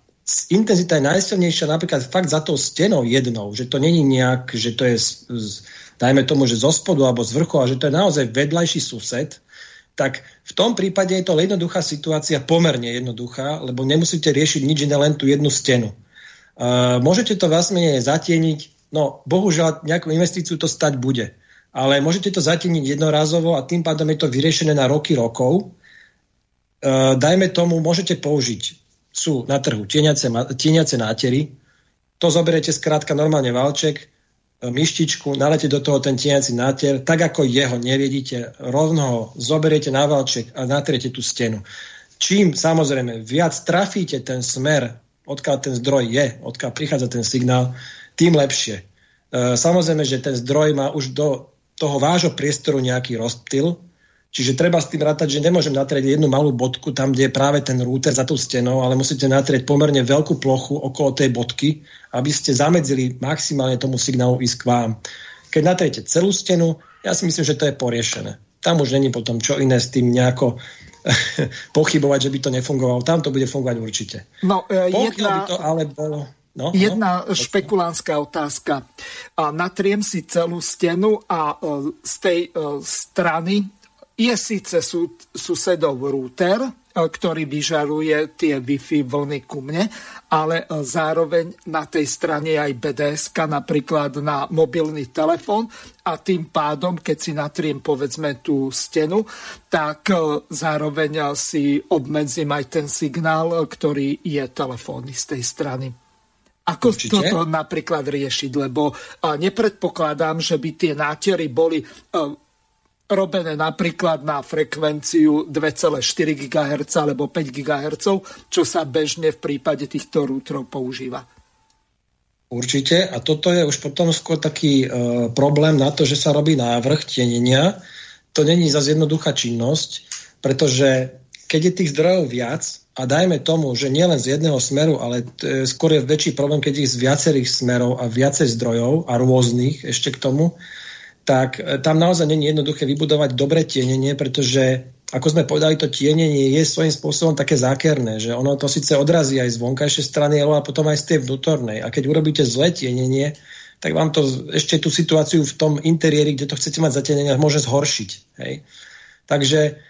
intenzita je najsilnejšia napríklad fakt za tou stenou jednou, že to není nejak, že to je, dajme tomu, že zo spodu alebo z vrchu, a že to je naozaj vedľajší sused, tak v tom prípade je to jednoduchá situácia, pomerne jednoduchá, lebo nemusíte riešiť nič iné, len tú jednu stenu. Uh, môžete to vlastne zatieniť, no bohužiaľ nejakú investíciu to stať bude ale môžete to zatieniť jednorázovo a tým pádom je to vyriešené na roky rokov. E, dajme tomu, môžete použiť, sú na trhu tieniace, tieniace nátery, to zoberiete skrátka normálne valček, e, myštičku, nalete do toho ten tieniaci náter, tak ako jeho neviedite, rovno ho zoberiete na valček a natriete tú stenu. Čím samozrejme viac trafíte ten smer, odkiaľ ten zdroj je, odkiaľ prichádza ten signál, tým lepšie. E, samozrejme, že ten zdroj má už do toho vášho priestoru nejaký rozptyl, Čiže treba s tým rátať, že nemôžem natrieť jednu malú bodku tam, kde je práve ten router za tou stenou, ale musíte natrieť pomerne veľkú plochu okolo tej bodky, aby ste zamedzili maximálne tomu signálu ísť k vám. Keď natriete celú stenu, ja si myslím, že to je poriešené. Tam už není potom čo iné s tým nejako pochybovať, že by to nefungovalo. Tam to bude fungovať určite. No, e, jedna... by to ale bolo No, Jedna no, špekulánska otázka. Natriem si celú stenu a e, z tej e, strany je síce susedov router, e, ktorý vyžaruje tie Wi-Fi vlny ku mne, ale zároveň na tej strane aj BDS, napríklad na mobilný telefón a tým pádom, keď si natriem povedzme tú stenu, tak zároveň si obmedzím aj ten signál, ktorý je telefónny z tej strany. Ako Určite? toto napríklad riešiť? Lebo nepredpokladám, že by tie nátery boli robené napríklad na frekvenciu 2,4 GHz alebo 5 GHz, čo sa bežne v prípade týchto rútrov používa. Určite. A toto je už potom skôr taký e, problém na to, že sa robí návrh tienenia. To není zase jednoduchá činnosť, pretože keď je tých zdrojov viac, a dajme tomu, že nielen z jedného smeru, ale t- skôr je väčší problém, keď ich z viacerých smerov a viacej zdrojov a rôznych ešte k tomu, tak e, tam naozaj je jednoduché vybudovať dobré tienenie, pretože ako sme povedali, to tienenie je svojím spôsobom také zákerné, že ono to síce odrazí aj z vonkajšej strany, ale a potom aj z tej vnútornej. A keď urobíte zlé tienenie, tak vám to ešte tú situáciu v tom interiéri, kde to chcete mať zatienenie, môže zhoršiť. Hej? Takže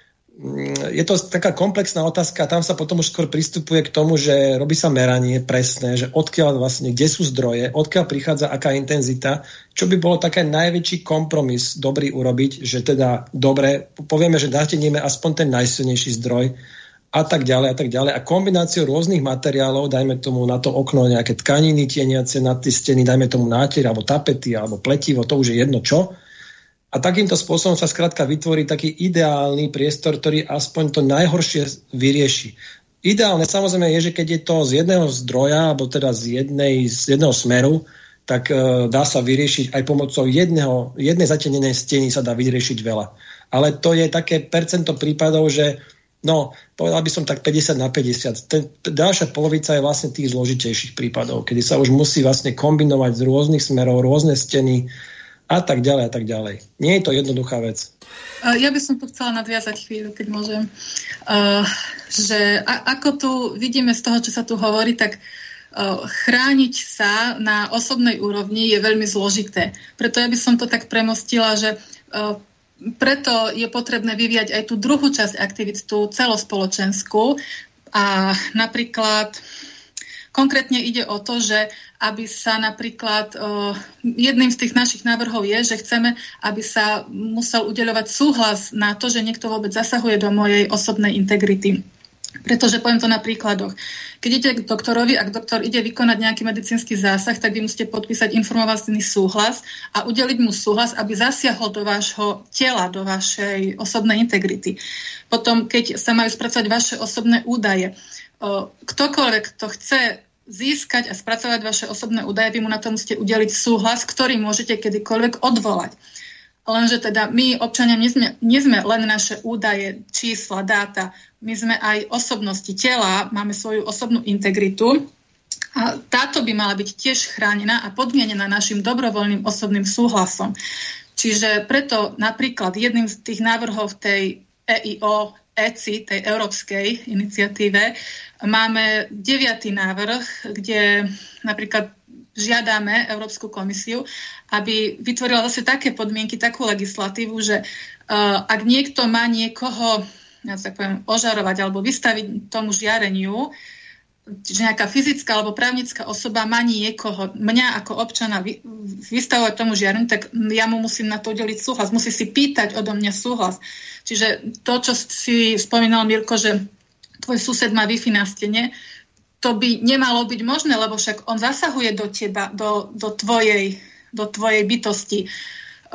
je to taká komplexná otázka tam sa potom už skôr pristupuje k tomu, že robí sa meranie presné, že odkiaľ vlastne, kde sú zdroje, odkiaľ prichádza aká intenzita, čo by bolo také najväčší kompromis dobrý urobiť, že teda dobre, povieme, že nieme aspoň ten najsilnejší zdroj a tak ďalej a tak ďalej. A kombináciou rôznych materiálov, dajme tomu na to okno nejaké tkaniny tieniace na tie steny, dajme tomu nátier alebo tapety alebo pletivo, to už je jedno čo, a takýmto spôsobom sa skrátka vytvorí taký ideálny priestor, ktorý aspoň to najhoršie vyrieši. Ideálne samozrejme je, že keď je to z jedného zdroja, alebo teda z, jednej, z jedného smeru, tak e, dá sa vyriešiť aj pomocou jedného, jednej zatenenej steny sa dá vyriešiť veľa. Ale to je také percento prípadov, že no, povedal by som tak 50 na 50. Ten, ďalšia polovica je vlastne tých zložitejších prípadov, kedy sa už musí vlastne kombinovať z rôznych smerov, rôzne steny, a tak ďalej a tak ďalej. Nie je to jednoduchá vec. Ja by som tu chcela nadviazať chvíľu, keď môžem. Uh, že a, ako tu vidíme z toho, čo sa tu hovorí, tak uh, chrániť sa na osobnej úrovni je veľmi zložité. Preto ja by som to tak premostila, že preto je potrebné vyvíjať aj tú druhú časť aktivít, tú celospoločenskú. A napríklad Konkrétne ide o to, že aby sa napríklad, jedným z tých našich návrhov je, že chceme, aby sa musel udeľovať súhlas na to, že niekto vôbec zasahuje do mojej osobnej integrity. Pretože poviem to na príkladoch. Keď idete k doktorovi, ak doktor ide vykonať nejaký medicínsky zásah, tak vy musíte podpísať informovaný súhlas a udeliť mu súhlas, aby zasiahol do vášho tela, do vašej osobnej integrity. Potom, keď sa majú spracovať vaše osobné údaje, ktokoľvek, kto chce získať a spracovať vaše osobné údaje, vy mu na to musíte udeliť súhlas, ktorý môžete kedykoľvek odvolať. Lenže teda my, občania, nie sme, nie sme len naše údaje, čísla, dáta, my sme aj osobnosti tela, máme svoju osobnú integritu a táto by mala byť tiež chránená a podmienená našim dobrovoľným osobným súhlasom. Čiže preto napríklad jedným z tých návrhov tej EIO, ECI, tej európskej iniciatíve, máme deviatý návrh, kde napríklad žiadame Európsku komisiu, aby vytvorila zase také podmienky, takú legislatívu, že uh, ak niekto má niekoho ja tak poviem, ožarovať alebo vystaviť tomu žiareniu, že nejaká fyzická alebo právnická osoba má niekoho, mňa ako občana vy, vystavovať tomu žiareniu, tak ja mu musím na to udeliť súhlas. Musí si pýtať odo mňa súhlas. Čiže to, čo si spomínal Mirko, že tvoj sused má Wi-Fi na stene, to by nemalo byť možné, lebo však on zasahuje do teba, do, do, tvojej, do tvojej bytosti, e,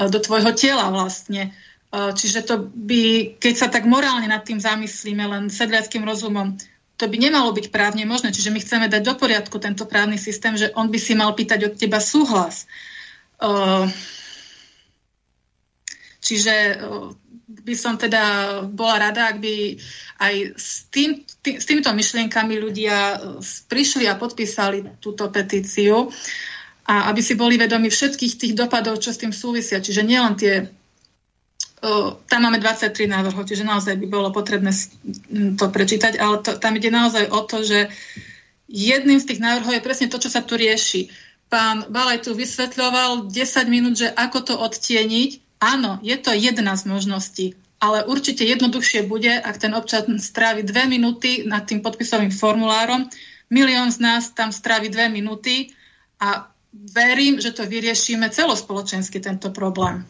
do tvojho tela vlastne. E, čiže to by, keď sa tak morálne nad tým zamyslíme len sedliackým rozumom, to by nemalo byť právne možné. Čiže my chceme dať do poriadku tento právny systém, že on by si mal pýtať od teba súhlas. Čiže by som teda bola rada, ak by aj s, tým, tý, s týmito myšlienkami ľudia prišli a podpísali túto petíciu a aby si boli vedomi všetkých tých dopadov, čo s tým súvisia. Čiže nielen tie tam máme 23 návrhov, čiže naozaj by bolo potrebné to prečítať, ale to, tam ide naozaj o to, že jedným z tých návrhov je presne to, čo sa tu rieši. Pán Balaj tu vysvetľoval 10 minút, že ako to odtieniť Áno, je to jedna z možností, ale určite jednoduchšie bude, ak ten občan strávi dve minúty nad tým podpisovým formulárom. Milión z nás tam strávi dve minúty a verím, že to vyriešime celospoločensky tento problém.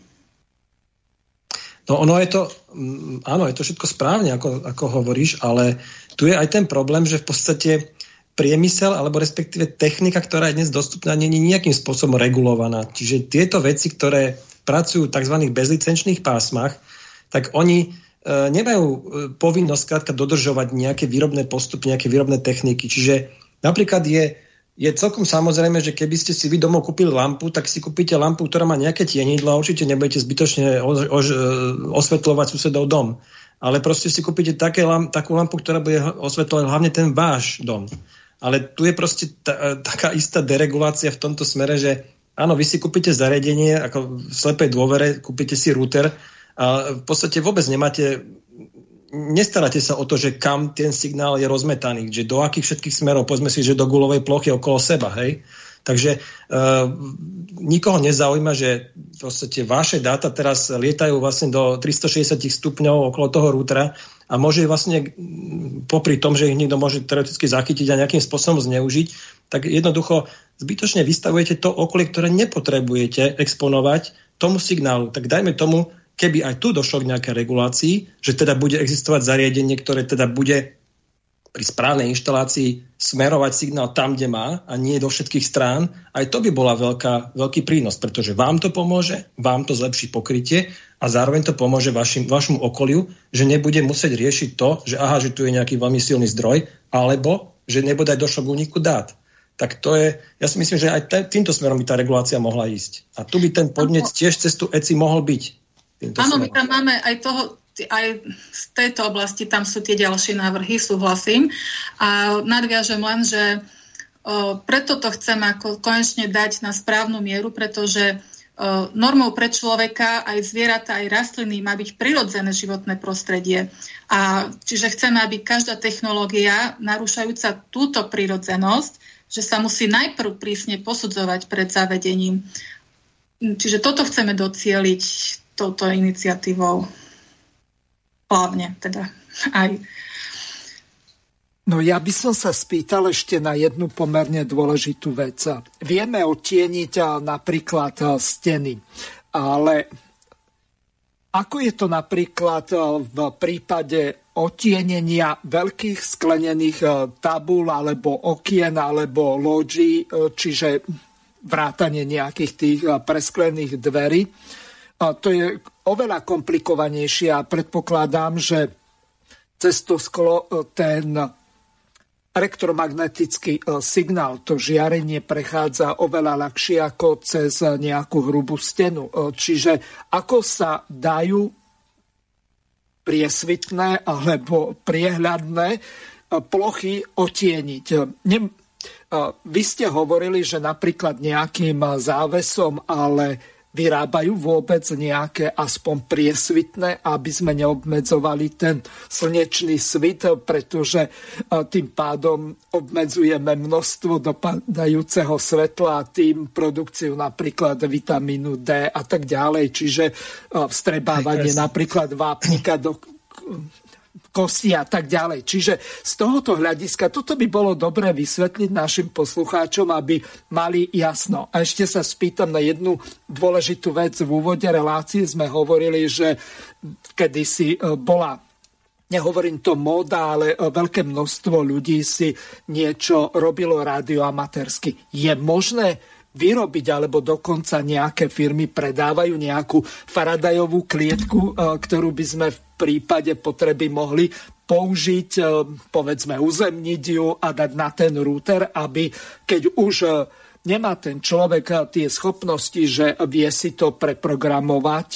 No ono je to, mm, áno, je to všetko správne, ako, ako hovoríš, ale tu je aj ten problém, že v podstate priemysel, alebo respektíve technika, ktorá je dnes dostupná, nie je nejakým spôsobom regulovaná. Čiže tieto veci, ktoré pracujú v tzv. bezlicenčných pásmach, tak oni e, nemajú e, povinnosť skrátka dodržovať nejaké výrobné postupy, nejaké výrobné techniky. Čiže napríklad je, je celkom samozrejme, že keby ste si vy domov kúpili lampu, tak si kúpite lampu, ktorá má nejaké tienidlo a určite nebudete zbytočne ož, ož, e, osvetľovať susedov dom. Ale proste si kúpite také, takú lampu, ktorá bude osvetľovať hlavne ten váš dom. Ale tu je proste ta, taká istá deregulácia v tomto smere, že Áno, vy si kúpite zariadenie, ako v slepej dôvere, kúpite si router a v podstate vôbec nemáte, nestaráte sa o to, že kam ten signál je rozmetaný, že do akých všetkých smerov, povedzme si, že do gulovej plochy okolo seba, hej. Takže uh, nikoho nezaujíma, že v podstate vaše dáta teraz lietajú vlastne do 360 stupňov okolo toho rútra a môže vlastne popri tom, že ich niekto môže teoreticky zachytiť a nejakým spôsobom zneužiť, tak jednoducho zbytočne vystavujete to okolie, ktoré nepotrebujete exponovať tomu signálu. Tak dajme tomu, keby aj tu došlo k nejakej regulácii, že teda bude existovať zariadenie, ktoré teda bude pri správnej inštalácii smerovať signál tam, kde má a nie do všetkých strán, aj to by bola veľká, veľký prínos, pretože vám to pomôže, vám to zlepší pokrytie a zároveň to pomôže vašim, vašmu okoliu, že nebude musieť riešiť to, že aha, že tu je nejaký veľmi silný zdroj, alebo že nebude aj došlo k úniku dát. Tak to je, ja si myslím, že aj týmto smerom by tá regulácia mohla ísť. A tu by ten podnec tiež cez tú ECI mohol byť. Áno, my tam máme aj toho, aj z tejto oblasti tam sú tie ďalšie návrhy, súhlasím. A nadviažem len, že o, preto to chcem ako konečne dať na správnu mieru, pretože o, normou pre človeka, aj zvieratá, aj rastliny má byť prirodzené životné prostredie. A čiže chceme, aby každá technológia narúšajúca túto prirodzenosť, že sa musí najprv prísne posudzovať pred zavedením. Čiže toto chceme docieliť touto iniciatívou hlavne teda aj. No ja by som sa spýtal ešte na jednu pomerne dôležitú vec. Vieme odtieniť napríklad steny, ale Ako je to napríklad v prípade otienenia veľkých sklenených tabul alebo okien alebo loďí, čiže vrátanie nejakých tých presklených dverí. To je oveľa komplikovanejšie a predpokladám, že cez to sklo ten elektromagnetický e, signál, to žiarenie prechádza oveľa ľahšie ako cez nejakú hrubú stenu. E, čiže ako sa dajú priesvitné alebo priehľadné e, plochy otieniť. Vy ste hovorili, že napríklad nejakým závesom, ale vyrábajú vôbec nejaké aspoň priesvitné, aby sme neobmedzovali ten slnečný svit, pretože e, tým pádom obmedzujeme množstvo dopadajúceho svetla a tým produkciu napríklad vitamínu D a tak ďalej. Čiže e, vstrebávanie napríklad vápnika do kosti a tak ďalej. Čiže z tohoto hľadiska toto by bolo dobré vysvetliť našim poslucháčom, aby mali jasno. A ešte sa spýtam na jednu dôležitú vec. V úvode relácie sme hovorili, že kedysi e, bola nehovorím to móda, ale e, veľké množstvo ľudí si niečo robilo radioamatérsky. Je možné vyrobiť, alebo dokonca nejaké firmy predávajú nejakú Faradajovú klietku, e, ktorú by sme v prípade potreby mohli použiť, e, povedzme uzemniť ju a dať na ten router, aby keď už e, nemá ten človek tie schopnosti, že vie si to preprogramovať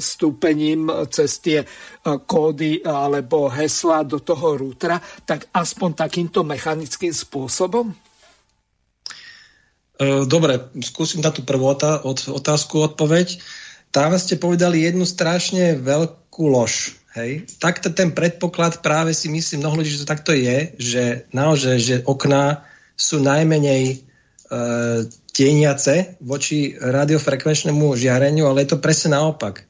vstúpením cez tie kódy alebo hesla do toho routera, tak aspoň takýmto mechanickým spôsobom? E, dobre, skúsim na tú prvú otázku odpoveď. Tam ste povedali jednu strašne veľkú lož. Hej. Takto ten predpoklad práve si myslím, mnoho ľudí, že to takto je, že naozaj, že okná sú najmenej e, tieniace voči radiofrekvenčnému žiareniu, ale je to presne naopak.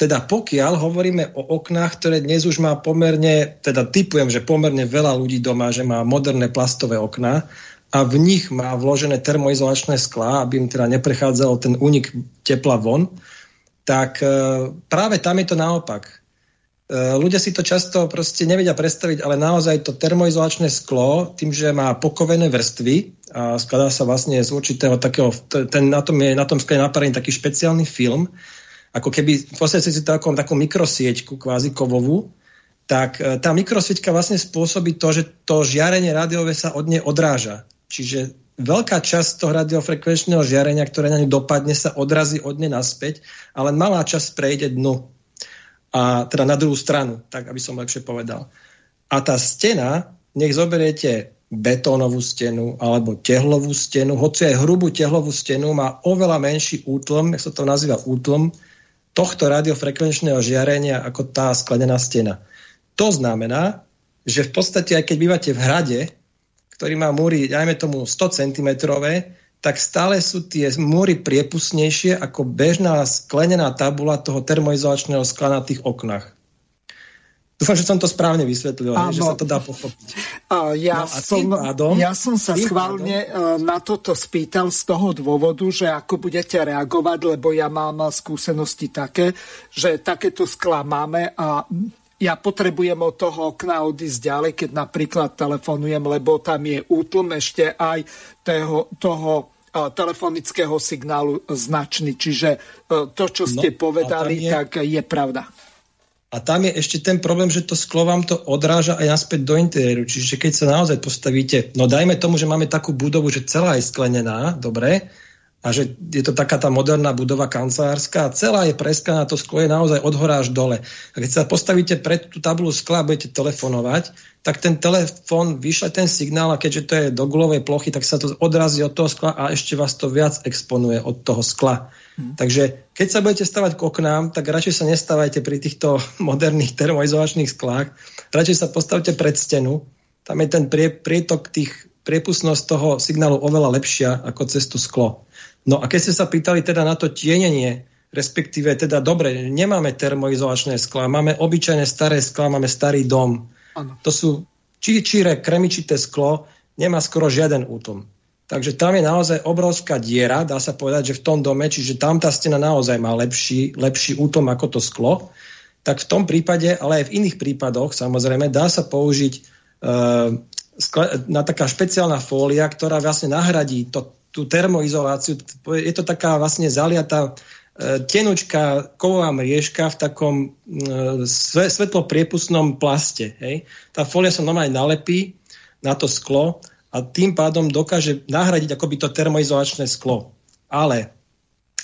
Teda pokiaľ hovoríme o oknách, ktoré dnes už má pomerne, teda typujem, že pomerne veľa ľudí doma, že má moderné plastové okná, a v nich má vložené termoizolačné sklá, aby im teda neprechádzal ten únik tepla von, tak e, práve tam je to naopak. E, ľudia si to často proste nevedia predstaviť, ale naozaj to termoizolačné sklo, tým, že má pokovené vrstvy a skladá sa vlastne z určitého takého, ten, na tom je na tom skle naparený taký špeciálny film, ako keby v podstate si takom, takú mikrosieťku, kvázi kovovú, tak e, tá mikrosieťka vlastne spôsobí to, že to žiarenie rádiové sa od nej odráža. Čiže veľká časť toho radiofrekvenčného žiarenia, ktoré na ňu dopadne, sa odrazí od nej naspäť, ale malá časť prejde dnu. A teda na druhú stranu, tak aby som lepšie povedal. A tá stena, nech zoberiete betónovú stenu alebo tehlovú stenu, hoci aj hrubú tehlovú stenu má oveľa menší útlm, jak sa to nazýva útlm, tohto radiofrekvenčného žiarenia ako tá sklenená stena. To znamená, že v podstate, aj keď bývate v hrade, ktorý má múry, dajme tomu 100 cm, tak stále sú tie múry priepustnejšie ako bežná sklenená tabula toho termoizolačného skla na tých oknách. Dúfam, že som to správne vysvetlil, Áno. že sa to dá pochopiť. Ja, no som, pádom, ja som sa schválne pádom, e, na toto spýtal z toho dôvodu, že ako budete reagovať, lebo ja mám skúsenosti také, že takéto skla máme a ja potrebujem od toho okna odísť ďalej, keď napríklad telefonujem, lebo tam je útlm ešte aj toho, toho telefonického signálu značný. Čiže e, to, čo ste no, povedali, je, tak je pravda. A tam je ešte ten problém, že to sklo vám to odráža aj naspäť do interiéru. Čiže keď sa naozaj postavíte, no dajme tomu, že máme takú budovu, že celá je sklenená, dobre, a že je to taká tá moderná budova kancelárska celá je preskaná, to sklo je naozaj od hora až dole. A keď sa postavíte pred tú tabulu skla a budete telefonovať, tak ten telefón vyšle ten signál a keďže to je do gulovej plochy, tak sa to odrazí od toho skla a ešte vás to viac exponuje od toho skla. Hmm. Takže keď sa budete stavať k oknám, tak radšej sa nestávajte pri týchto moderných termoizolačných sklách, radšej sa postavte pred stenu, tam je ten prie, prietok tých priepustnosť toho signálu oveľa lepšia ako cez tú sklo. No a keď ste sa pýtali teda na to tienenie, respektíve teda dobre, nemáme termoizolačné skla, máme obyčajné staré skla, máme starý dom. Ano. To sú či, číre, kremičité sklo, nemá skoro žiaden útom. Takže tam je naozaj obrovská diera, dá sa povedať, že v tom dome, čiže tam tá stena naozaj má lepší, lepší útom ako to sklo, tak v tom prípade, ale aj v iných prípadoch, samozrejme, dá sa použiť uh, na taká špeciálna fólia, ktorá vlastne nahradí to, tú termoizoláciu. Je to taká vlastne zaliatá e, tenučká kovová mriežka v takom e, svetlo priepustnom plaste. Hej. Tá fólia sa normálne nalepí na to sklo a tým pádom dokáže nahradiť akoby to termoizolačné sklo. Ale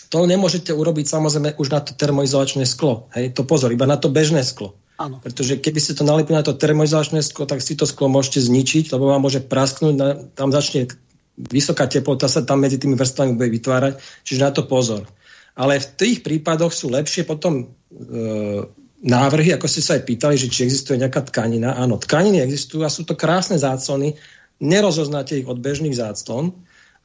to nemôžete urobiť samozrejme už na to termoizolačné sklo. Hej. To pozor, iba na to bežné sklo. Áno. Pretože keby ste to nalepili na to termoizolačné sklo, tak si to sklo môžete zničiť, lebo vám môže prasknúť, na, tam začne vysoká teplota sa tam medzi tými vrstvami bude vytvárať, čiže na to pozor. Ale v tých prípadoch sú lepšie potom e, návrhy, ako ste sa aj pýtali, že či existuje nejaká tkanina. Áno, tkaniny existujú a sú to krásne záclony, nerozoznáte ich od bežných záclon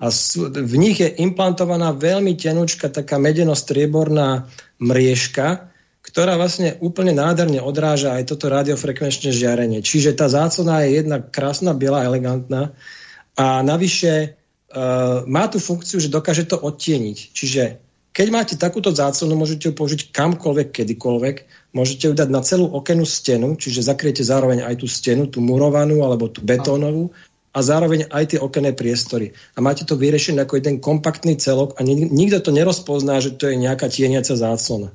a sú, v nich je implantovaná veľmi tenučka taká medeno-strieborná mriežka, ktorá vlastne úplne nádherne odráža aj toto radiofrekvenčné žiarenie. Čiže tá záclona je jedna krásna, biela, elegantná a navyše uh, má tú funkciu, že dokáže to odtieniť. Čiže keď máte takúto záclonu, môžete ju použiť kamkoľvek, kedykoľvek. Môžete ju dať na celú okenú stenu, čiže zakriete zároveň aj tú stenu, tú murovanú alebo tú betónovú a zároveň aj tie okenné priestory. A máte to vyriešené ako jeden kompaktný celok a nikto to nerozpozná, že to je nejaká tieniaca záclona.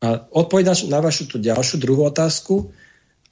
A odpoveď na vašu tú ďalšiu druhú otázku.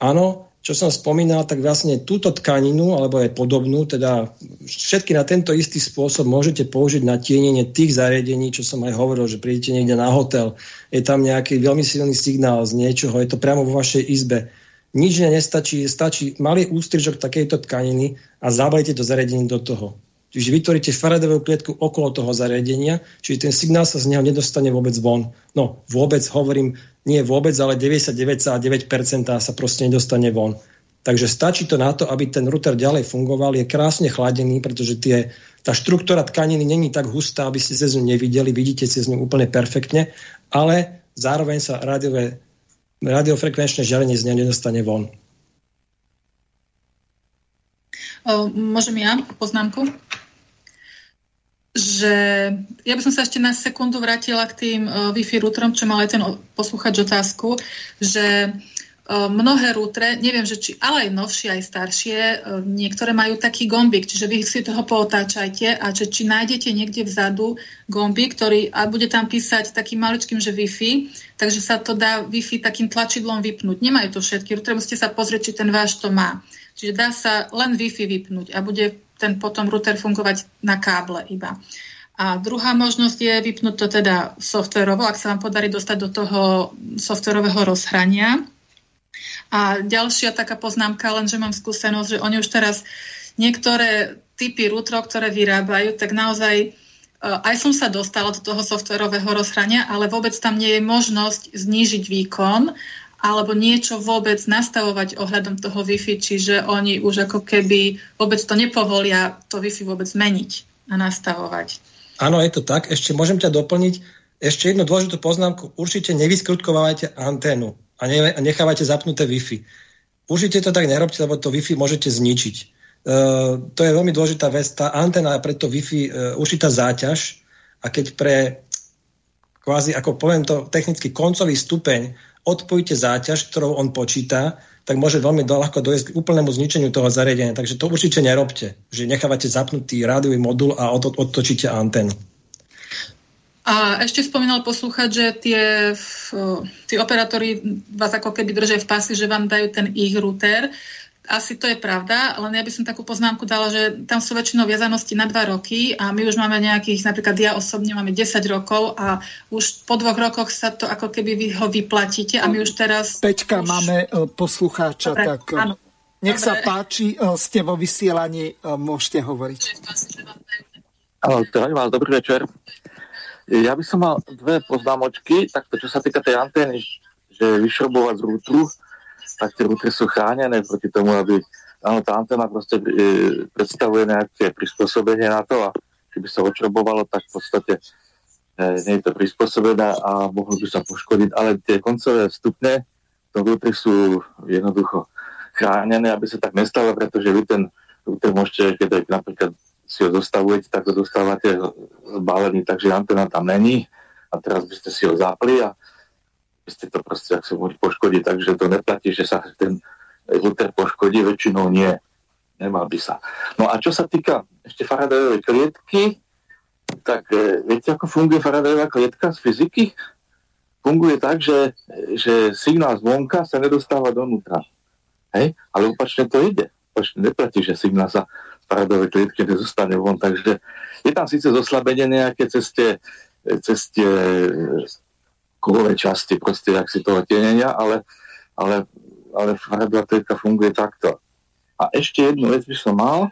Áno, čo som spomínal, tak vlastne túto tkaninu, alebo aj podobnú, teda všetky na tento istý spôsob môžete použiť na tienenie tých zariadení, čo som aj hovoril, že prídete niekde na hotel, je tam nejaký veľmi silný signál z niečoho, je to priamo vo vašej izbe. Nič nestačí, stačí malý ústrižok takejto tkaniny a zabalite to zariadenie do toho. Čiže vytvoríte faradovú klietku okolo toho zariadenia, čiže ten signál sa z neho nedostane vôbec von. No vôbec, hovorím, nie vôbec, ale 99,9% sa proste nedostane von. Takže stačí to na to, aby ten router ďalej fungoval, je krásne chladený, pretože tie, tá štruktúra tkaniny není tak hustá, aby ste cez ňu nevideli, vidíte cez ňu úplne perfektne, ale zároveň sa radiové, radiofrekvenčné žiarenie z neho nedostane von. Môžem ja poznámku? Že ja by som sa ešte na sekundu vrátila k tým uh, Wi-Fi routerom, čo mal aj ten poslúchať otázku, že uh, mnohé rútre, neviem, že či, ale aj novšie, aj staršie, uh, niektoré majú taký gombík, čiže vy si toho pootáčajte a že či nájdete niekde vzadu gombík, ktorý a bude tam písať takým maličkým, že Wi-Fi, takže sa to dá Wi-Fi takým tlačidlom vypnúť. Nemajú to všetky rútre, musíte sa pozrieť, či ten váš to má. Čiže dá sa len Wi-Fi vypnúť a bude ten potom router fungovať na káble iba. A druhá možnosť je vypnúť to teda softverovo, ak sa vám podarí dostať do toho softverového rozhrania. A ďalšia taká poznámka, len že mám skúsenosť, že oni už teraz niektoré typy routerov, ktoré vyrábajú, tak naozaj e, aj som sa dostala do toho softverového rozhrania, ale vôbec tam nie je možnosť znížiť výkon alebo niečo vôbec nastavovať ohľadom toho Wi-Fi, čiže oni už ako keby vôbec to nepovolia to Wi-Fi vôbec meniť a nastavovať. Áno, je to tak. Ešte môžem ťa doplniť. Ešte jednu dôležitú poznámku. Určite nevyskrutkovávajte anténu a nechávajte zapnuté Wi-Fi. Určite to tak nerobte, lebo to Wi-Fi môžete zničiť. Uh, to je veľmi dôležitá vec. Tá anténa je pre to Wi-Fi uh, určitá záťaž a keď pre kvázi, ako poviem to technicky, koncový stupeň odpojíte záťaž, ktorou on počíta, tak môže veľmi ľahko dojsť k úplnému zničeniu toho zariadenia. Takže to určite nerobte, že nechávate zapnutý rádiový modul a odtočíte anténu. A ešte spomínal poslúchať, že tie, tí operátori vás ako keby držia v pasi, že vám dajú ten ich router asi to je pravda, len ja by som takú poznámku dala, že tam sú väčšinou viazanosti na dva roky a my už máme nejakých, napríklad ja osobne máme 10 rokov a už po dvoch rokoch sa to ako keby vy ho vyplatíte a my už teraz... Peťka, už... máme e, poslucháča, Dobre, tak e, áno. nech Dobre. sa páči, e, ste vo vysielaní, môžete hovoriť. Ahoj, vás, dobrý večer. Ja by som mal dve poznámočky, takto čo sa týka tej antény, že vyšrobovať z rútru, tak tie ruky sú chránené proti tomu, aby áno, tá antena proste e, predstavuje nejaké prispôsobenie na to a keby sa očrobovalo, tak v podstate e, nie je to prispôsobené a mohlo by sa poškodiť, ale tie koncové stupne tom rútri sú jednoducho chránené, aby sa tak nestalo, pretože vy ten router môžete, keď napríklad si ho dostavujete, tak ho dostávate zbalený, takže antena tam není a teraz by ste si ho zapli a ste to proste, ak sa môže poškodiť, takže to neplatí, že sa ten router poškodí, väčšinou nie. Nemal by sa. No a čo sa týka ešte Faradayovej klietky, tak e, viete, ako funguje Faradayová klietka z fyziky? Funguje tak, že, že signál zvonka sa nedostáva donútra. Hej? Ale opačne to ide. Opačne neplatí, že signál sa z Faradayovej klietky nezostane von. Takže je tam síce zoslabenie nejaké ceste, ceste kovové časti, proste, jak si toho tenenia, ale, ale, ale klietka funguje takto. A ešte jednu vec by som mal,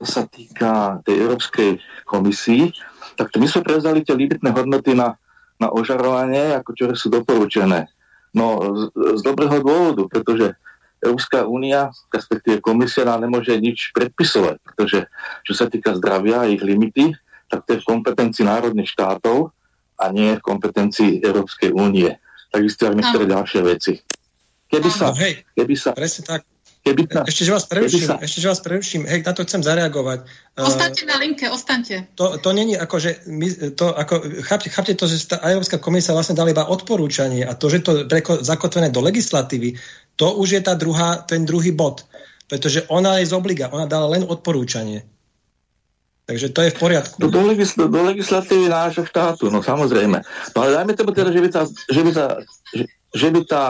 to sa týka tej Európskej komisii, tak my sme prevzali tie limitné hodnoty na, na ožarovanie, ako ktoré sú doporučené. No z, z dobrého dôvodu, pretože Európska únia, respektíve komisia nám nemôže nič predpisovať, pretože čo sa týka zdravia a ich limity, tak to je v kompetencii národných štátov a nie v kompetencii Európskej únie. Takisto aj niektoré ďalšie veci. Keby sa, keby sa, presne tak. Keby tá, ešte, že vás preruším, sa... ešte, že vás preruším, hej, na to chcem zareagovať. Ostaňte na linke, ostaňte. To, to není ako, že my, to, ako, chápte, chápte to, že tá Európska komisia vlastne dala iba odporúčanie a to, že to je zakotvené do legislatívy, to už je tá druhá, ten druhý bod. Pretože ona je z obliga, ona dala len odporúčanie. Takže to je v poriadku. Do, do, legisl- do legislatívy nášho štátu, no samozrejme. No ale dajme tomu teda, že by tá, že by tá, že, že by tá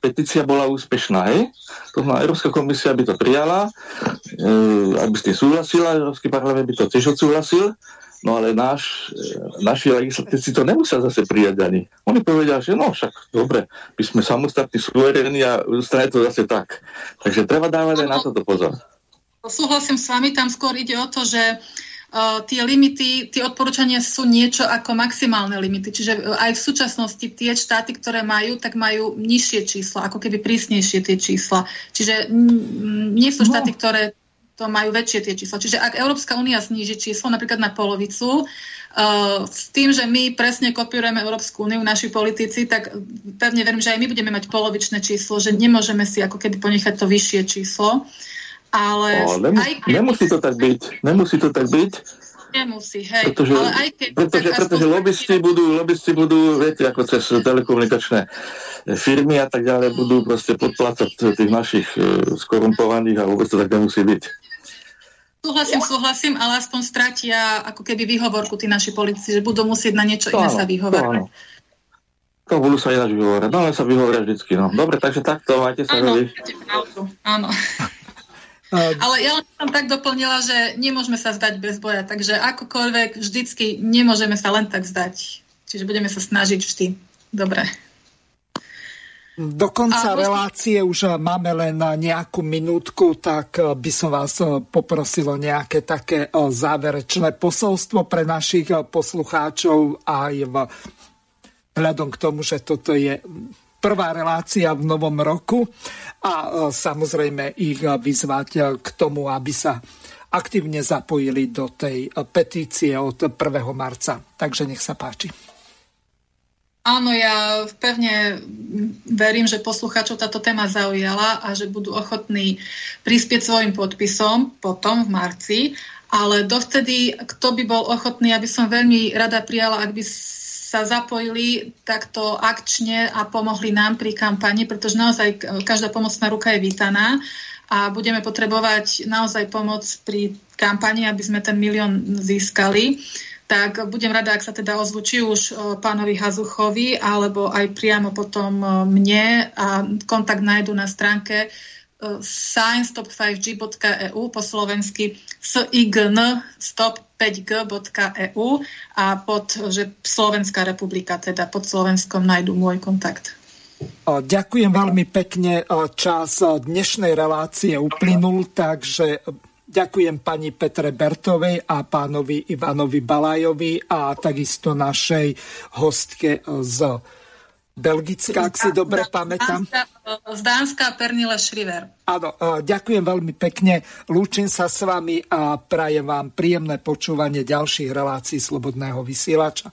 petícia bola úspešná, hej? To znamená, Európska komisia by to prijala, e, aby s tým súhlasila, Európsky parlament by to tiež odsúhlasil, no ale náš, e, naši legislatívci to nemusia zase prijať ani. Oni povedia, že no však dobre, my sme samostatní, suverení a stane to zase tak. Takže treba dávať aj na toto pozor. Súhlasím s vami, tam skôr ide o to, že Uh, tie limity, tie odporúčania sú niečo ako maximálne limity. Čiže uh, aj v súčasnosti tie štáty, ktoré majú, tak majú nižšie čísla, ako keby prísnejšie tie čísla. Čiže nie sú no. štáty, ktoré to majú väčšie tie čísla. Čiže ak Európska únia zníži číslo napríklad na polovicu, Uh, s tým, že my presne kopírujeme Európsku úniu, naši politici, tak pevne verím, že aj my budeme mať polovičné číslo, že nemôžeme si ako keby ponechať to vyššie číslo. Ale o, nemus- aj keď... Nemusí to tak byť. Nemusí to tak byť. Nemusí, hej. Pretože, ale aj keď, pretože, pretože lobbysti, budú, lobbysti budú, viete, ako cez telekomunikačné firmy a tak ďalej, budú proste podplácať tých našich uh, skorumpovaných a vôbec to tak nemusí byť. Súhlasím, súhlasím, ale aspoň stratia ako keby výhovorku tí naši politici, že budú musieť na niečo to iné áno, sa vyhovárať. To budú sa ináč vyhovárať. No ale sa vyhovoria vždycky. No. Dobre, takže takto, majte sa. Áno, áno. Ale ja som tak doplnila, že nemôžeme sa zdať bez boja, takže akokoľvek vždycky nemôžeme sa len tak zdať. Čiže budeme sa snažiť vždy. Dobre. Do konca relácie už máme len nejakú minútku, tak by som vás poprosil o nejaké také záverečné posolstvo pre našich poslucháčov aj v hľadom k tomu, že toto je prvá relácia v novom roku a e, samozrejme ich vyzvať k tomu, aby sa aktívne zapojili do tej petície od 1. marca. Takže nech sa páči. Áno, ja pevne verím, že poslucháčov táto téma zaujala a že budú ochotní prispieť svojim podpisom potom v marci, ale dovtedy, kto by bol ochotný, aby som veľmi rada prijala, ak by sa zapojili takto akčne a pomohli nám pri kampani, pretože naozaj každá pomocná ruka je vítaná a budeme potrebovať naozaj pomoc pri kampani, aby sme ten milión získali. Tak budem rada, ak sa teda ozvu či už pánovi Hazuchovi, alebo aj priamo potom mne a kontakt nájdu na stránke sciencestop5g.eu po slovensky sign stop5g.eu a pod, že Slovenská republika, teda pod Slovenskom nájdu môj kontakt. Ďakujem veľmi pekne. Čas dnešnej relácie uplynul, takže ďakujem pani Petre Bertovej a pánovi Ivanovi Balajovi a takisto našej hostke z Belgická, ak si dobre pamätám. Z Dánska Pernile Šriver. Áno, e, ďakujem veľmi pekne. Lúčim sa s vami a prajem vám príjemné počúvanie ďalších relácií Slobodného vysielača.